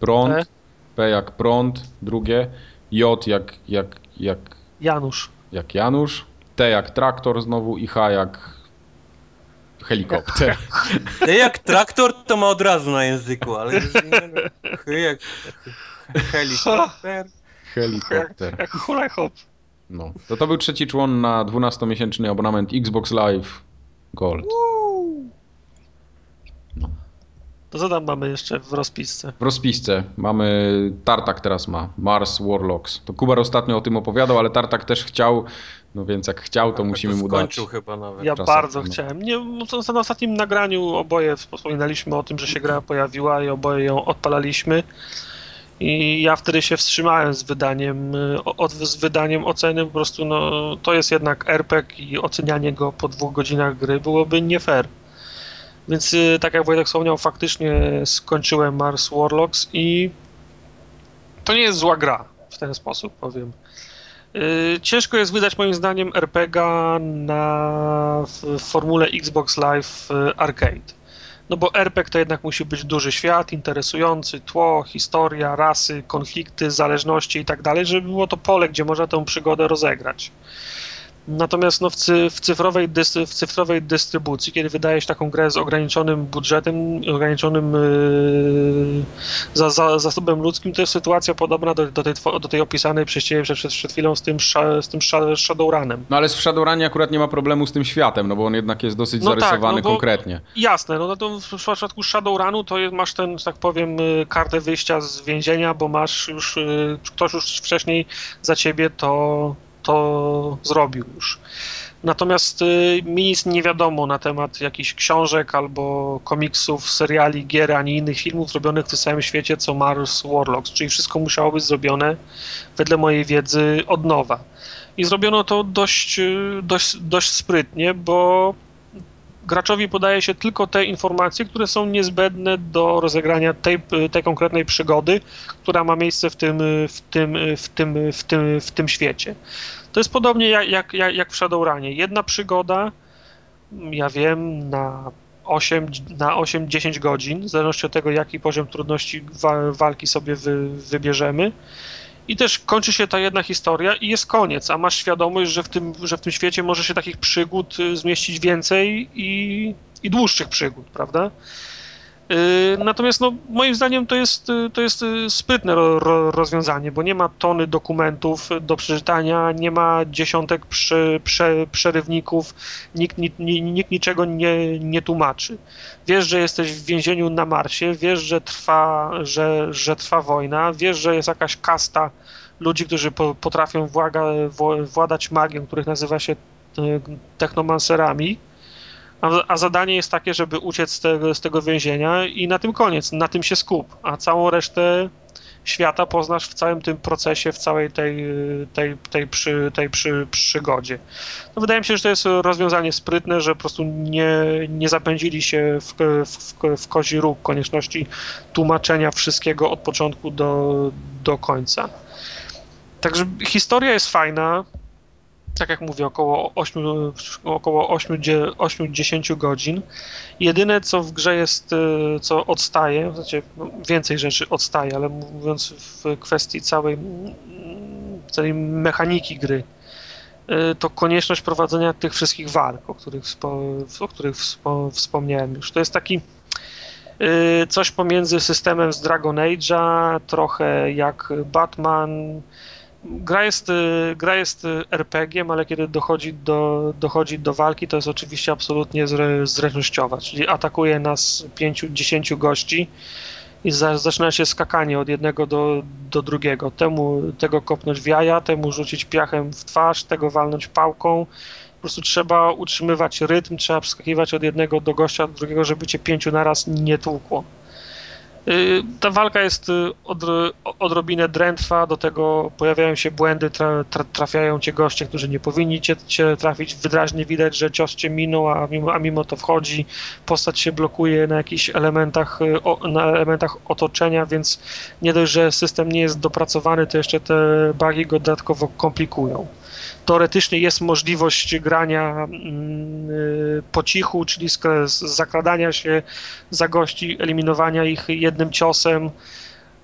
prąd, P. Jak prąd, drugie, J jak, jak, jak, Janusz. jak Janusz, T jak traktor znowu i H jak helikopter. Nie, Jak traktor to ma od razu na języku, ale. Chy jak helikopter. Helikopter. Jak hulaj hop. No. To to był trzeci człon na 12-miesięczny abonament Xbox Live Gold. To co tam mamy jeszcze w rozpisce? W rozpisce mamy, Tartak teraz ma, Mars Warlocks. To Kubar ostatnio o tym opowiadał, ale Tartak też chciał, no więc jak chciał, to musimy mu dać. chyba nawet. Ja czasem, bardzo no. chciałem. Nie, no to na ostatnim nagraniu oboje wspominaliśmy o tym, że się gra pojawiła i oboje ją odpalaliśmy. I ja wtedy się wstrzymałem z wydaniem, od, z wydaniem oceny. Po prostu no, to jest jednak RPG i ocenianie go po dwóch godzinach gry byłoby nie fair. Więc y, tak jak Wojtek wspomniał, faktycznie skończyłem Mars Warlocks i to nie jest zła gra w ten sposób, powiem. Y, Ciężko jest wydać moim zdaniem RPGa na w formule Xbox Live y, Arcade. No bo RPG to jednak musi być duży świat, interesujący, tło, historia, rasy, konflikty, zależności i tak dalej, żeby było to pole, gdzie można tę przygodę rozegrać. Natomiast no, w, cy, w, cyfrowej w cyfrowej dystrybucji, kiedy wydajesz taką grę z ograniczonym budżetem, ograniczonym yy, za, za, zasobem ludzkim, to jest sytuacja podobna do, do, tej, do tej opisanej przez Ciebie przed, przed chwilą z tym, sza- z tym sza- Shadowrunem. No ale z Shadowrunie akurat nie ma problemu z tym światem, no bo on jednak jest dosyć No tak, zarysowany no bo- konkretnie. Jasne, no to w przypadku Shadowrunu to jest- masz ten, że tak powiem, y, kartę wyjścia z więzienia, bo masz już, y, ktoś już wcześniej za ciebie to, to zrobił już. Natomiast y, mi nic nie wiadomo na temat jakichś książek albo komiksów, seriali, gier, ani innych filmów robionych w tym samym świecie co Mars Warlocks, czyli wszystko musiało być zrobione wedle mojej wiedzy od nowa. I zrobiono to dość, y, dość, dość sprytnie, bo graczowi podaje się tylko te informacje, które są niezbędne do rozegrania tej, tej konkretnej przygody, która ma miejsce w tym, w tym, w tym, w tym, w tym świecie. To jest podobnie jak, jak, jak w Shadowrunie. Jedna przygoda, ja wiem, na 8, na 8-10 godzin, w zależności od tego, jaki poziom trudności wa- walki sobie wy, wybierzemy. I też kończy się ta jedna historia i jest koniec, a masz świadomość, że w tym, że w tym świecie może się takich przygód y, zmieścić więcej i, i dłuższych przygód, prawda? Y, natomiast no, moim zdaniem to jest, y, to jest sprytne ro, ro, rozwiązanie, bo nie ma tony dokumentów do przeczytania, nie ma dziesiątek przy, prze, przerywników, nikt, nikt, nikt niczego nie, nie tłumaczy. Wiesz, że jesteś w więzieniu na Marsie, wiesz, że trwa, że, że trwa wojna, wiesz, że jest jakaś kasta ludzi, którzy po, potrafią właga, władać magią, których nazywa się y, technomancerami a, a, zadanie jest takie, żeby uciec z tego, z tego więzienia i na tym koniec, na tym się skup, a całą resztę świata poznasz w całym tym procesie, w całej tej, tej, tej, przy, tej przy, przygodzie. No wydaje mi się, że to jest rozwiązanie sprytne, że po prostu nie, nie zapędzili się w, w, w kozi róg konieczności tłumaczenia wszystkiego od początku do, do końca. Także historia jest fajna, tak jak mówię, około 8, około 8-10 godzin. Jedyne, co w grze jest, y, co odstaje, no, więcej rzeczy odstaje, ale mówiąc w kwestii całej, całej mechaniki gry, y, to konieczność prowadzenia tych wszystkich walk, o których, o których wspomniałem już. To jest taki y, coś pomiędzy systemem z Dragon Age'a, trochę jak Batman, gra jest, y, gra jest y, RPG-iem, ale kiedy dochodzi do, dochodzi do walki, to jest oczywiście absolutnie zręcznościowa, czyli atakuje nas 5-10 gości i za, zaczyna się skakanie od jednego do, do drugiego. Temu tego kopnąć w jaja, temu rzucić piachem w twarz, tego walnąć pałką. Po prostu trzeba utrzymywać rytm, trzeba wskakiwać od jednego do gościa do drugiego, żeby cię pięciu naraz nie tłukło. Y, ta walka jest y, odrobinę drętwa, do tego pojawiają się błędy, trafiają cię goście, którzy nie powinni cię, cię trafić. Wyraźnie widać, że cios cię minął, a mimo, a mimo to wchodzi. Postać się blokuje na jakichś elementach, y, na elementach otoczenia, więc nie dość, że system nie jest dopracowany, to jeszcze te bugi go dodatkowo komplikują teoretycznie jest możliwość grania mm, y, po cichu, czyli zakradania się za gości, eliminowania ich jednym ciosem,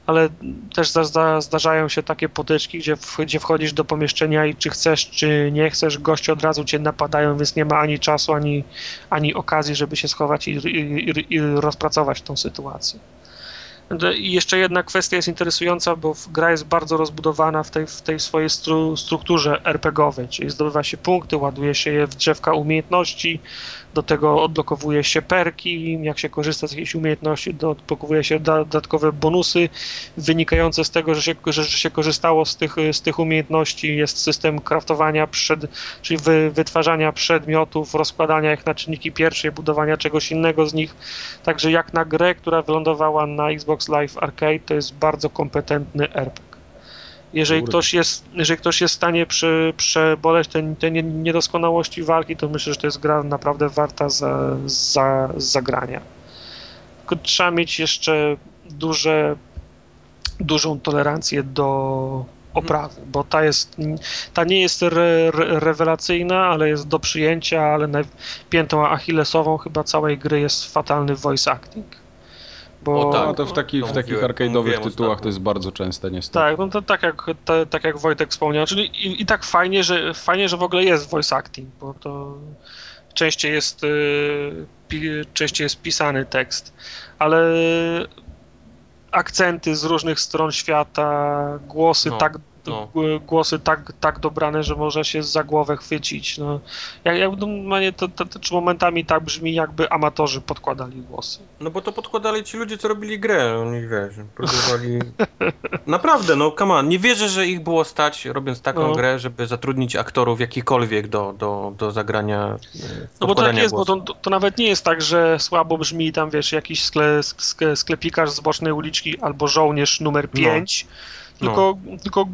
ale też zdarzają się takie potyczki, gdzie, gdzie wchodzisz do pomieszczenia i czy chcesz, czy nie chcesz, goście od razu cię napadają, więc nie ma ani czasu, ani, ani okazji, żeby się schować i, i, i rozpracować tą sytuację. I jeszcze jedna kwestia jest interesująca, bo gra jest bardzo rozbudowana w tej, w tej swojej stru, strukturze RPGowej, czyli zdobywa się punkty, ładuje się je w drzewka umiejętności, do tego odblokowuje się perki, jak się korzysta z jakiejś umiejętności, odblokowuje się dodatkowe bonusy wynikające z tego, że się, że, się korzystało z tych, z tych umiejętności. Jest system kraftowania, przed, czyli wy, wytwarzania przedmiotów, rozkładania ich na czynniki pierwsze, budowania czegoś innego z nich. Także jak na grę, która wylądowała na Xbox Live Arcade, to jest bardzo kompetentny RPG. Jeżeli ktoś, jest, jeżeli ktoś jest w stanie przy, przeboleć te, te niedoskonałości walki, to myślę, że to jest gra naprawdę warta za, za, zagrania. Tylko trzeba mieć jeszcze duże, dużą tolerancję do oprawy, bo ta jest, ta nie jest re, re, rewelacyjna, ale jest do przyjęcia, ale piętą achillesową chyba całej gry jest fatalny voice acting. Bo o, tak, no to w, taki, w takich arcade'owych tytułach to jest bardzo częste niestety. Tak, no to tak jak, to, tak jak Wojtek wspomniał, czyli i, i, tak fajnie że, fajnie, że w ogóle jest voice acting, bo to częściej jest, y, pi, częściej jest pisany tekst, ale akcenty z różnych stron świata, głosy no. tak no. głosy tak, tak dobrane, że można się za głowę chwycić. No, jak, jak normalnie to, to, to, czy momentami tak brzmi, jakby amatorzy podkładali głosy. No bo to podkładali ci ludzie, co robili grę, oni wiesz, próbowali... [LAUGHS] Naprawdę, no come on, nie wierzę, że ich było stać, robiąc taką no. grę, żeby zatrudnić aktorów jakikolwiek do, do, do zagrania e, No bo to tak jest, głosu. bo to, to nawet nie jest tak, że słabo brzmi tam, wiesz, jakiś skle, sklepikarz z bocznej uliczki albo żołnierz numer 5, no tylko, no. tylko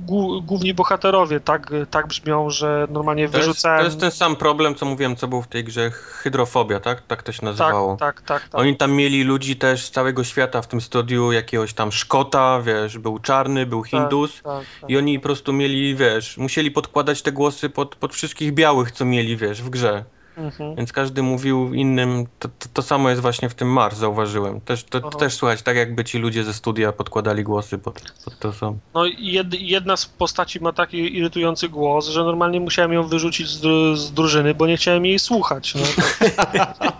główni bohaterowie tak, tak brzmią, że normalnie to wyrzucałem... Jest, to jest ten sam problem, co mówiłem, co był w tej grze Hydrofobia, tak? Tak to się nazywało. Tak, tak, tak, tak. Oni tam mieli ludzi też z całego świata w tym studiu, jakiegoś tam Szkota, wiesz, był czarny, był tak, Hindus tak, tak, i oni po prostu mieli, wiesz, musieli podkładać te głosy pod, pod wszystkich białych, co mieli, wiesz, w grze. Mhm. Więc każdy mówił innym. To, to, to, samo jest właśnie w tym Mars, zauważyłem. Też, to, też słuchać, tak jakby ci ludzie ze studia podkładali głosy pod, pod to są. No jed, jedna z postaci ma taki irytujący głos, że normalnie musiałem ją wyrzucić z, z drużyny, bo nie chciałem jej słuchać. No. [LAUGHS]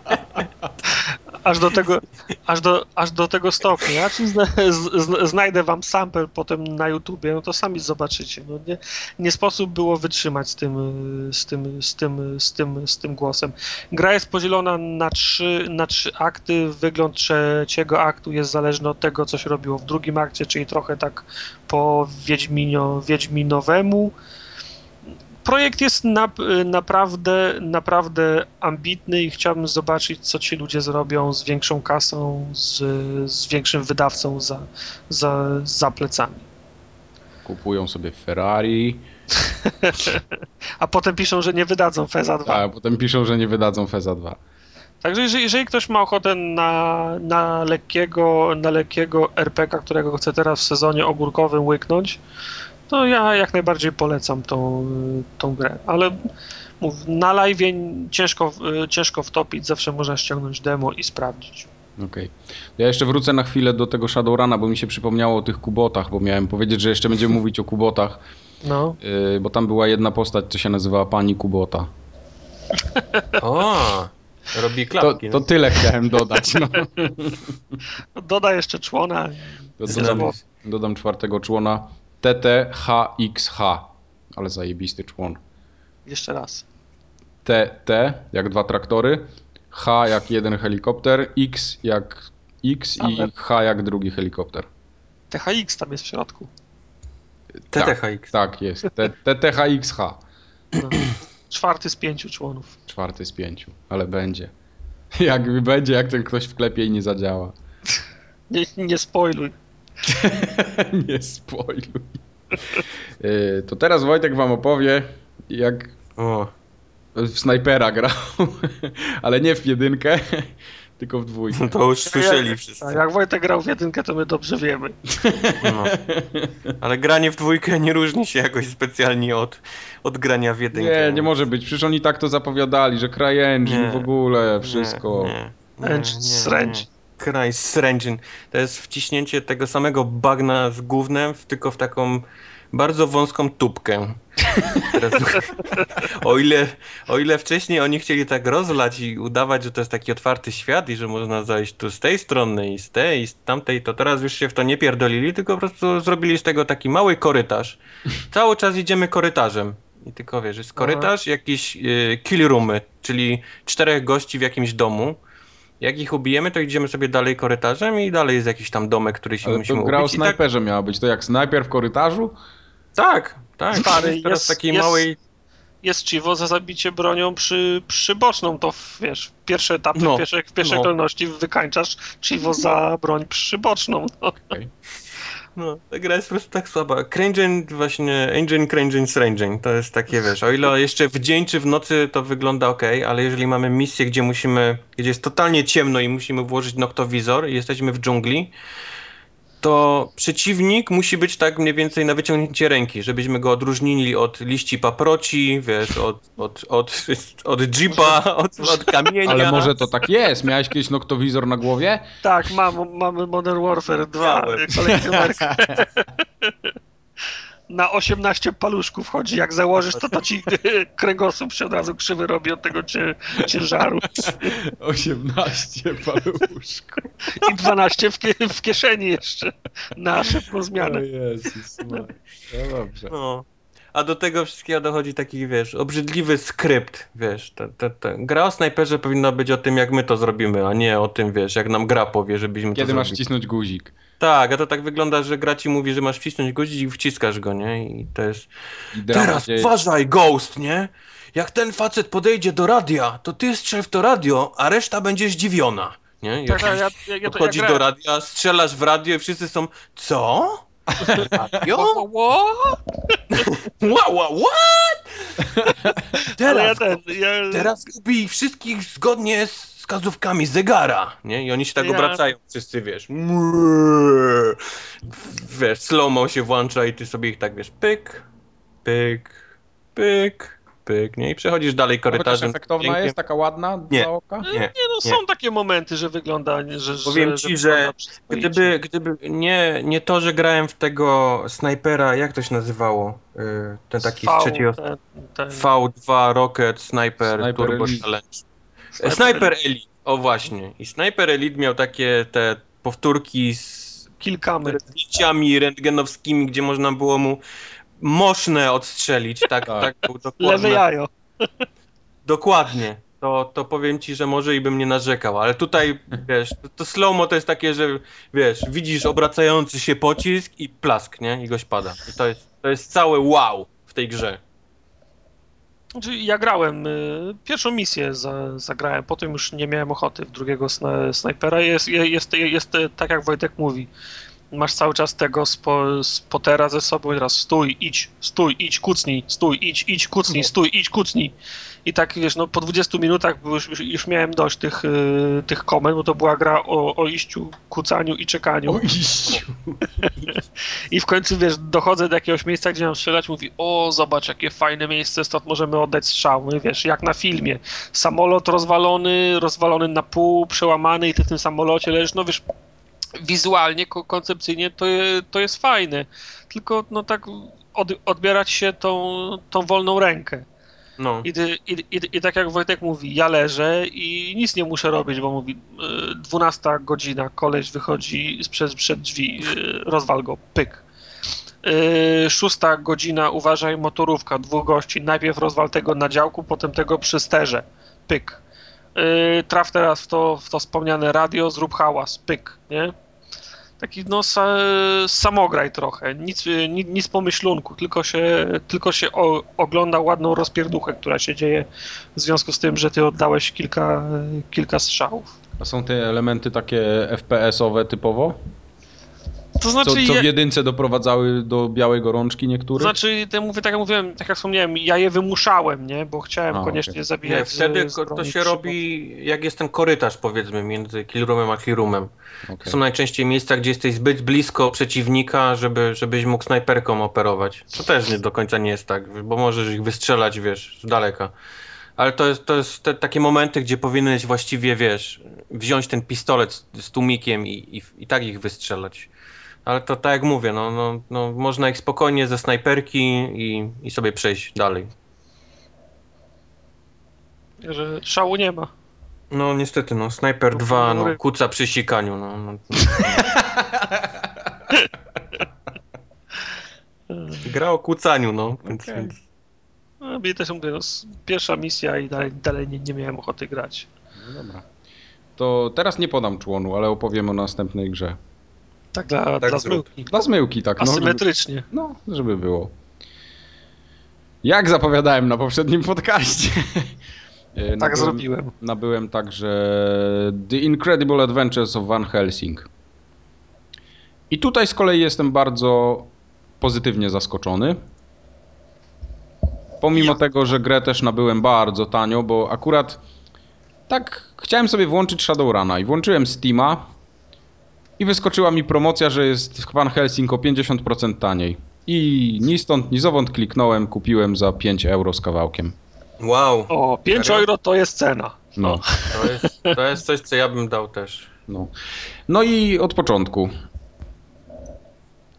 aż do tego, aż do, aż do tego stopnia. Ja zna, z, znajdę wam sample potem na YouTubie, no to sami zobaczycie. No nie, nie sposób było wytrzymać z tym, z tym, z tym, z tym, z tym głosem. Gra jest podzielona na trzy, na trzy akty. Wygląd trzeciego aktu jest zależny od tego, co się robiło w drugim akcie, czyli trochę tak po Wiedźminio, Wiedźminowemu projekt jest na, naprawdę, naprawdę ambitny i chciałbym zobaczyć, co ci ludzie zrobią z większą kasą, z, z większym wydawcą za, za, za plecami. Kupują sobie Ferrari. [LAUGHS] a potem piszą, że nie wydadzą Feza 2. Tak, a potem piszą, że nie wydadzą Feza 2. Także jeżeli, jeżeli, ktoś ma ochotę na, na, lekkiego, na lekkiego RPK, którego chce teraz w sezonie ogórkowym łyknąć, to ja jak najbardziej polecam tą, tą grę, ale mów, na live ciężko, ciężko wtopić, zawsze można ściągnąć demo i sprawdzić. Okej. Okay. Ja jeszcze wrócę na chwilę do tego Shadowruna, bo mi się przypomniało o tych kubotach, bo miałem powiedzieć, że jeszcze będziemy mówić o kubotach. No. Yy, bo tam była jedna postać, co się nazywała Pani Kubota. O, robi klapki. To, to tyle chciałem dodać. No. [LAUGHS] Doda jeszcze człona. Dodam, dodam czwartego człona. TTHXH, ale zajebisty człon. Jeszcze raz. TT jak dwa traktory, H jak jeden helikopter, X jak X i H jak drugi helikopter. THX tam jest w środku. TTHX. Tak, tak jest. TTHXH. No. Czwarty z pięciu członów. Czwarty z pięciu, ale będzie. Jak będzie, jak ten ktoś wklepie i nie zadziała. Nie, nie spoiluj. [LAUGHS] nie spoiluj. Y, to teraz Wojtek wam opowie, jak o. w snajpera grał, [LAUGHS] ale nie w jedynkę, [LAUGHS] tylko w dwójkę. No to już słyszeli wszyscy. A jak Wojtek grał w jedynkę, to my dobrze wiemy. No. Ale granie w dwójkę nie różni się jakoś specjalnie od, od grania w jedynkę. Nie, nie może być. Przecież oni tak to zapowiadali, że CryEngine w ogóle, wszystko. Nie, nie, nie, nie, nie. Christ Engine. To jest wciśnięcie tego samego bagna z gównem, tylko w taką bardzo wąską tubkę. Teraz, [LAUGHS] o, ile, o ile wcześniej oni chcieli tak rozlać i udawać, że to jest taki otwarty świat i że można zajść tu z tej strony i z tej i z tamtej, to teraz już się w to nie pierdolili, tylko po prostu zrobili z tego taki mały korytarz. Cały czas idziemy korytarzem. I tylko wiesz, jest korytarz, Aha. jakieś y, kill roomy, czyli czterech gości w jakimś domu jak ich ubijemy, to idziemy sobie dalej korytarzem i dalej jest jakiś tam domek, który się Ale musimy to gra o snajperze tak... miała być. To jak snajper w korytarzu? Tak, tak. Stary, jest teraz takiej jest, małej... Jest Chivo za zabicie bronią przy, przyboczną, to wiesz, pierwsze etapy, no, w pierwszej, w pierwszej no. kolejności wykańczasz Chivo za broń przyboczną. No. Okay. No, ta gra jest po prostu tak słaba. CryEngine właśnie, Engine, CryEngine, SRengine, to jest takie, wiesz, o ile jeszcze w dzień czy w nocy to wygląda ok, ale jeżeli mamy misję, gdzie musimy, gdzie jest totalnie ciemno i musimy włożyć noktowizor i jesteśmy w dżungli, to przeciwnik musi być tak mniej więcej na wyciągnięcie ręki, żebyśmy go odróżnili od liści paproci, wiesz, od, od, od, od jeepa, od, od kamienia. Ale może to tak jest? Miałeś kiedyś noktowizor na głowie? Tak, mam, mamy Modern Warfare 2 [LAUGHS] na 18 paluszków chodzi. Jak założysz, to to ci [LAUGHS] kręgosłup się od razu krzywy robi od tego ciężaru. 18 paluszków. I 12 w, w kieszeni jeszcze na szybką zmianę. O Jezus, no dobrze. No. A do tego wszystkiego dochodzi taki, wiesz, obrzydliwy skrypt, wiesz, ta, ta, ta. gra o snajperze powinna być o tym, jak my to zrobimy, a nie o tym, wiesz, jak nam gra powie, żebyśmy Kiedy to masz wcisnąć guzik. Tak, a to tak wygląda, że gra ci mówi, że masz wcisnąć guzik i wciskasz go, nie? I to jest... Teraz uważaj, Ghost, nie? Jak ten facet podejdzie do radia, to ty strzel w to radio, a reszta będzie zdziwiona. Nie? Jak tak, ja, ja, ja, podchodzi do radia, strzelasz w radio i wszyscy są, co? Radio? What? what, what? Teraz, teraz ubij wszystkich zgodnie z wskazówkami zegara, nie? I oni się tak ja... obracają, wszyscy, wiesz. Wiesz, slow się włącza i ty sobie ich tak, wiesz, pyk, pyk, pyk, pyk, nie? I przechodzisz dalej Chociaż korytarzem. efektowna pięknie. jest, taka ładna Nie. dla oka? Nie, Nie, no nie. są takie momenty, że wygląda, że, Powiem że, ci, że. Gdyby, gdyby nie, nie to, że grałem w tego snajpera, jak to się nazywało? Y, Ten taki V, z trzeciej os- ten, ten, V2 Rocket Sniper, Sniper Turbo Elite. Challenge. Sniper Sniper Elite, o właśnie. I Sniper Elite miał takie te powtórki z Kill kamer. zdjęciami rentgenowskimi, gdzie można było mu moszne odstrzelić. Tak, Tak. tak, był Lewe dokładnie. jajo. Dokładnie. To, to powiem ci, że może i bym nie narzekał, ale tutaj, wiesz, to, to slow-mo to jest takie, że wiesz, widzisz obracający się pocisk i plask, nie? I goś pada. I to jest, to jest całe wow w tej grze. Znaczy, ja grałem, y, pierwszą misję za, zagrałem, potem już nie miałem ochoty w drugiego sna, snajpera. Jest, jest, jest, jest tak jak Wojtek mówi, masz cały czas tego spo, spotera ze sobą i teraz stój, idź, stój, idź, kucnij, stój, idź, idź, kucnij, stój, idź, kucnij. I tak, wiesz, no po 20 minutach już, już, już miałem dość tych, y, tych komend, bo to była gra o, o iściu, kucaniu i czekaniu. O iść. [LAUGHS] I w końcu, wiesz, dochodzę do jakiegoś miejsca, gdzie mam strzelać, mówi, o, zobacz, jakie fajne miejsce, stąd możemy oddać strzał. No wiesz, jak na filmie. Samolot rozwalony, rozwalony na pół, przełamany i ty w tym samolocie leżysz, no wiesz, wizualnie, ko- koncepcyjnie to, to jest fajne. Tylko, no tak od, odbierać się tą, tą wolną rękę. No. I, i, i, I tak jak Wojtek mówi, ja leżę i nic nie muszę robić, bo mówi y, 12 godzina, koleś wychodzi przed, przed drzwi, y, rozwal go, pyk. Y, Szósta godzina, uważaj, motorówka, dwóch gości, najpierw rozwal tego na działku, potem tego przy sterze, pyk. Traf teraz w to, w to wspomniane radio, zrób hałas, pyk, nie? Taki no sa, samograj trochę, nic, nic, nic pomyślunku, tylko się, tylko się o, ogląda ładną rozpierduchę, która się dzieje w związku z tym, że ty oddałeś kilka, kilka strzałów. A są te elementy takie FPS-owe typowo? To Co, znaczy, co ja, w jedynce doprowadzały do białej gorączki niektórych? znaczy te mówię, tak jak mówiłem, tak jak wspomniałem, ja je wymuszałem, nie, bo chciałem A, koniecznie okej. zabijać Nie, wtedy to się robi, jak jest ten korytarz, powiedzmy, między killroomem a killroomem. To Okej. są najczęściej miejsca, gdzie jesteś zbyt blisko przeciwnika, żeby, żebyś mógł snajperką operować. To też nie do końca nie jest tak, bo możesz ich wystrzelać, wiesz, z daleka. Ale to jest, to jest te, takie momenty, gdzie powinieneś właściwie, wiesz, wziąć ten pistolet z, z tłumikiem i, i, i tak ich wystrzelać. Ale to tak jak mówię, no, no, no, można ich spokojnie ze snajperki i, i sobie przejść dalej. Że szału nie ma. No niestety, no Sniper 2 no, kuca przy sikaniu. No, no. [LAUGHS] Gra o kucaniu, no. Więc, Okej. więc... No, też mówię, no, pierwsza misja i dalej, dalej nie, nie miałem ochoty grać. No dobra. To teraz nie podam członu, ale opowiem o następnej grze. Tak dla, Tak dla zmyłki. Dla zmyłki, tak. No, Asymetrycznie. no, żeby było. Jak zapowiadałem na poprzednim podcaście. [LAUGHS] e, Tak nabyłem- zrobiłem. Nabyłem także The Incredible Adventures of Van Helsing. I tutaj z kolei jestem bardzo pozytywnie zaskoczony. Pomimo tego, że grę też nabyłem bardzo tanio, bo akurat tak chciałem sobie włączyć Shadowruna i włączyłem Steama i wyskoczyła mi promocja, że jest Van Helsing o 50% taniej. I ni stąd, ni zowąd kliknąłem, kupiłem za 5 euro z kawałkiem. Wow, O, 5 Serio? euro to jest cena. No. to jest, to jest coś, co ja bym dał też. No. no i od początku.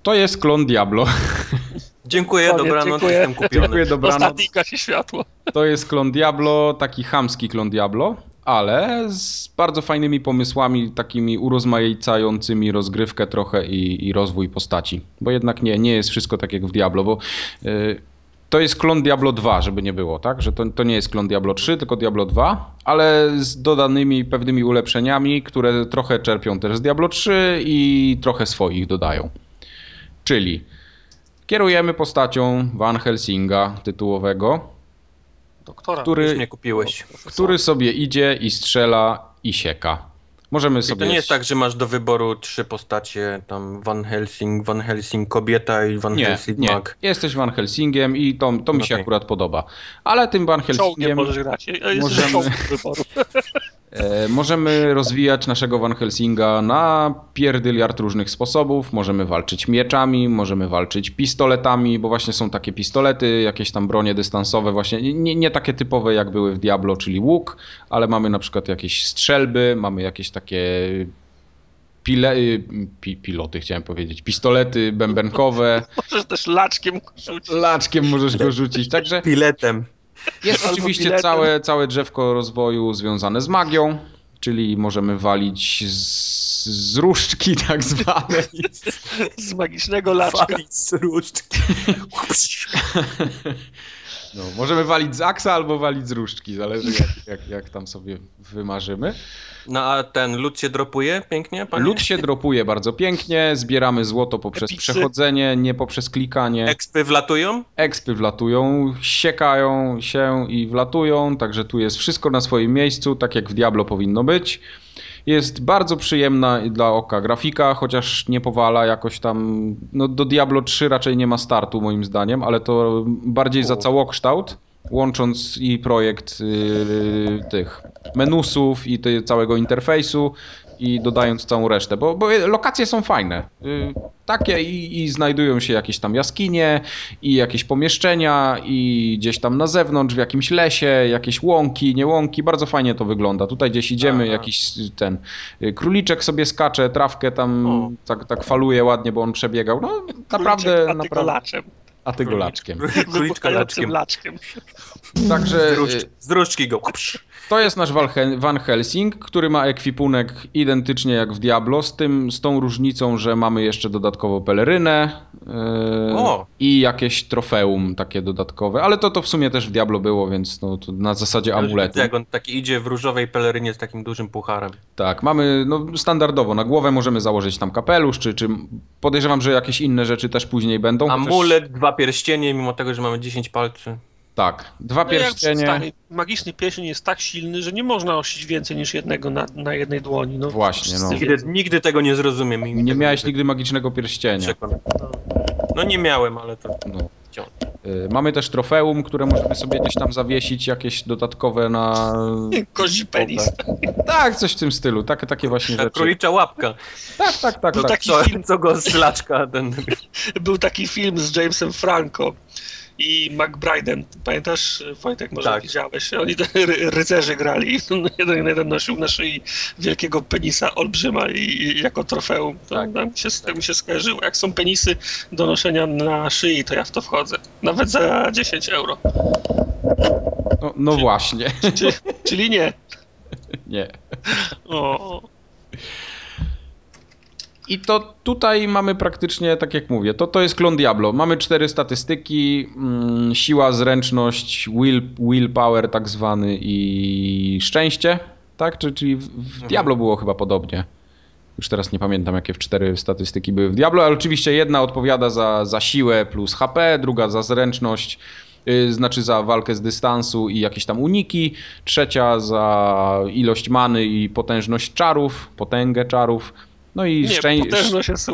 To jest klon Diablo. Dziękuję, dobranoc, dziękuję. jestem kupiony. Dziękuję, dobranoc. Gasi światło. To jest klon Diablo, taki chamski klon Diablo, ale z bardzo fajnymi pomysłami, takimi urozmaicającymi rozgrywkę trochę i, i rozwój postaci. Bo jednak nie, nie jest wszystko tak jak w Diablo, bo y, to jest klon Diablo 2, żeby nie było, tak? Że to, to nie jest klon Diablo 3, tylko Diablo 2, ale z dodanymi pewnymi ulepszeniami, które trochę czerpią też z Diablo 3 i trochę swoich dodają. Czyli kierujemy postacią Van Helsinga tytułowego, Doktora. który, mnie kupiłeś. który sobie idzie i strzela i sieka. Możemy I sobie. to nie jest tak, że masz do wyboru trzy postacie, tam Van Helsing, Van Helsing kobieta i Van Nie, Helsing nie. mag. Jesteś Van Helsingiem i to, to mi się Okej. akurat podoba. Ale tym Van Czołgiem Helsingiem możesz grać. Jest możemy... wyboru. [LAUGHS] E, możemy rozwijać naszego Van Helsinga na pierdyliard różnych sposobów. Możemy walczyć mieczami, możemy walczyć pistoletami, bo właśnie są takie pistolety, jakieś tam bronie dystansowe, właśnie nie, nie takie typowe jak były w Diablo, czyli łuk, ale mamy na przykład jakieś strzelby, mamy jakieś takie pile, y, pi, piloty chciałem powiedzieć, pistolety bębenkowe. [LAUGHS] Możesz też laczkiem rzucić. Laczkiem możesz go rzucić, także Piletem. Jest Albo oczywiście całe, całe drzewko rozwoju związane z magią, czyli możemy walić z, z różdżki [LAUGHS] tak zwanej. Z magicznego laczka. Walić z różdżki. [LAUGHS] No, możemy walić z aksa albo walić z różdżki, zależy jak, jak, jak tam sobie wymarzymy. No a ten lód się dropuje pięknie, panie? Lód się dropuje bardzo pięknie, zbieramy złoto poprzez Epiksy. przechodzenie, nie poprzez klikanie. Ekspy wlatują? Expy wlatują, siekają się i wlatują, także tu jest wszystko na swoim miejscu, tak jak w Diablo powinno być. Jest bardzo przyjemna dla oka grafika, chociaż nie powala jakoś tam. No do Diablo 3 raczej nie ma startu moim zdaniem, ale to bardziej za całokształt, łącząc i projekt yy, tych menusów i ty, całego interfejsu i dodając całą resztę, bo, bo lokacje są fajne. Yy, takie i, i znajdują się jakieś tam jaskinie i jakieś pomieszczenia i gdzieś tam na zewnątrz w jakimś lesie, jakieś łąki, nie łąki, bardzo fajnie to wygląda. Tutaj gdzieś idziemy, Aha. jakiś ten y, króliczek sobie skacze, trawkę tam O. tak, tak faluje ładnie, bo on przebiegał. No naprawdę, Króliczek, a ty go naprawdę. laczem. A ty laczkiem. Króliczka laczkiem. Także Z, y, różdżki go. to jest nasz Van Helsing, który ma ekwipunek identycznie jak w Diablo, z, tym, z tą różnicą, że mamy jeszcze dodatkowo pelerynę yy, i jakieś trofeum takie dodatkowe, ale to, to w sumie też w Diablo było, więc no, na zasadzie amuletu. Jak on taki idzie w różowej pelerynie z takim dużym pucharem. Tak, mamy no, standardowo na głowę możemy założyć tam kapelusz, czy, czy podejrzewam, że jakieś inne rzeczy też później będą. Amulet, dwa pierścienie, mimo tego, że mamy 10 palcy. Tak, dwa No jak pierścienie. stary, magiczny pierścień jest tak silny, że nie można osić więcej niż jednego na, na jednej dłoni. No, Właśnie, no. Nigdy, nigdy tego nie zrozumiem. Nie tego miałeś nie nigdy magicznego pierścienia. przekonam. No nie miałem, ale to No. Y, Mamy też trofeum, które możemy sobie gdzieś tam zawiesić, jakieś dodatkowe na... Kozi penis. [LAUGHS] Tak, coś w tym stylu, takie, takie właśnie Ta rzeczy. królicza łapka. Tak, tak, tak. Był tak. taki Co, film, co go z laczka ten... [LAUGHS] był taki film z Jamesem Franco i McBride'em. Pamiętasz, Wojtek, może Tak. widziałeś? Oni ry- rycerzy grali. [LAUGHS] Jeden, jeden nosił na szyi wielkiego penisa olbrzyma i, i jako trofeum. Tak. tak. mi, się, tak mi się skojarzyło. Jak są penisy do noszenia na szyi, to ja w to wchodzę. Nawet za 10 euro. No, no właśnie, Czyli, czyli nie. [LAUGHS] nie. O, I to tutaj mamy praktycznie, tak jak mówię, to, to jest klon Diablo. Mamy cztery statystyki, mm, siła, zręczność, will, willpower tak zwany i szczęście, tak? Czy- Czyli w, w Mhm. Diablo było chyba podobnie. Już teraz nie pamiętam, jakie w cztery statystyki były w Diablo, ale oczywiście jedna odpowiada za, za siłę plus HP, druga za zręczność, yy, znaczy za walkę z dystansu i jakieś tam uniki, trzecia za ilość many i potężność czarów, potęgę czarów, no i nie, szczęście. potężność [LAUGHS] jest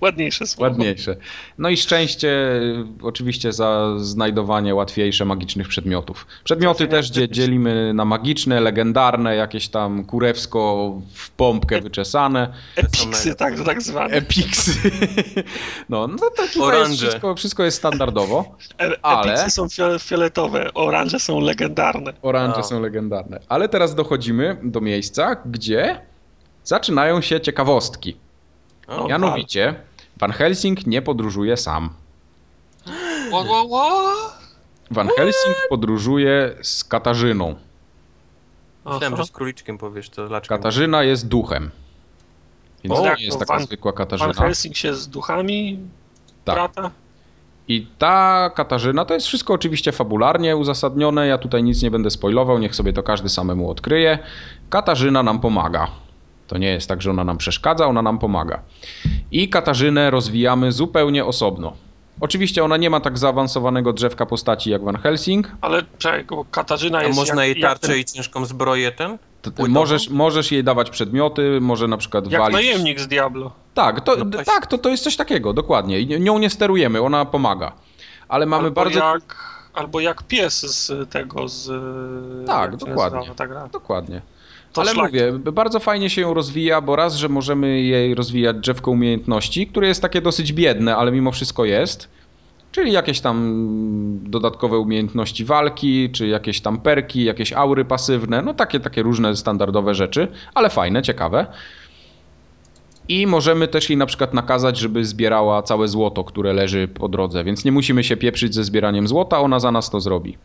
ładniejsze słowo. Ładniejsze. No i szczęście y, oczywiście za znajdowanie łatwiejsze magicznych przedmiotów. Przedmioty też dzie- dzielimy na magiczne, legendarne, jakieś tam kurewsko w pompkę wyczesane, Epiksy, tak, to tak zwane. epiksy. [LAUGHS] No, no to tutaj jest wszystko, wszystko jest standardowo. E- ale- Epiksy są fio- fioletowe, oranże są legendarne. Oranże A. są legendarne. Ale teraz dochodzimy do miejsca, gdzie zaczynają się ciekawostki. O, Mianowicie, Van Helsing nie podróżuje sam. Van Helsing podróżuje z Katarzyną. Myślałem, że z króliczkiem powiesz, to laczkiem. Katarzyna jest duchem. Więc O, to tak, nie jest taka Van- zwykła Van Katarzyna. Helsing się z duchami Tak. brata. I ta Katarzyna, to jest wszystko oczywiście fabularnie uzasadnione, ja tutaj nic nie będę spoilował, niech sobie to każdy samemu odkryje. Katarzyna nam pomaga. To nie jest tak, że ona nam przeszkadza, ona nam pomaga. I Katarzynę rozwijamy zupełnie osobno. Oczywiście ona nie ma tak zaawansowanego drzewka postaci jak Van Helsing. Ale czekaj, bo Katarzyna A jest można jak, jej tarczę jak, i ciężką zbroję ten? Możesz, możesz jej dawać przedmioty, może na przykład jak walić... najemnik z Diablo. Tak, to, No tak to, to jest coś takiego, dokładnie. I nią nie sterujemy, ona pomaga. Ale mamy Albo bardzo. jak albo jak pies z tego, z... Tak, dokładnie. ta. Dokładnie. Ale szlak. mówię, bardzo fajnie się ją rozwija, bo raz, że możemy jej rozwijać drzewko umiejętności, które jest takie dosyć biedne, ale mimo wszystko jest. Czyli jakieś tam dodatkowe umiejętności walki, czy jakieś tam perki, jakieś aury pasywne, no takie, takie różne standardowe rzeczy, ale fajne, ciekawe. I możemy też jej na przykład nakazać, żeby zbierała całe złoto, które leży po drodze, więc nie musimy się pieprzyć ze zbieraniem złota, ona za nas to zrobi.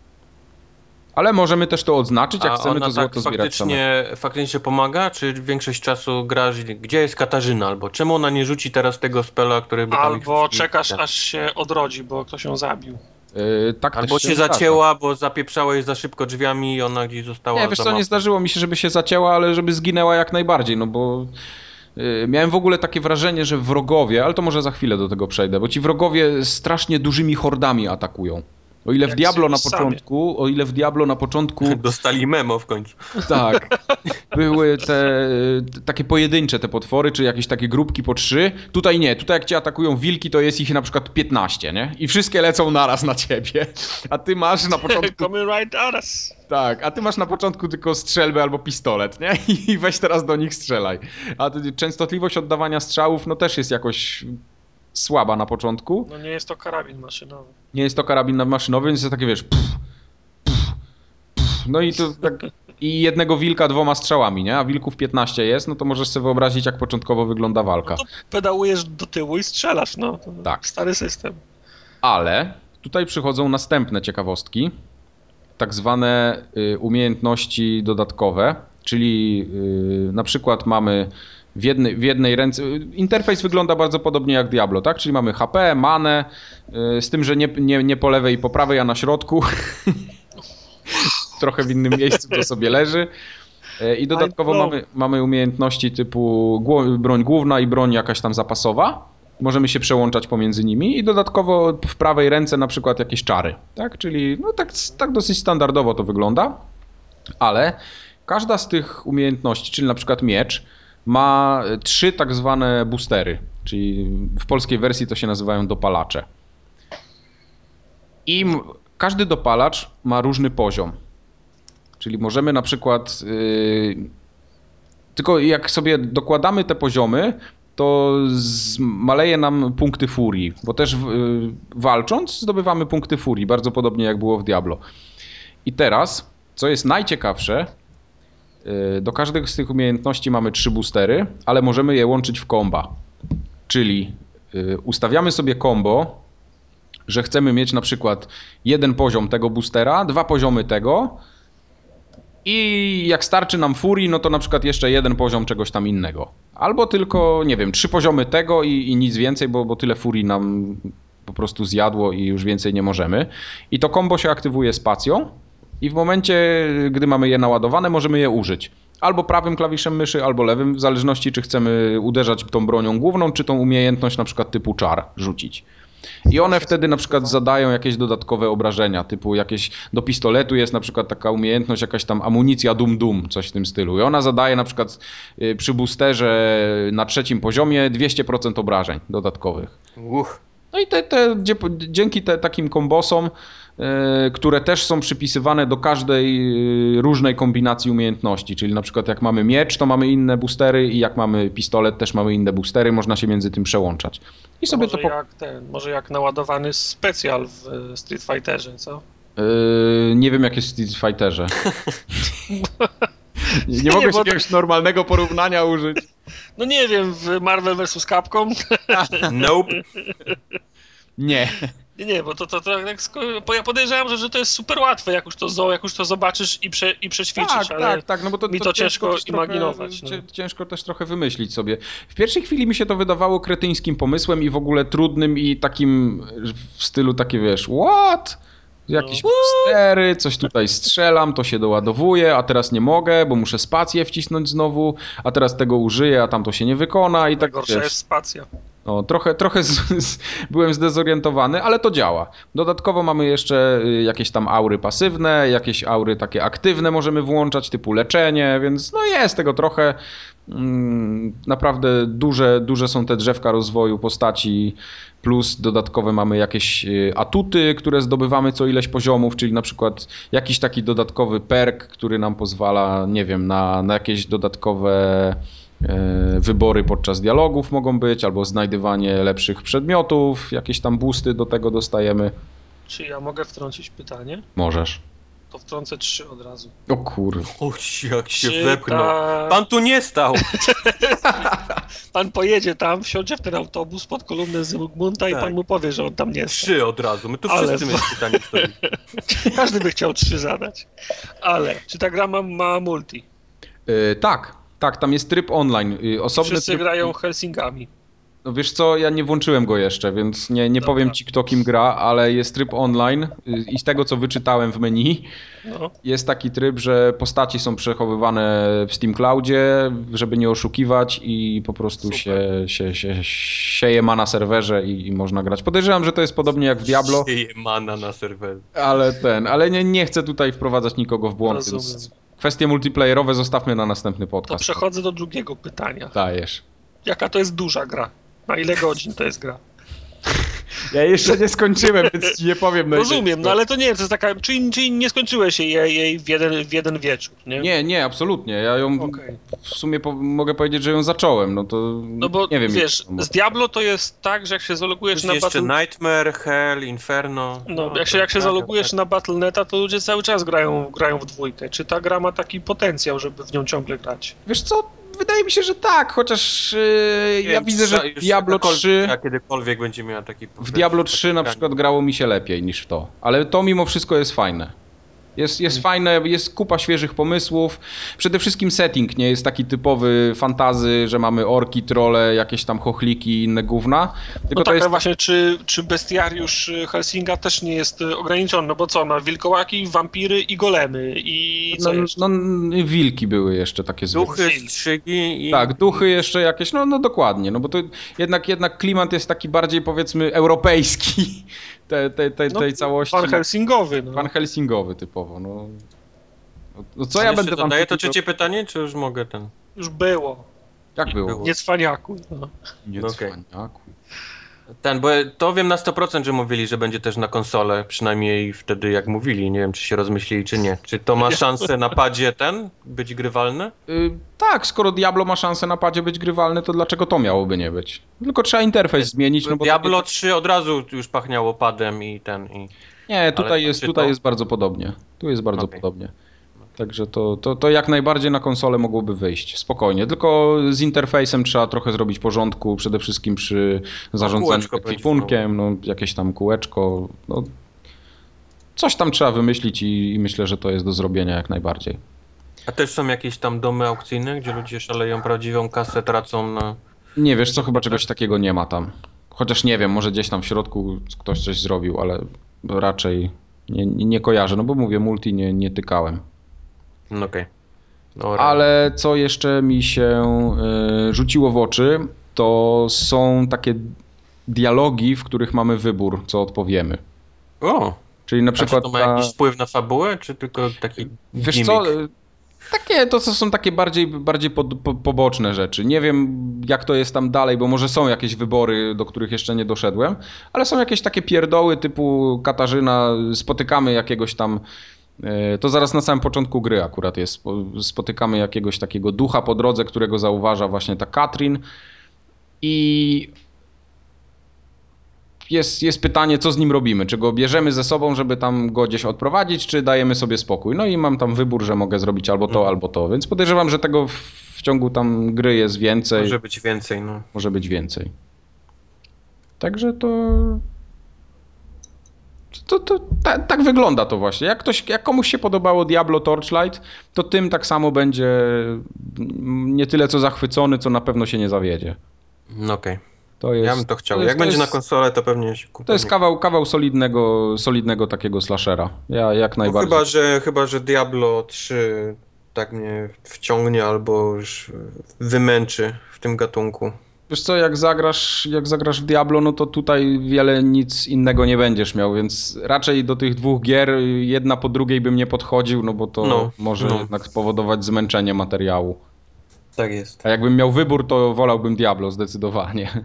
Ale możemy też to odznaczyć, jak A chcemy to złoto tak zbierać faktycznie, same. faktycznie pomaga, czy większość czasu grasz, gdzie jest Katarzyna, albo czemu ona nie rzuci teraz tego spela, który by tam Albo czekasz, tak. aż się odrodzi, bo ktoś ją zabił. Yy, tak Albo tak się, się zacięła, bo zapieprzała jej za szybko drzwiami i ona gdzieś została. Nie, wiesz co, nie zdarzyło mi się, żeby się zacięła, ale żeby zginęła jak najbardziej, no bo yy, miałem w ogóle takie wrażenie, że wrogowie, ale to może za chwilę do tego przejdę, bo ci wrogowie strasznie dużymi hordami atakują. O ile w Jak Diablo na sami. początku, o ile w Diablo na początku [LAUGHS] Dostali memo w końcu. [LAUGHS] tak. Były te y, takie pojedyncze te potwory, czy jakieś takie grupki po trzy. Tutaj nie, tutaj jak cię atakują wilki, to jest ich na przykład 15, nie? I wszystkie lecą naraz na ciebie. A ty masz na początku [LAUGHS] right at us. tak, a ty masz na początku tylko strzelbę albo pistolet, nie? I weź teraz do nich strzelaj. A częstotliwość oddawania strzałów no też jest jakoś słaba na początku. No nie jest to karabin maszynowy. Nie jest to karabin maszynowy, więc jest takie wiesz. Pff, pff, pff. No i to tak. I jednego wilka dwoma strzałami, nie? A wilków 15 jest, no to możesz sobie wyobrazić, jak początkowo wygląda walka. No to pedałujesz do tyłu i strzelasz, no. To Tak. Stary system. Ale tutaj przychodzą następne ciekawostki, tak zwane y, umiejętności dodatkowe, czyli y, na przykład mamy w jednej, w jednej ręce. Interfejs wygląda bardzo podobnie jak Diablo, tak? Czyli mamy HP, manę, y, z tym, że nie, nie, nie po lewej i po prawej, a na środku. [LAUGHS] Trochę w innym miejscu to sobie leży. Y, I dodatkowo mamy, mamy umiejętności typu broń główna i broń jakaś tam zapasowa. Możemy się przełączać pomiędzy nimi i dodatkowo w prawej ręce na przykład jakieś czary, tak? Czyli no tak, tak dosyć standardowo to wygląda, ale każda z tych umiejętności, czyli na przykład miecz, ma trzy tak zwane boostery, czyli w polskiej wersji to się nazywają dopalacze. I każdy dopalacz ma różny poziom. Czyli możemy na przykład. Yy, tylko jak sobie dokładamy te poziomy, to maleje nam punkty furii, bo też w, y, walcząc zdobywamy punkty furii, bardzo podobnie jak było w Diablo. I teraz, co jest najciekawsze, do każdej z tych umiejętności mamy trzy boostery, ale możemy je łączyć w komba. Czyli y, ustawiamy sobie combo, że chcemy mieć na przykład jeden poziom tego boostera, dwa poziomy tego i jak starczy nam furii, no to na przykład jeszcze jeden poziom czegoś tam innego. Albo tylko, nie wiem, trzy poziomy tego i, i nic więcej, bo, bo tyle furii nam po prostu zjadło i już więcej nie możemy. I to combo się aktywuje spacją i w momencie, gdy mamy je naładowane, możemy je użyć. Albo prawym klawiszem myszy, albo lewym, w zależności czy chcemy uderzać tą bronią główną, czy tą umiejętność na przykład typu czar rzucić. I one wtedy na przykład zadają jakieś dodatkowe obrażenia, typu jakieś do pistoletu jest na przykład taka umiejętność, jakaś tam amunicja dum dum, coś w tym stylu. I ona zadaje na przykład y, przy boosterze na trzecim poziomie 200% obrażeń dodatkowych. Uch. No i te, te, dzięki te, takim kombosom, które też są przypisywane do każdej e, różnej kombinacji umiejętności, czyli na przykład jak mamy miecz, to mamy inne boostery i jak mamy pistolet, też mamy inne boostery, można się między tym przełączać. I sobie może, to... Po... jak ten, może jak naładowany specjal w e, Street Fighterze, co? E, nie wiem jak jest w Street Fighterze. [LAUGHS] nie, nie mogę to- jakiegoś normalnego porównania użyć. No nie wiem, w Marvel vs. Capcom? [LAUGHS] Nope. Nie. Nie, nie, bo to, to, to tak, bo ja podejrzewam, że, że to jest super łatwe, jak już to, zo, jak już to zobaczysz i, prze, i przećwiczysz, Tak, ale tak, tak, no bo to, mi to ciężko też trochę- imaginować, no. cie- Ciężko też trochę wymyślić sobie. W pierwszej chwili mi się to wydawało kretyńskim pomysłem i w ogóle trudnym i takim w stylu takie wiesz, what? Jakieś No. stery, coś tutaj strzelam, to się doładowuje, a teraz nie mogę, bo muszę spację wcisnąć znowu, a teraz tego użyję, a tam to się nie wykona i tak gorsza wiesz. jest spacja. No, trochę trochę z, z, byłem zdezorientowany, ale to działa. Dodatkowo mamy jeszcze y, jakieś tam aury pasywne, jakieś aury takie aktywne możemy włączać, typu leczenie, więc no jest tego trochę. Mm, naprawdę duże, duże są te drzewka rozwoju postaci, plus dodatkowe mamy jakieś y, atuty, które zdobywamy co ileś poziomów, czyli na przykład jakiś taki dodatkowy perk, który nam pozwala, nie wiem, na, na jakieś dodatkowe wybory podczas dialogów mogą być, albo znajdywanie lepszych przedmiotów, jakieś tam boosty do tego dostajemy. Czy ja mogę wtrącić pytanie? Możesz. To wtrącę trzy od razu. O kur... Uś, jak się Czy wepchnął. ta... Pan tu nie stał. [LAUGHS] pan pojedzie tam, wsiądzie w ten autobus pod kolumnę Zygmunta i Tak. pan mu powie, że on tam nie jest. Trzy od razu. My tu Ale wszyscy w- mieć pytanie. [LAUGHS] Każdy by chciał trzy zadać. Ale czy ta gra ma, ma multi? E, tak, tak, tam jest tryb online. y, Osobny Wszyscy tryb... grają Helsingami. No wiesz co, ja nie włączyłem go jeszcze, więc nie, nie Dobra. powiem ci kto kim gra, ale jest tryb online y, i z tego co wyczytałem w menu, No. jest taki tryb, że postaci są przechowywane w Steam Cloudzie, żeby nie oszukiwać i po prostu się, się, się sieje ma na serwerze i, i można grać. Podejrzewam, że to jest podobnie jak w Diablo, Sieje mana na serwerze. ale ten, ale nie, nie chcę tutaj wprowadzać nikogo w błąd, Rozumiem. więc kwestie multiplayerowe zostawmy na następny To podcast. przechodzę do drugiego pytania. Dajesz. Jaka to jest duża gra? Na ile godzin to jest gra? Ja jeszcze nie skończyłem, więc ci nie powiem. Rozumiem, no ale to nie wiem, to jest taka. Czyli, czyli nie skończyłeś jej, jej, w, jeden, w jeden wieczór, nie? Nie, nie, absolutnie. Ja ją Okej. w sumie po, mogę powiedzieć, że ją zacząłem. No to No bo nie wiem. wiesz, z Diablo to jest tak, że jak się zalogujesz na jeszcze Battle... Nightmare, Hell, Inferno. No, jak się, jak się tak, zalogujesz tak. na Battle.neta, to ludzie cały czas grają, grają w dwójkę. Czy ta gra ma taki potencjał, żeby w nią ciągle grać? Wiesz co? Wydaje mi się, że tak, chociaż yy, ja wiem, widzę, że Diablo jakakolwiek- 3 A kiedykolwiek będzie miała taki... w Diablo 3 na przykład grało mi się lepiej niż w to. Ale to mimo wszystko jest fajne. Jest, jest fajne, jest kupa świeżych pomysłów. Przede wszystkim setting nie jest taki typowy fantazy, że mamy orki, trole, jakieś tam chochliki i inne gówna. Tylko No to tak, jest właśnie, czy, czy bestiariusz Helsinga też nie jest ograniczony? No bo co, ma wilkołaki, wampiry i golemy i co no, jeszcze? no, wilki były jeszcze takie zwykłe. Duchy, strzygi i... Tak, duchy jeszcze jakieś, no, no dokładnie, no bo to jednak, jednak klimat jest taki bardziej powiedzmy europejski tej, tej, tej, No, tej całości. Pan Helsingowy, no. Pan Helsingowy typowo, no. No co Co ja będę wam dodaję to trzecie pytanie, czy już mogę ten... Już było. Jak było? Nie cwaniaku. No. Nie No okej. cwaniaku. Ten, bo to wiem na 100%, że mówili, że będzie też na konsolę, przynajmniej wtedy jak mówili, nie wiem czy się rozmyślili czy nie. Czy to ma szansę na padzie ten, być grywalny? Y, tak, skoro Diablo ma szansę na padzie być grywalny, to dlaczego to miałoby nie być? Tylko trzeba interfejs zmienić, no bo Diablo takie- 3 od razu już pachniało padem i ten i... Nie, tutaj Ale jest, tutaj to- jest bardzo podobnie. Tu jest bardzo Okej. podobnie. Także to, to, to jak najbardziej na konsolę mogłoby wyjść. Spokojnie. Tylko z interfejsem trzeba trochę zrobić porządku, przede wszystkim przy zarządzaniu będzie ekwipunkiem, no, jakieś tam kółeczko. No, coś tam trzeba wymyślić i, i myślę, że to jest do zrobienia jak najbardziej. A też są jakieś tam domy aukcyjne, gdzie ludzie szaleją prawdziwą kasę, tracą na... Nie wiesz co, chyba czegoś takiego nie ma tam. Chociaż nie wiem, może gdzieś tam w środku ktoś coś zrobił, ale raczej nie, nie, nie kojarzę, no bo mówię, multi nie, nie tykałem. No okej. Dobra. Ale co jeszcze mi się y, rzuciło w oczy, to są takie dialogi, w których mamy wybór, co odpowiemy. O! Czyli na A czy przykład. to ma ta- jakiś wpływ na fabułę, czy tylko taki Wiesz gimmick? co? y, Takie, to są takie bardziej, bardziej pod, po, poboczne rzeczy. Nie wiem, jak to jest tam dalej, bo może są jakieś wybory, do których jeszcze nie doszedłem, ale są jakieś takie pierdoły typu Katarzyna, spotykamy jakiegoś tam. Y, To zaraz na samym początku gry akurat jest. spo- Spotykamy jakiegoś takiego ducha po drodze, którego zauważa właśnie ta Katrin. I jest, jest pytanie, co z nim robimy. Czy go bierzemy ze sobą, żeby tam go gdzieś odprowadzić, czy dajemy sobie spokój. No i mam tam wybór, że mogę zrobić albo to, Mhm. albo to. Więc podejrzewam, że tego w, w ciągu tam gry jest więcej. Może być więcej, no. Może być więcej. Także to. To, to, ta, tak wygląda to właśnie. Jak, ktoś, jak komuś się podobało Diablo Torchlight, to tym tak samo będzie nie tyle co zachwycony, co na pewno się nie zawiedzie. No okej. To jest, Ja bym to chciał. to jest- Jak to będzie jest- na konsolę, to pewnie się kupię. To jest kawał, kawał solidnego, solidnego takiego slashera. Ja jak No najbardziej. chyba, że, chyba, że Diablo 3 tak mnie wciągnie albo już wymęczy w tym gatunku. Wiesz co, jak zagrasz, jak zagrasz w Diablo, no to tutaj wiele nic innego nie będziesz miał, więc raczej do tych dwóch gier jedna po drugiej bym nie podchodził, no bo to No, może no. jednak spowodować zmęczenie materiału. Tak jest. A jakbym miał wybór, to wolałbym Diablo zdecydowanie.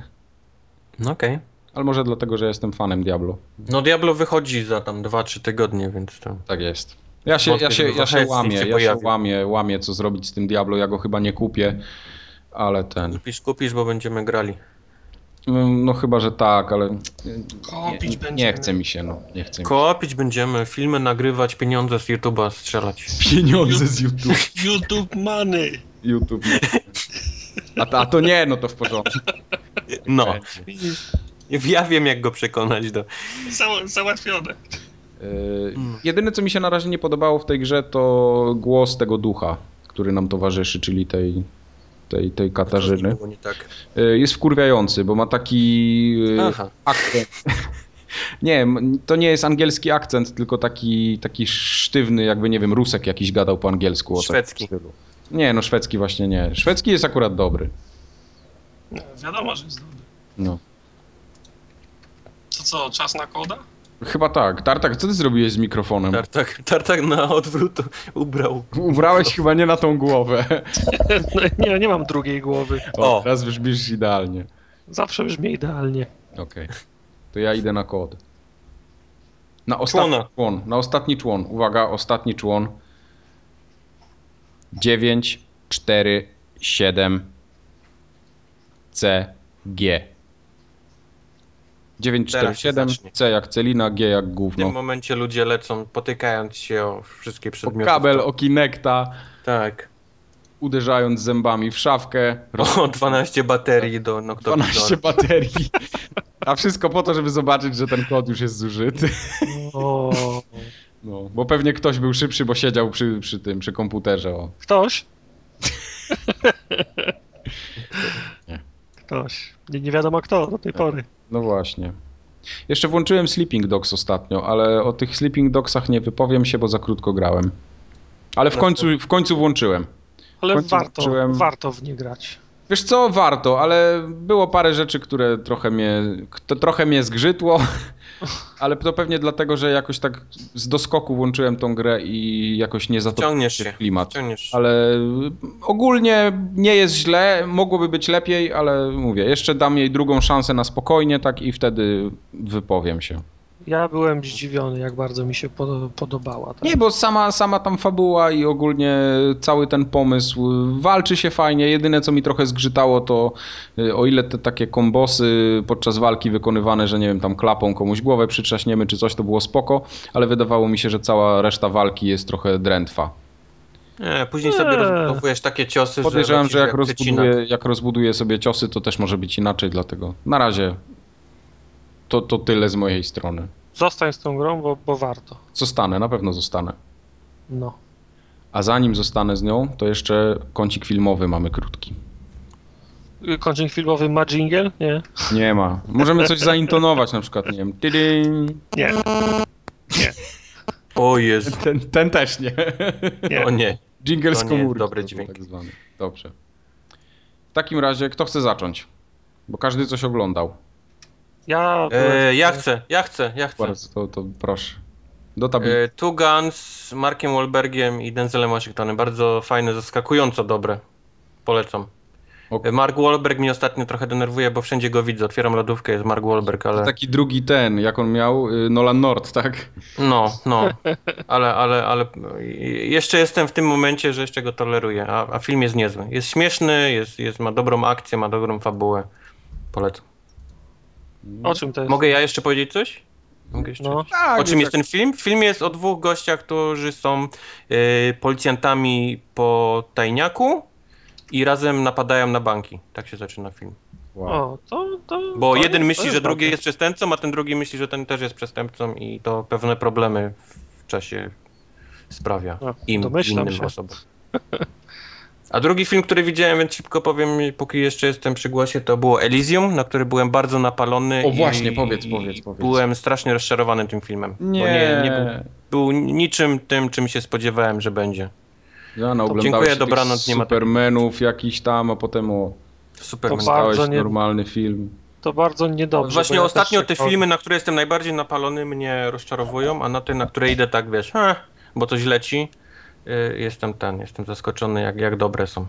No okej. Ale może dlatego, że jestem fanem Diablo. No Diablo wychodzi za tam 2-3 tygodnie, więc to... Tak jest. Ja się, ja się, ja się łamię, się ja się łamię, łamię, co zrobić z tym Diablo. Ja go chyba nie kupię, ale ten. Kupisz, kupisz, bo będziemy grali. Mm, No chyba, że tak, ale Kopić nie, będziemy. nie chce mi się, no. Nie chce mi się. Kopić będziemy, filmy nagrywać, pieniądze z YouTube'a strzelać. Pieniądze z YouTube. [LAUGHS] YouTube money. YouTube. A, to- a to nie, no to w porządku. No. Ja wiem, jak go przekonać do... za- załatwione. Yy, jedyne, co mi się na razie nie podobało w tej grze, to głos tego ducha, który nam towarzyszy, czyli tej, tej, tej Katarzyny. Tak. Yy, jest wkurwiający, bo ma taki yy, Aha. akcent. [LAUGHS] Nie, to nie jest angielski akcent, tylko taki, taki sztywny, jakby nie wiem, Rusek jakiś gadał po angielsku. Szwedzki. Nie, no szwedzki właśnie nie. Szwedzki jest akurat dobry. No, wiadomo, że jest dobry. No. To co, czas na koda? Chyba tak. Tartak, co ty zrobiłeś z mikrofonem? Tartak, tartak na odwrót ubrał. Ubrałeś chyba nie na tą głowę. [LAUGHS] No, nie, nie mam drugiej głowy. O, O. teraz brzmisz idealnie. Zawsze brzmi idealnie. Okej. To ja idę na kod. Na ostatni Człona. człon. Na ostatni człon. Uwaga, ostatni człon. 9, 4, 7, C, G. 9, 4, Teraz się 7, zacznie. C jak celina, G jak W tym gówno. momencie ludzie lecą, potykając się o wszystkie O przedmioty. kabel, o Kinecta, Tak. uderzając zębami w szafkę. O 12 baterii do 12 Noctopizora. baterii. A wszystko po to, żeby zobaczyć, że ten kod już jest zużyty. O, No, bo pewnie ktoś był szybszy, bo siedział przy, przy tym, przy komputerze. O. ktoś? Nie. Ktoś. Nie, nie wiadomo kto do tej pory. No właśnie. Jeszcze włączyłem Sleeping Dogs ostatnio, ale o tych Sleeping Dogsach nie wypowiem się, bo za krótko grałem. Ale w końcu, w końcu włączyłem. Ale końcu warto, zobaczyłem- warto w nie grać. Wiesz co, warto, ale było parę rzeczy, które trochę mnie, to trochę mnie zgrzytło, ale to pewnie dlatego, że jakoś tak z doskoku włączyłem tą grę i jakoś nie zatopiłem się klimat. Wciągniesz. Ale ogólnie nie jest źle, mogłoby być lepiej, ale mówię, jeszcze dam jej drugą szansę na spokojnie, tak i wtedy wypowiem się. Ja byłem zdziwiony, jak bardzo mi się pod- podobała. Tak? Nie, bo sama, sama tam fabuła i ogólnie cały ten pomysł walczy się fajnie. Jedyne co mi trochę zgrzytało to y, o ile te takie kombosy podczas walki wykonywane, że nie wiem, tam klapą komuś głowę przytrzaśniemy czy coś, to było spoko, ale wydawało mi się, że cała reszta walki jest trochę drętwa. Nie, później sobie rozbudowujesz takie ciosy, Podejrzewam, lecisz że jak rozbuduję, jak rozbuduję sobie ciosy, to też może być inaczej, dlatego na razie to, to tyle z mojej strony. Zostań z tą grą, bo, bo warto. Zostanę, na pewno zostanę. No. A zanim zostanę z nią, to jeszcze kącik filmowy mamy krótki. Kończyk filmowy ma jingle? Nie. Nie ma. Możemy coś zaintonować, na przykład, nie wiem. Tydyń. Nie. O Jezu, Ten, ten też nie. Nie. o nie. Jingle To z nie komórki. dobry dźwięk. Tak zwany. Dobrze. W takim razie, kto chce zacząć? Bo każdy coś oglądał. Ja. E, ja chcę, ja chcę, ja chcę. Bardzo, to, to proszę. Do tablicy. E, Two Guns z Markiem Wahlbergiem i Denzelem Washingtonem. Bardzo fajne, zaskakująco dobre. Polecam. Ok. E, Mark Wahlberg mnie ostatnio trochę denerwuje, bo wszędzie go widzę. Otwieram lodówkę, jest Mark Wahlberg, ale... Taki drugi ten, jak on miał, y, Nolan North, tak? No, no. [LAUGHS] Ale, ale, ale jeszcze jestem w tym momencie, że jeszcze go toleruję, a, a film jest niezły. Jest śmieszny, jest, jest, ma dobrą akcję, ma dobrą fabułę. Polecam. O czym to jest? Mogę ja jeszcze powiedzieć coś? Mogę jeszcze? No. Tak, O czym jest ten film? Film jest o dwóch gościach, którzy są e, policjantami po tajniaku i razem napadają na banki. Tak się zaczyna film. Wow. O, to, to, Bo to jeden jest- myśli, jest że drugi jest przestępcą, a ten drugi myśli, że ten też jest przestępcą i to pewne problemy w czasie sprawia No, im innym się. osobom. [LAUGHS] A drugi film, który widziałem, więc szybko powiem, póki jeszcze jestem przy głosie, to było Elysium, na który byłem bardzo napalony. O, i- właśnie, powiedz, i powiedz, powiedz. Byłem strasznie rozczarowany tym filmem. Nie, Bo nie, nie był, był niczym tym, czym się spodziewałem, że będzie. Jana, oglądałeś dziękuję, się tych dobranoc, nie ma Supermanów jakiś tam, a potem o, Super. To To bardzo stałeś nie- normalny film. To bardzo niedobrze. Właśnie ja ostatnio te filmy, na które jestem najbardziej napalony, mnie rozczarowują, a na te, na które idę tak, wiesz, "Eh", bo coś leci, jestem ten, jestem zaskoczony, jak, jak dobre są.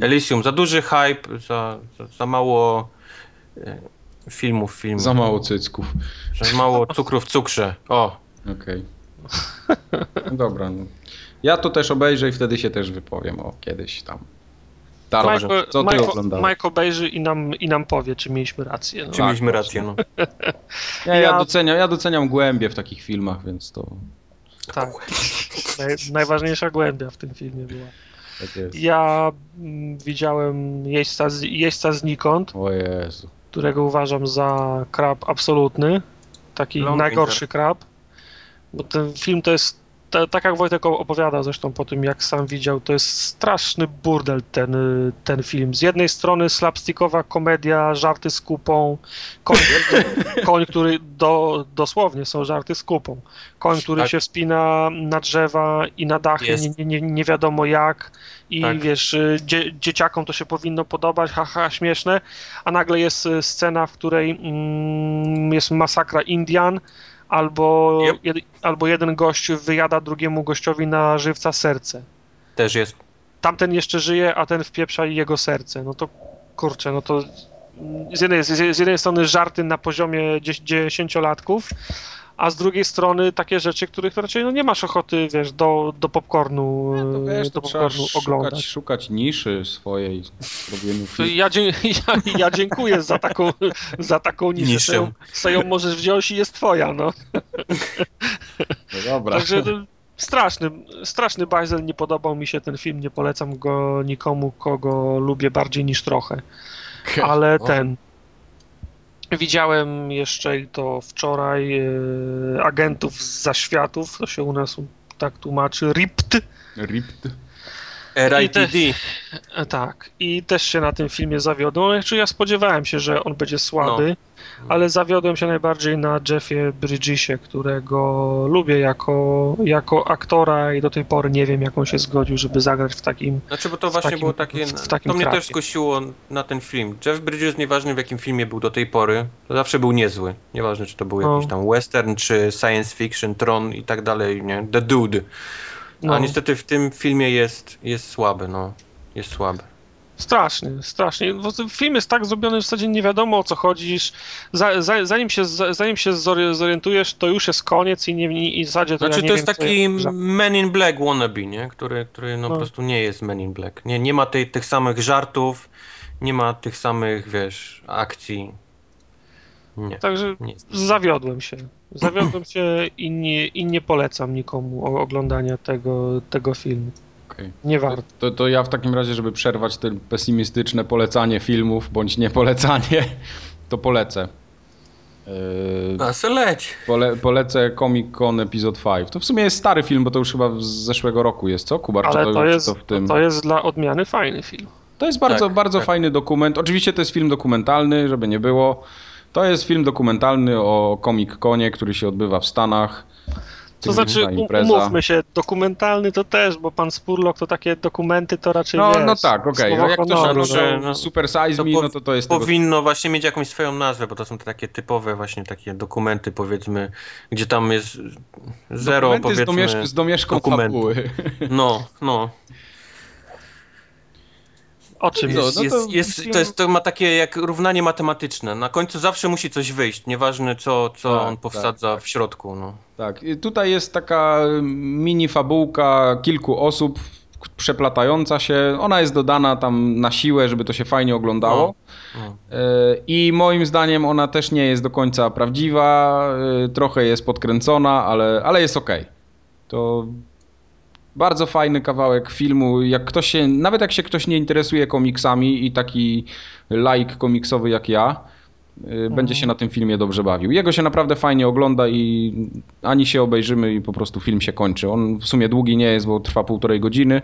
Elysium, za duży hype, za, za, za mało e, filmów, filmów. Za mało cycków. Za mało cukru w cukrze. O, Okej. No [LAUGHS] dobra. No. Ja to też obejrzę i wtedy się też wypowiem o kiedyś tam. Darmo, Michael, co ty Michael, oglądałeś? Mike obejrzy i nam, i nam powie, czy mieliśmy rację. No. czy Tak, mieliśmy rację, no. [LAUGHS] Ja, ja, ja- doceniam, ja doceniam głębie w takich filmach, więc to Tak. [LAUGHS] Naj, najważniejsza głębia w tym filmie była. tak jest. Ja mm, widziałem jeźdźca, z, jeźdźca znikąd, O Jezu. którego uważam za krab absolutny. Taki Long najgorszy krab. Bo ten film to jest, tak jak Wojtek opowiadał zresztą po tym, jak sam widział, to jest straszny burdel ten, y, ten film. Z jednej strony slapstickowa komedia, żarty z kupą, koń, [LAUGHS] koń który do, dosłownie są żarty z kupą. Koń, który Tak. się wspina na drzewa i na dachy, nie, nie, nie wiadomo jak. I Tak. wiesz, y, dzie, dzieciakom to się powinno podobać, haha, śmieszne, a nagle jest y, scena, w której mm, jest masakra Indian, albo, Yep. jed, albo jeden gość wyjada drugiemu gościowi na żywca serce. Też jest. Tamten jeszcze żyje, a ten wpieprza jego serce. No to kurczę, no to z jednej, z, jednej strony żarty na poziomie dzie- dziesięciolatków, a z drugiej strony takie rzeczy, których raczej no nie masz ochoty, wiesz, do, do popcornu, No to wiesz, do popcornu szukać, oglądać. szukać niszy swojej robieniu. Ja, [LAUGHS] ja, ja dziękuję za taką, za taką niszę. Niszę. Sobie ją- sobie ją możesz wziąć i jest twoja, no. No dobra. Także to straszny, straszny bajzel, nie podobał mi się ten film, nie polecam go nikomu, kogo lubię bardziej niż trochę. Ale O. ten... Widziałem jeszcze i to wczoraj e, agentów z zaświatów, to się u nas tak tłumaczy, RIPT. Ripped. RITD. E, Tak, i też się na tym filmie zawiodłem. Znaczy ja spodziewałem się, że on będzie słaby, ale zawiodłem się najbardziej na Jeffie Bridgesie, którego lubię jako, jako aktora i do tej pory nie wiem, jak on się zgodził, żeby zagrać w takim... Znaczy, bo to właśnie takim- było takie. w- w takim to mnie trapie. też skusiło na ten film. Jeff Bridges, nieważne w jakim filmie był do tej pory, to zawsze był niezły. Nieważne, czy to był No. jakiś tam western, czy science fiction, Tron i tak dalej, nie? The Dude. No, A niestety w tym filmie jest, jest słaby, no. Jest słaby. Strasznie, strasznie. Film jest tak zrobiony, w zasadzie nie wiadomo o co chodzi. iż Za, za, zanim się, za- zanim się zori- zorientujesz, to już jest koniec i, nie, i w zasadzie to Znaczy ja nie to jest wiem, taki Men in Black wannabe, nie? Który, który no, No. po prostu nie jest Men in Black. Nie, nie ma tej, tych samych żartów, nie ma tych samych, wiesz, akcji. Nie, Także nie zawiodłem się. Zawiodłem się i nie, i nie polecam nikomu oglądania tego, tego filmu. Okej. Nie warto. To, to ja w takim razie, żeby przerwać te pesymistyczne polecanie filmów, bądź nie polecanie, to polecę. Yy, A se leć. pole, polecę Comic Con Episode 5. To w sumie jest stary film, bo to już chyba z zeszłego roku jest, co? Kubar, czy Ale to czy jest, to w tym... to jest dla odmiany fajny film. To jest bardzo, Tak, bardzo tak. fajny dokument. Oczywiście to jest film dokumentalny, żeby nie było. To jest film dokumentalny o Comic Conie, który się odbywa w Stanach. To znaczy, um- umówmy się, dokumentalny to też, bo pan Spurlock to takie dokumenty to raczej No, wiesz, no tak, okej. słowo No, jak ktoś że- oglądał no. Super Size Me, no to to jest tego Powinno właśnie mieć jakąś swoją nazwę, bo to są te takie typowe właśnie takie dokumenty powiedzmy, gdzie tam jest zero Dokumenty z, powiedzmy. domieszk- z domieszką dokumentu. fabuły. No, no. O czym No, jest? no jest, to jest, film- to, jest, to ma takie jak równanie matematyczne. Na końcu zawsze musi coś wyjść, nieważne co, co Tak, on powsadza tak, w środku. No. Tak, i tutaj jest taka mini fabułka kilku osób przeplatająca się. Ona jest dodana tam na siłę, żeby to się fajnie oglądało. No. E, I moim zdaniem ona też nie jest do końca prawdziwa, e, trochę jest podkręcona, ale, ale jest ok. To bardzo fajny kawałek filmu. Jak ktoś się, nawet jak się ktoś nie interesuje komiksami i taki laik komiksowy jak ja, e, będzie się na tym filmie dobrze bawił. Jego się naprawdę fajnie ogląda i ani się obejrzymy i po prostu film się kończy. On w sumie długi nie jest, bo trwa półtorej godziny,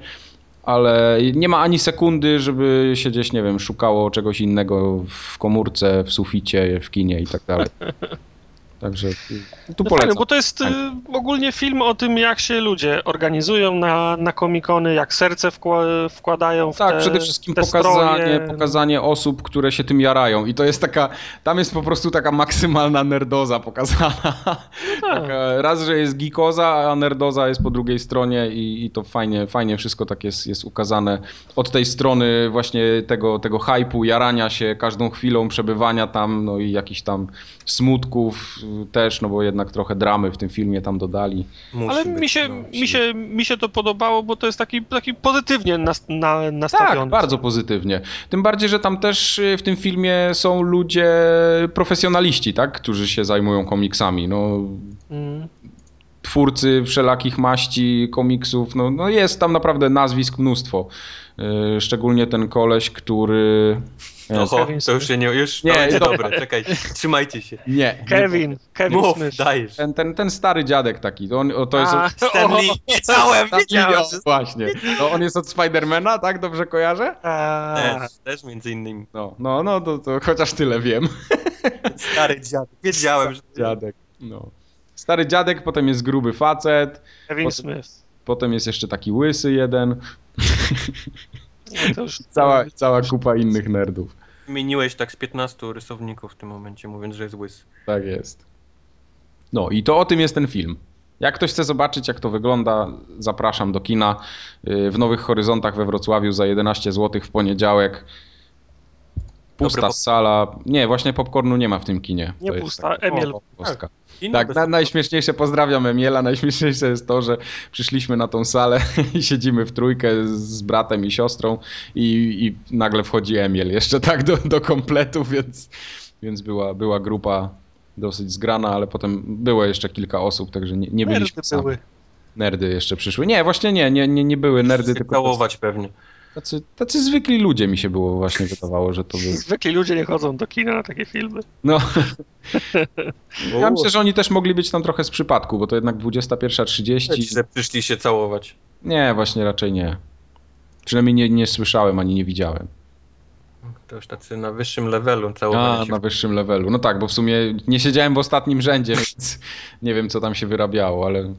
ale nie ma ani sekundy, żeby się gdzieś, nie wiem, szukało czegoś innego w komórce, w suficie, w kinie i tak dalej. [LAUGHS] Także tu No fajne, polecam. bo to jest y, ogólnie film o tym, jak się ludzie organizują na, na komikony, jak serce wkła- wkładają w Tak, te, przede wszystkim pokazanie, stroje. pokazanie osób, które się tym jarają. I to jest taka, tam jest po prostu taka maksymalna nerdoza pokazana. tak. Taka, raz, że jest geekoza, a nerdoza jest po drugiej stronie i, i to fajnie, fajnie wszystko tak jest, jest ukazane. Od tej strony właśnie tego, tego hypu, jarania się każdą chwilą przebywania tam, no i jakichś tam smutków też, no bo jednak trochę dramy w tym filmie tam dodali. Musi Ale być, mi się, no, mi, się, mi się to podobało, bo to jest taki, taki pozytywnie nas, na, Tak, nastawiony. bardzo pozytywnie. Tym bardziej, że tam też y, w tym filmie są ludzie profesjonaliści, tak, którzy się zajmują komiksami. No, Mm. twórcy wszelakich maści komiksów, no, no jest tam naprawdę nazwisk mnóstwo. Y, Szczególnie ten koleś, który... Oho, Kevin to już się nie, już Nie, nie, będzie dobra. dobre, czekaj, trzymajcie się. Nie, nie Kevin, Kevin Mów, Smith. dajesz. ten, ten, ten stary dziadek taki, to, on, to jest... A, [LAUGHS] Stanley, [LAUGHS] o, wiedziałem, wiedziałem. Właśnie. No, on jest od Spidermana, tak? Dobrze kojarzę? a, Też, też między innymi. No, no, no to, to chociaż tyle wiem. [LAUGHS] Stary dziadek. Wiedziałem, że... Dziadek. No. Stary dziadek, potem jest gruby facet, Kevin potem- Smith. potem jest jeszcze taki łysy jeden. No już, Cała, cała kupa innych nerdów. Wymieniłeś tak z 15 rysowników w tym momencie, mówiąc, że jest łysy. Tak jest. No i to o tym jest ten film. Jak ktoś chce zobaczyć, jak to wygląda, zapraszam do kina yy, w Nowych Horyzontach we Wrocławiu za 11 zł w poniedziałek. Pusta Dobry sala. Nie, właśnie popcornu nie ma w tym kinie. Nie To jest pusta, taka Emil. Tak, bez- na, najśmieszniejsze, pozdrawiam Emiela, najśmieszniejsze jest to, że przyszliśmy na tą salę [LAUGHS] i siedzimy w trójkę z bratem i siostrą i, i nagle wchodzi Emil, jeszcze tak do, do kompletu, więc, więc była, była grupa dosyć zgrana, ale potem było jeszcze kilka osób, także nie, nie byliśmy nerdy sami. Nerdy jeszcze przyszły. Nie, właśnie nie, nie, nie, nie były nerdy, tylko całować pewnie. Tacy, tacy zwykli ludzie mi się było właśnie wydawało, że to były. Zwykli ludzie nie chodzą do kina na takie filmy. No, [LAUGHS] ja myślę, że oni też mogli być tam trochę z przypadku, bo to jednak 21.30. że przyszli się całować. Nie, właśnie raczej nie. Przynajmniej nie, nie słyszałem ani nie widziałem. To już tacy na wyższym levelu A, całowania się. na wyższym levelu. No tak, bo w sumie nie siedziałem w ostatnim rzędzie, więc nie wiem, co tam się wyrabiało, ale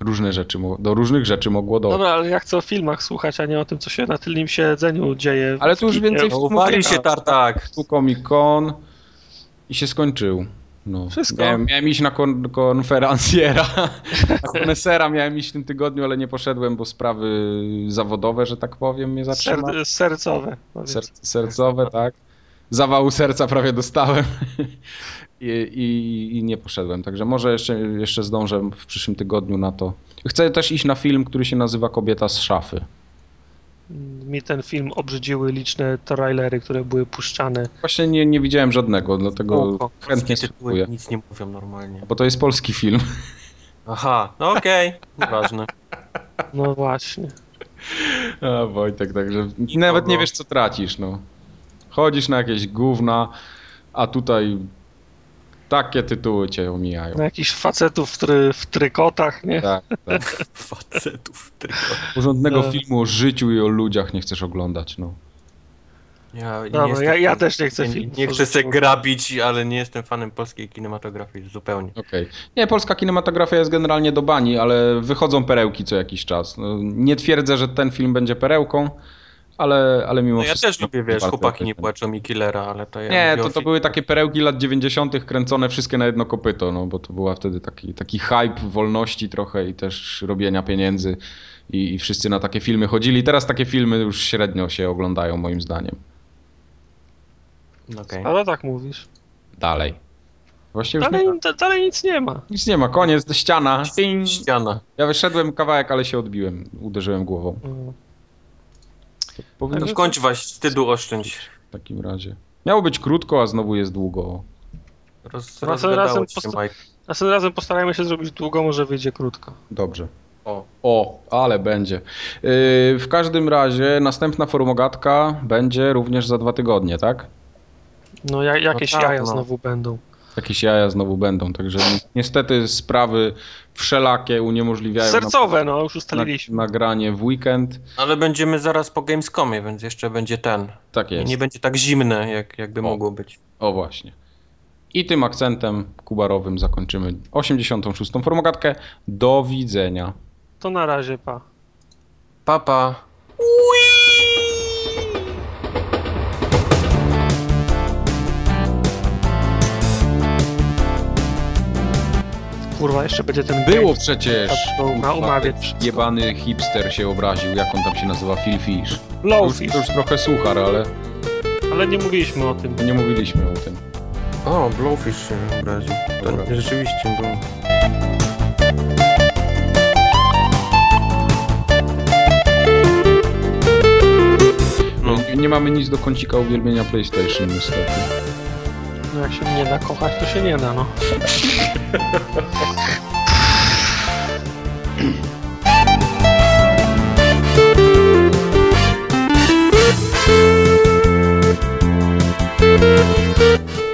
różne rzeczy, do różnych rzeczy mogło dojść. Dobra, ale ja chcę o filmach słuchać, a nie o tym, co się na tylnym siedzeniu dzieje. w Ale tu już więcej No, filmów uwali nie się ma. tartak. Tu Comic Con i się skończył. No. Wszystko. Miałem, miałem iść na kon, konferencjera, [LAUGHS] na konesera miałem iść w tym tygodniu, ale nie poszedłem, bo sprawy zawodowe, że tak powiem, mnie zatrzymały. Ser, sercowe. powiedz. Ser, sercowe, tak. Zawału serca prawie dostałem I, i, i nie poszedłem. Także może jeszcze, jeszcze zdążę w przyszłym tygodniu na to. Chcę też iść na film, który się nazywa Kobieta z szafy. Mi ten film obrzydziły liczne trailery, które były puszczane. Właśnie nie, nie widziałem żadnego, dlatego Spoko. chętnie tytuły spróbuję. nic nie mówią normalnie. Bo to jest polski film. Aha, no okej, nieważne. No właśnie. A Wojtek, także nawet nie wiesz co tracisz, no. Chodzisz na jakieś gówna, a tutaj takie tytuły cię omijają. Na jakichś facetów w, try, w trykotach, nie? Tak, tak. [LAUGHS] Facetów tylko. Porządnego No. filmu o życiu i o ludziach nie chcesz oglądać, no. Ja, Dobra, jestem ja- ja też nie chcę nie, filmów Nie o chcę się grabić, ale nie jestem fanem polskiej kinematografii zupełnie. Okej. Nie, polska kinematografia jest generalnie do bani, ale wychodzą perełki co jakiś czas. No, nie twierdzę, że ten film będzie perełką, ale, ale mimo No ja wszystko... też lubię, wiesz, chłopaki nie płaczą mi killera, ale to ja Nie, to, to były takie perełki lat 90. kręcone wszystkie na jedno kopyto, no bo to była wtedy taki, taki hype wolności trochę i też robienia pieniędzy i, i wszyscy na takie filmy chodzili. Teraz takie filmy już średnio się oglądają moim zdaniem. Okej. Ale tak mówisz. Dalej. Właściwie już nie, Dalej, da- dalej nic nie ma. nic nie ma, koniec, ściana. Ściana. Ja wyszedłem kawałek, ale się odbiłem, uderzyłem głową. No. Powinno No kończ was, wstydu oszczędź. w takim razie. Miało być krótko, a znowu jest długo. Roz, Razem- rozgadało razem posta-. Następnym razem postarajmy się zrobić długo, może wyjdzie krótko. Dobrze. O, O, ale będzie. Yy, w każdym razie następna formogatka będzie również za dwa tygodnie, tak? No ja, jakieś tak, jaja no. znowu będą. Jakieś jaja znowu będą, także ni- niestety sprawy wszelakie uniemożliwiają Sercowe, no już na, ustaliliśmy. nagranie w weekend. ale będziemy zaraz po Gamescomie, więc jeszcze będzie ten. Tak I jest. nie będzie tak zimne, jak, jakby O. mogło być. O właśnie. I tym akcentem kubarowym zakończymy 86. formogatkę. Do widzenia. To na razie, pa. Papa. Kurwa, jeszcze będzie ten Było game przecież. na umawiać Kurwa, wszystko. Jebany hipster się obraził, jak on tam się nazywa, Phil Fish. To już, Blowfish, to już trochę suchar, ale ale nie mówiliśmy o tym. nie mówiliśmy o tym. O, Blowfish się obraził. To Dobra. rzeczywiście było. No. Nie, nie mamy nic do kącika uwielbienia PlayStation niestety. No jak się nie da kochać, to się nie da, no.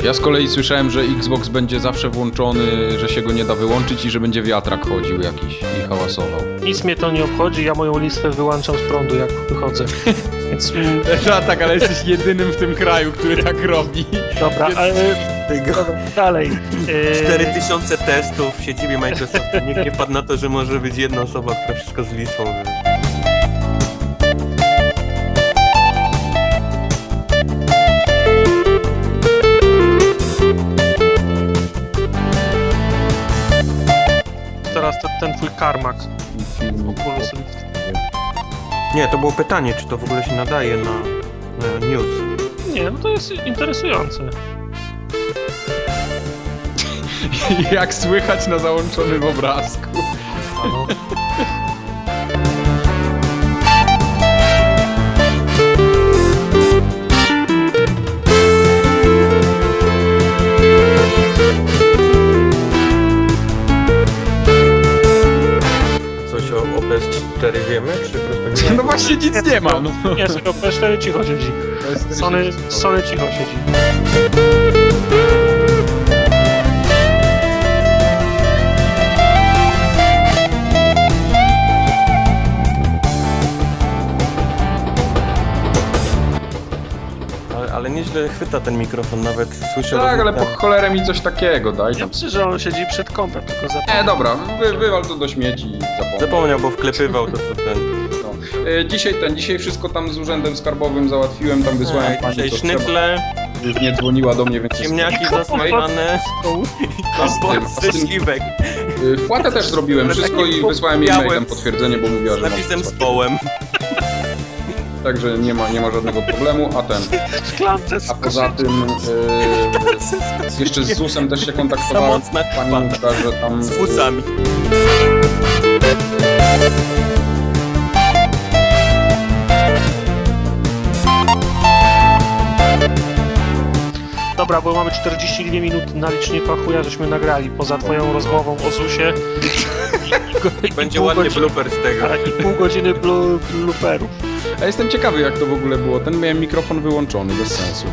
Ja z kolei słyszałem, że Xbox będzie zawsze włączony, że się go nie da wyłączyć i że będzie wiatrak chodził jakiś i hałasował. Nic mnie to nie obchodzi, ja moją listwę wyłączam z prądu, jak wychodzę. Więc No tak, ale jesteś jedynym w tym kraju, który tak robi. dobra, ale dalej. E, 4000 testów w siedzibie Microsoftu. Nikt nie padł na to, że może być jedna osoba, która wszystko z listwą wy- teraz ten, ten twój karmak. Oculus. Nie, to było pytanie, czy to w ogóle się nadaje na, na news. Nie, no to jest interesujące. [LAUGHS] Jak słychać na załączonym obrazku. No. Coś o OPS4 wiemy, czy? No [LAUGHS] właśnie nic nie ma. No. Nie, tylko PS4 cicho siedzi. Sony, Sony cicho siedzi. Ale, ale nieźle chwyta ten mikrofon, nawet słyszę... Tak, ale po rozmówę. cholerę mi coś takiego, daj Ja tam. myślę, że on siedzi przed kąpem, tylko E, zapomnę. dobra, wy, wywal to do śmieci i zapomnij. Zapomniał, bo wklepywał to, co ten... E, dzisiaj ten, dzisiaj wszystko tam z urzędem skarbowym załatwiłem, tam wysłałem Ej, pani co trzeba. sznycle, Już nie dzwoniła do mnie, więc... ziemniaki Mikrofon zasmażane, [LAUGHS] A z tym- a kompot z ze tym- śliwek Y, Wpłatę też zrobiłem, wszystko i wysłałem jej mailem potwierdzenie, bo mówiła, z że napisem z połem. Także nie ma, nie ma żadnego problemu, a ten, a poza tym y, [LAUGHS] jeszcze z ZUS-em też się kontaktowałem. Pani kwata. mówi, że tam... Z fusami. Dobra, bo mamy 42 minuty na liczniku, a chuja żeśmy nagrali, poza twoją rozmową o ZUSie. [LAUGHS] I, i, go- i Będzie ładny godziny- blooper z tego. tak, I pół godziny blu, blooperów. Ja jestem ciekawy jak to w ogóle było, ten miałem mikrofon wyłączony, bez sensu.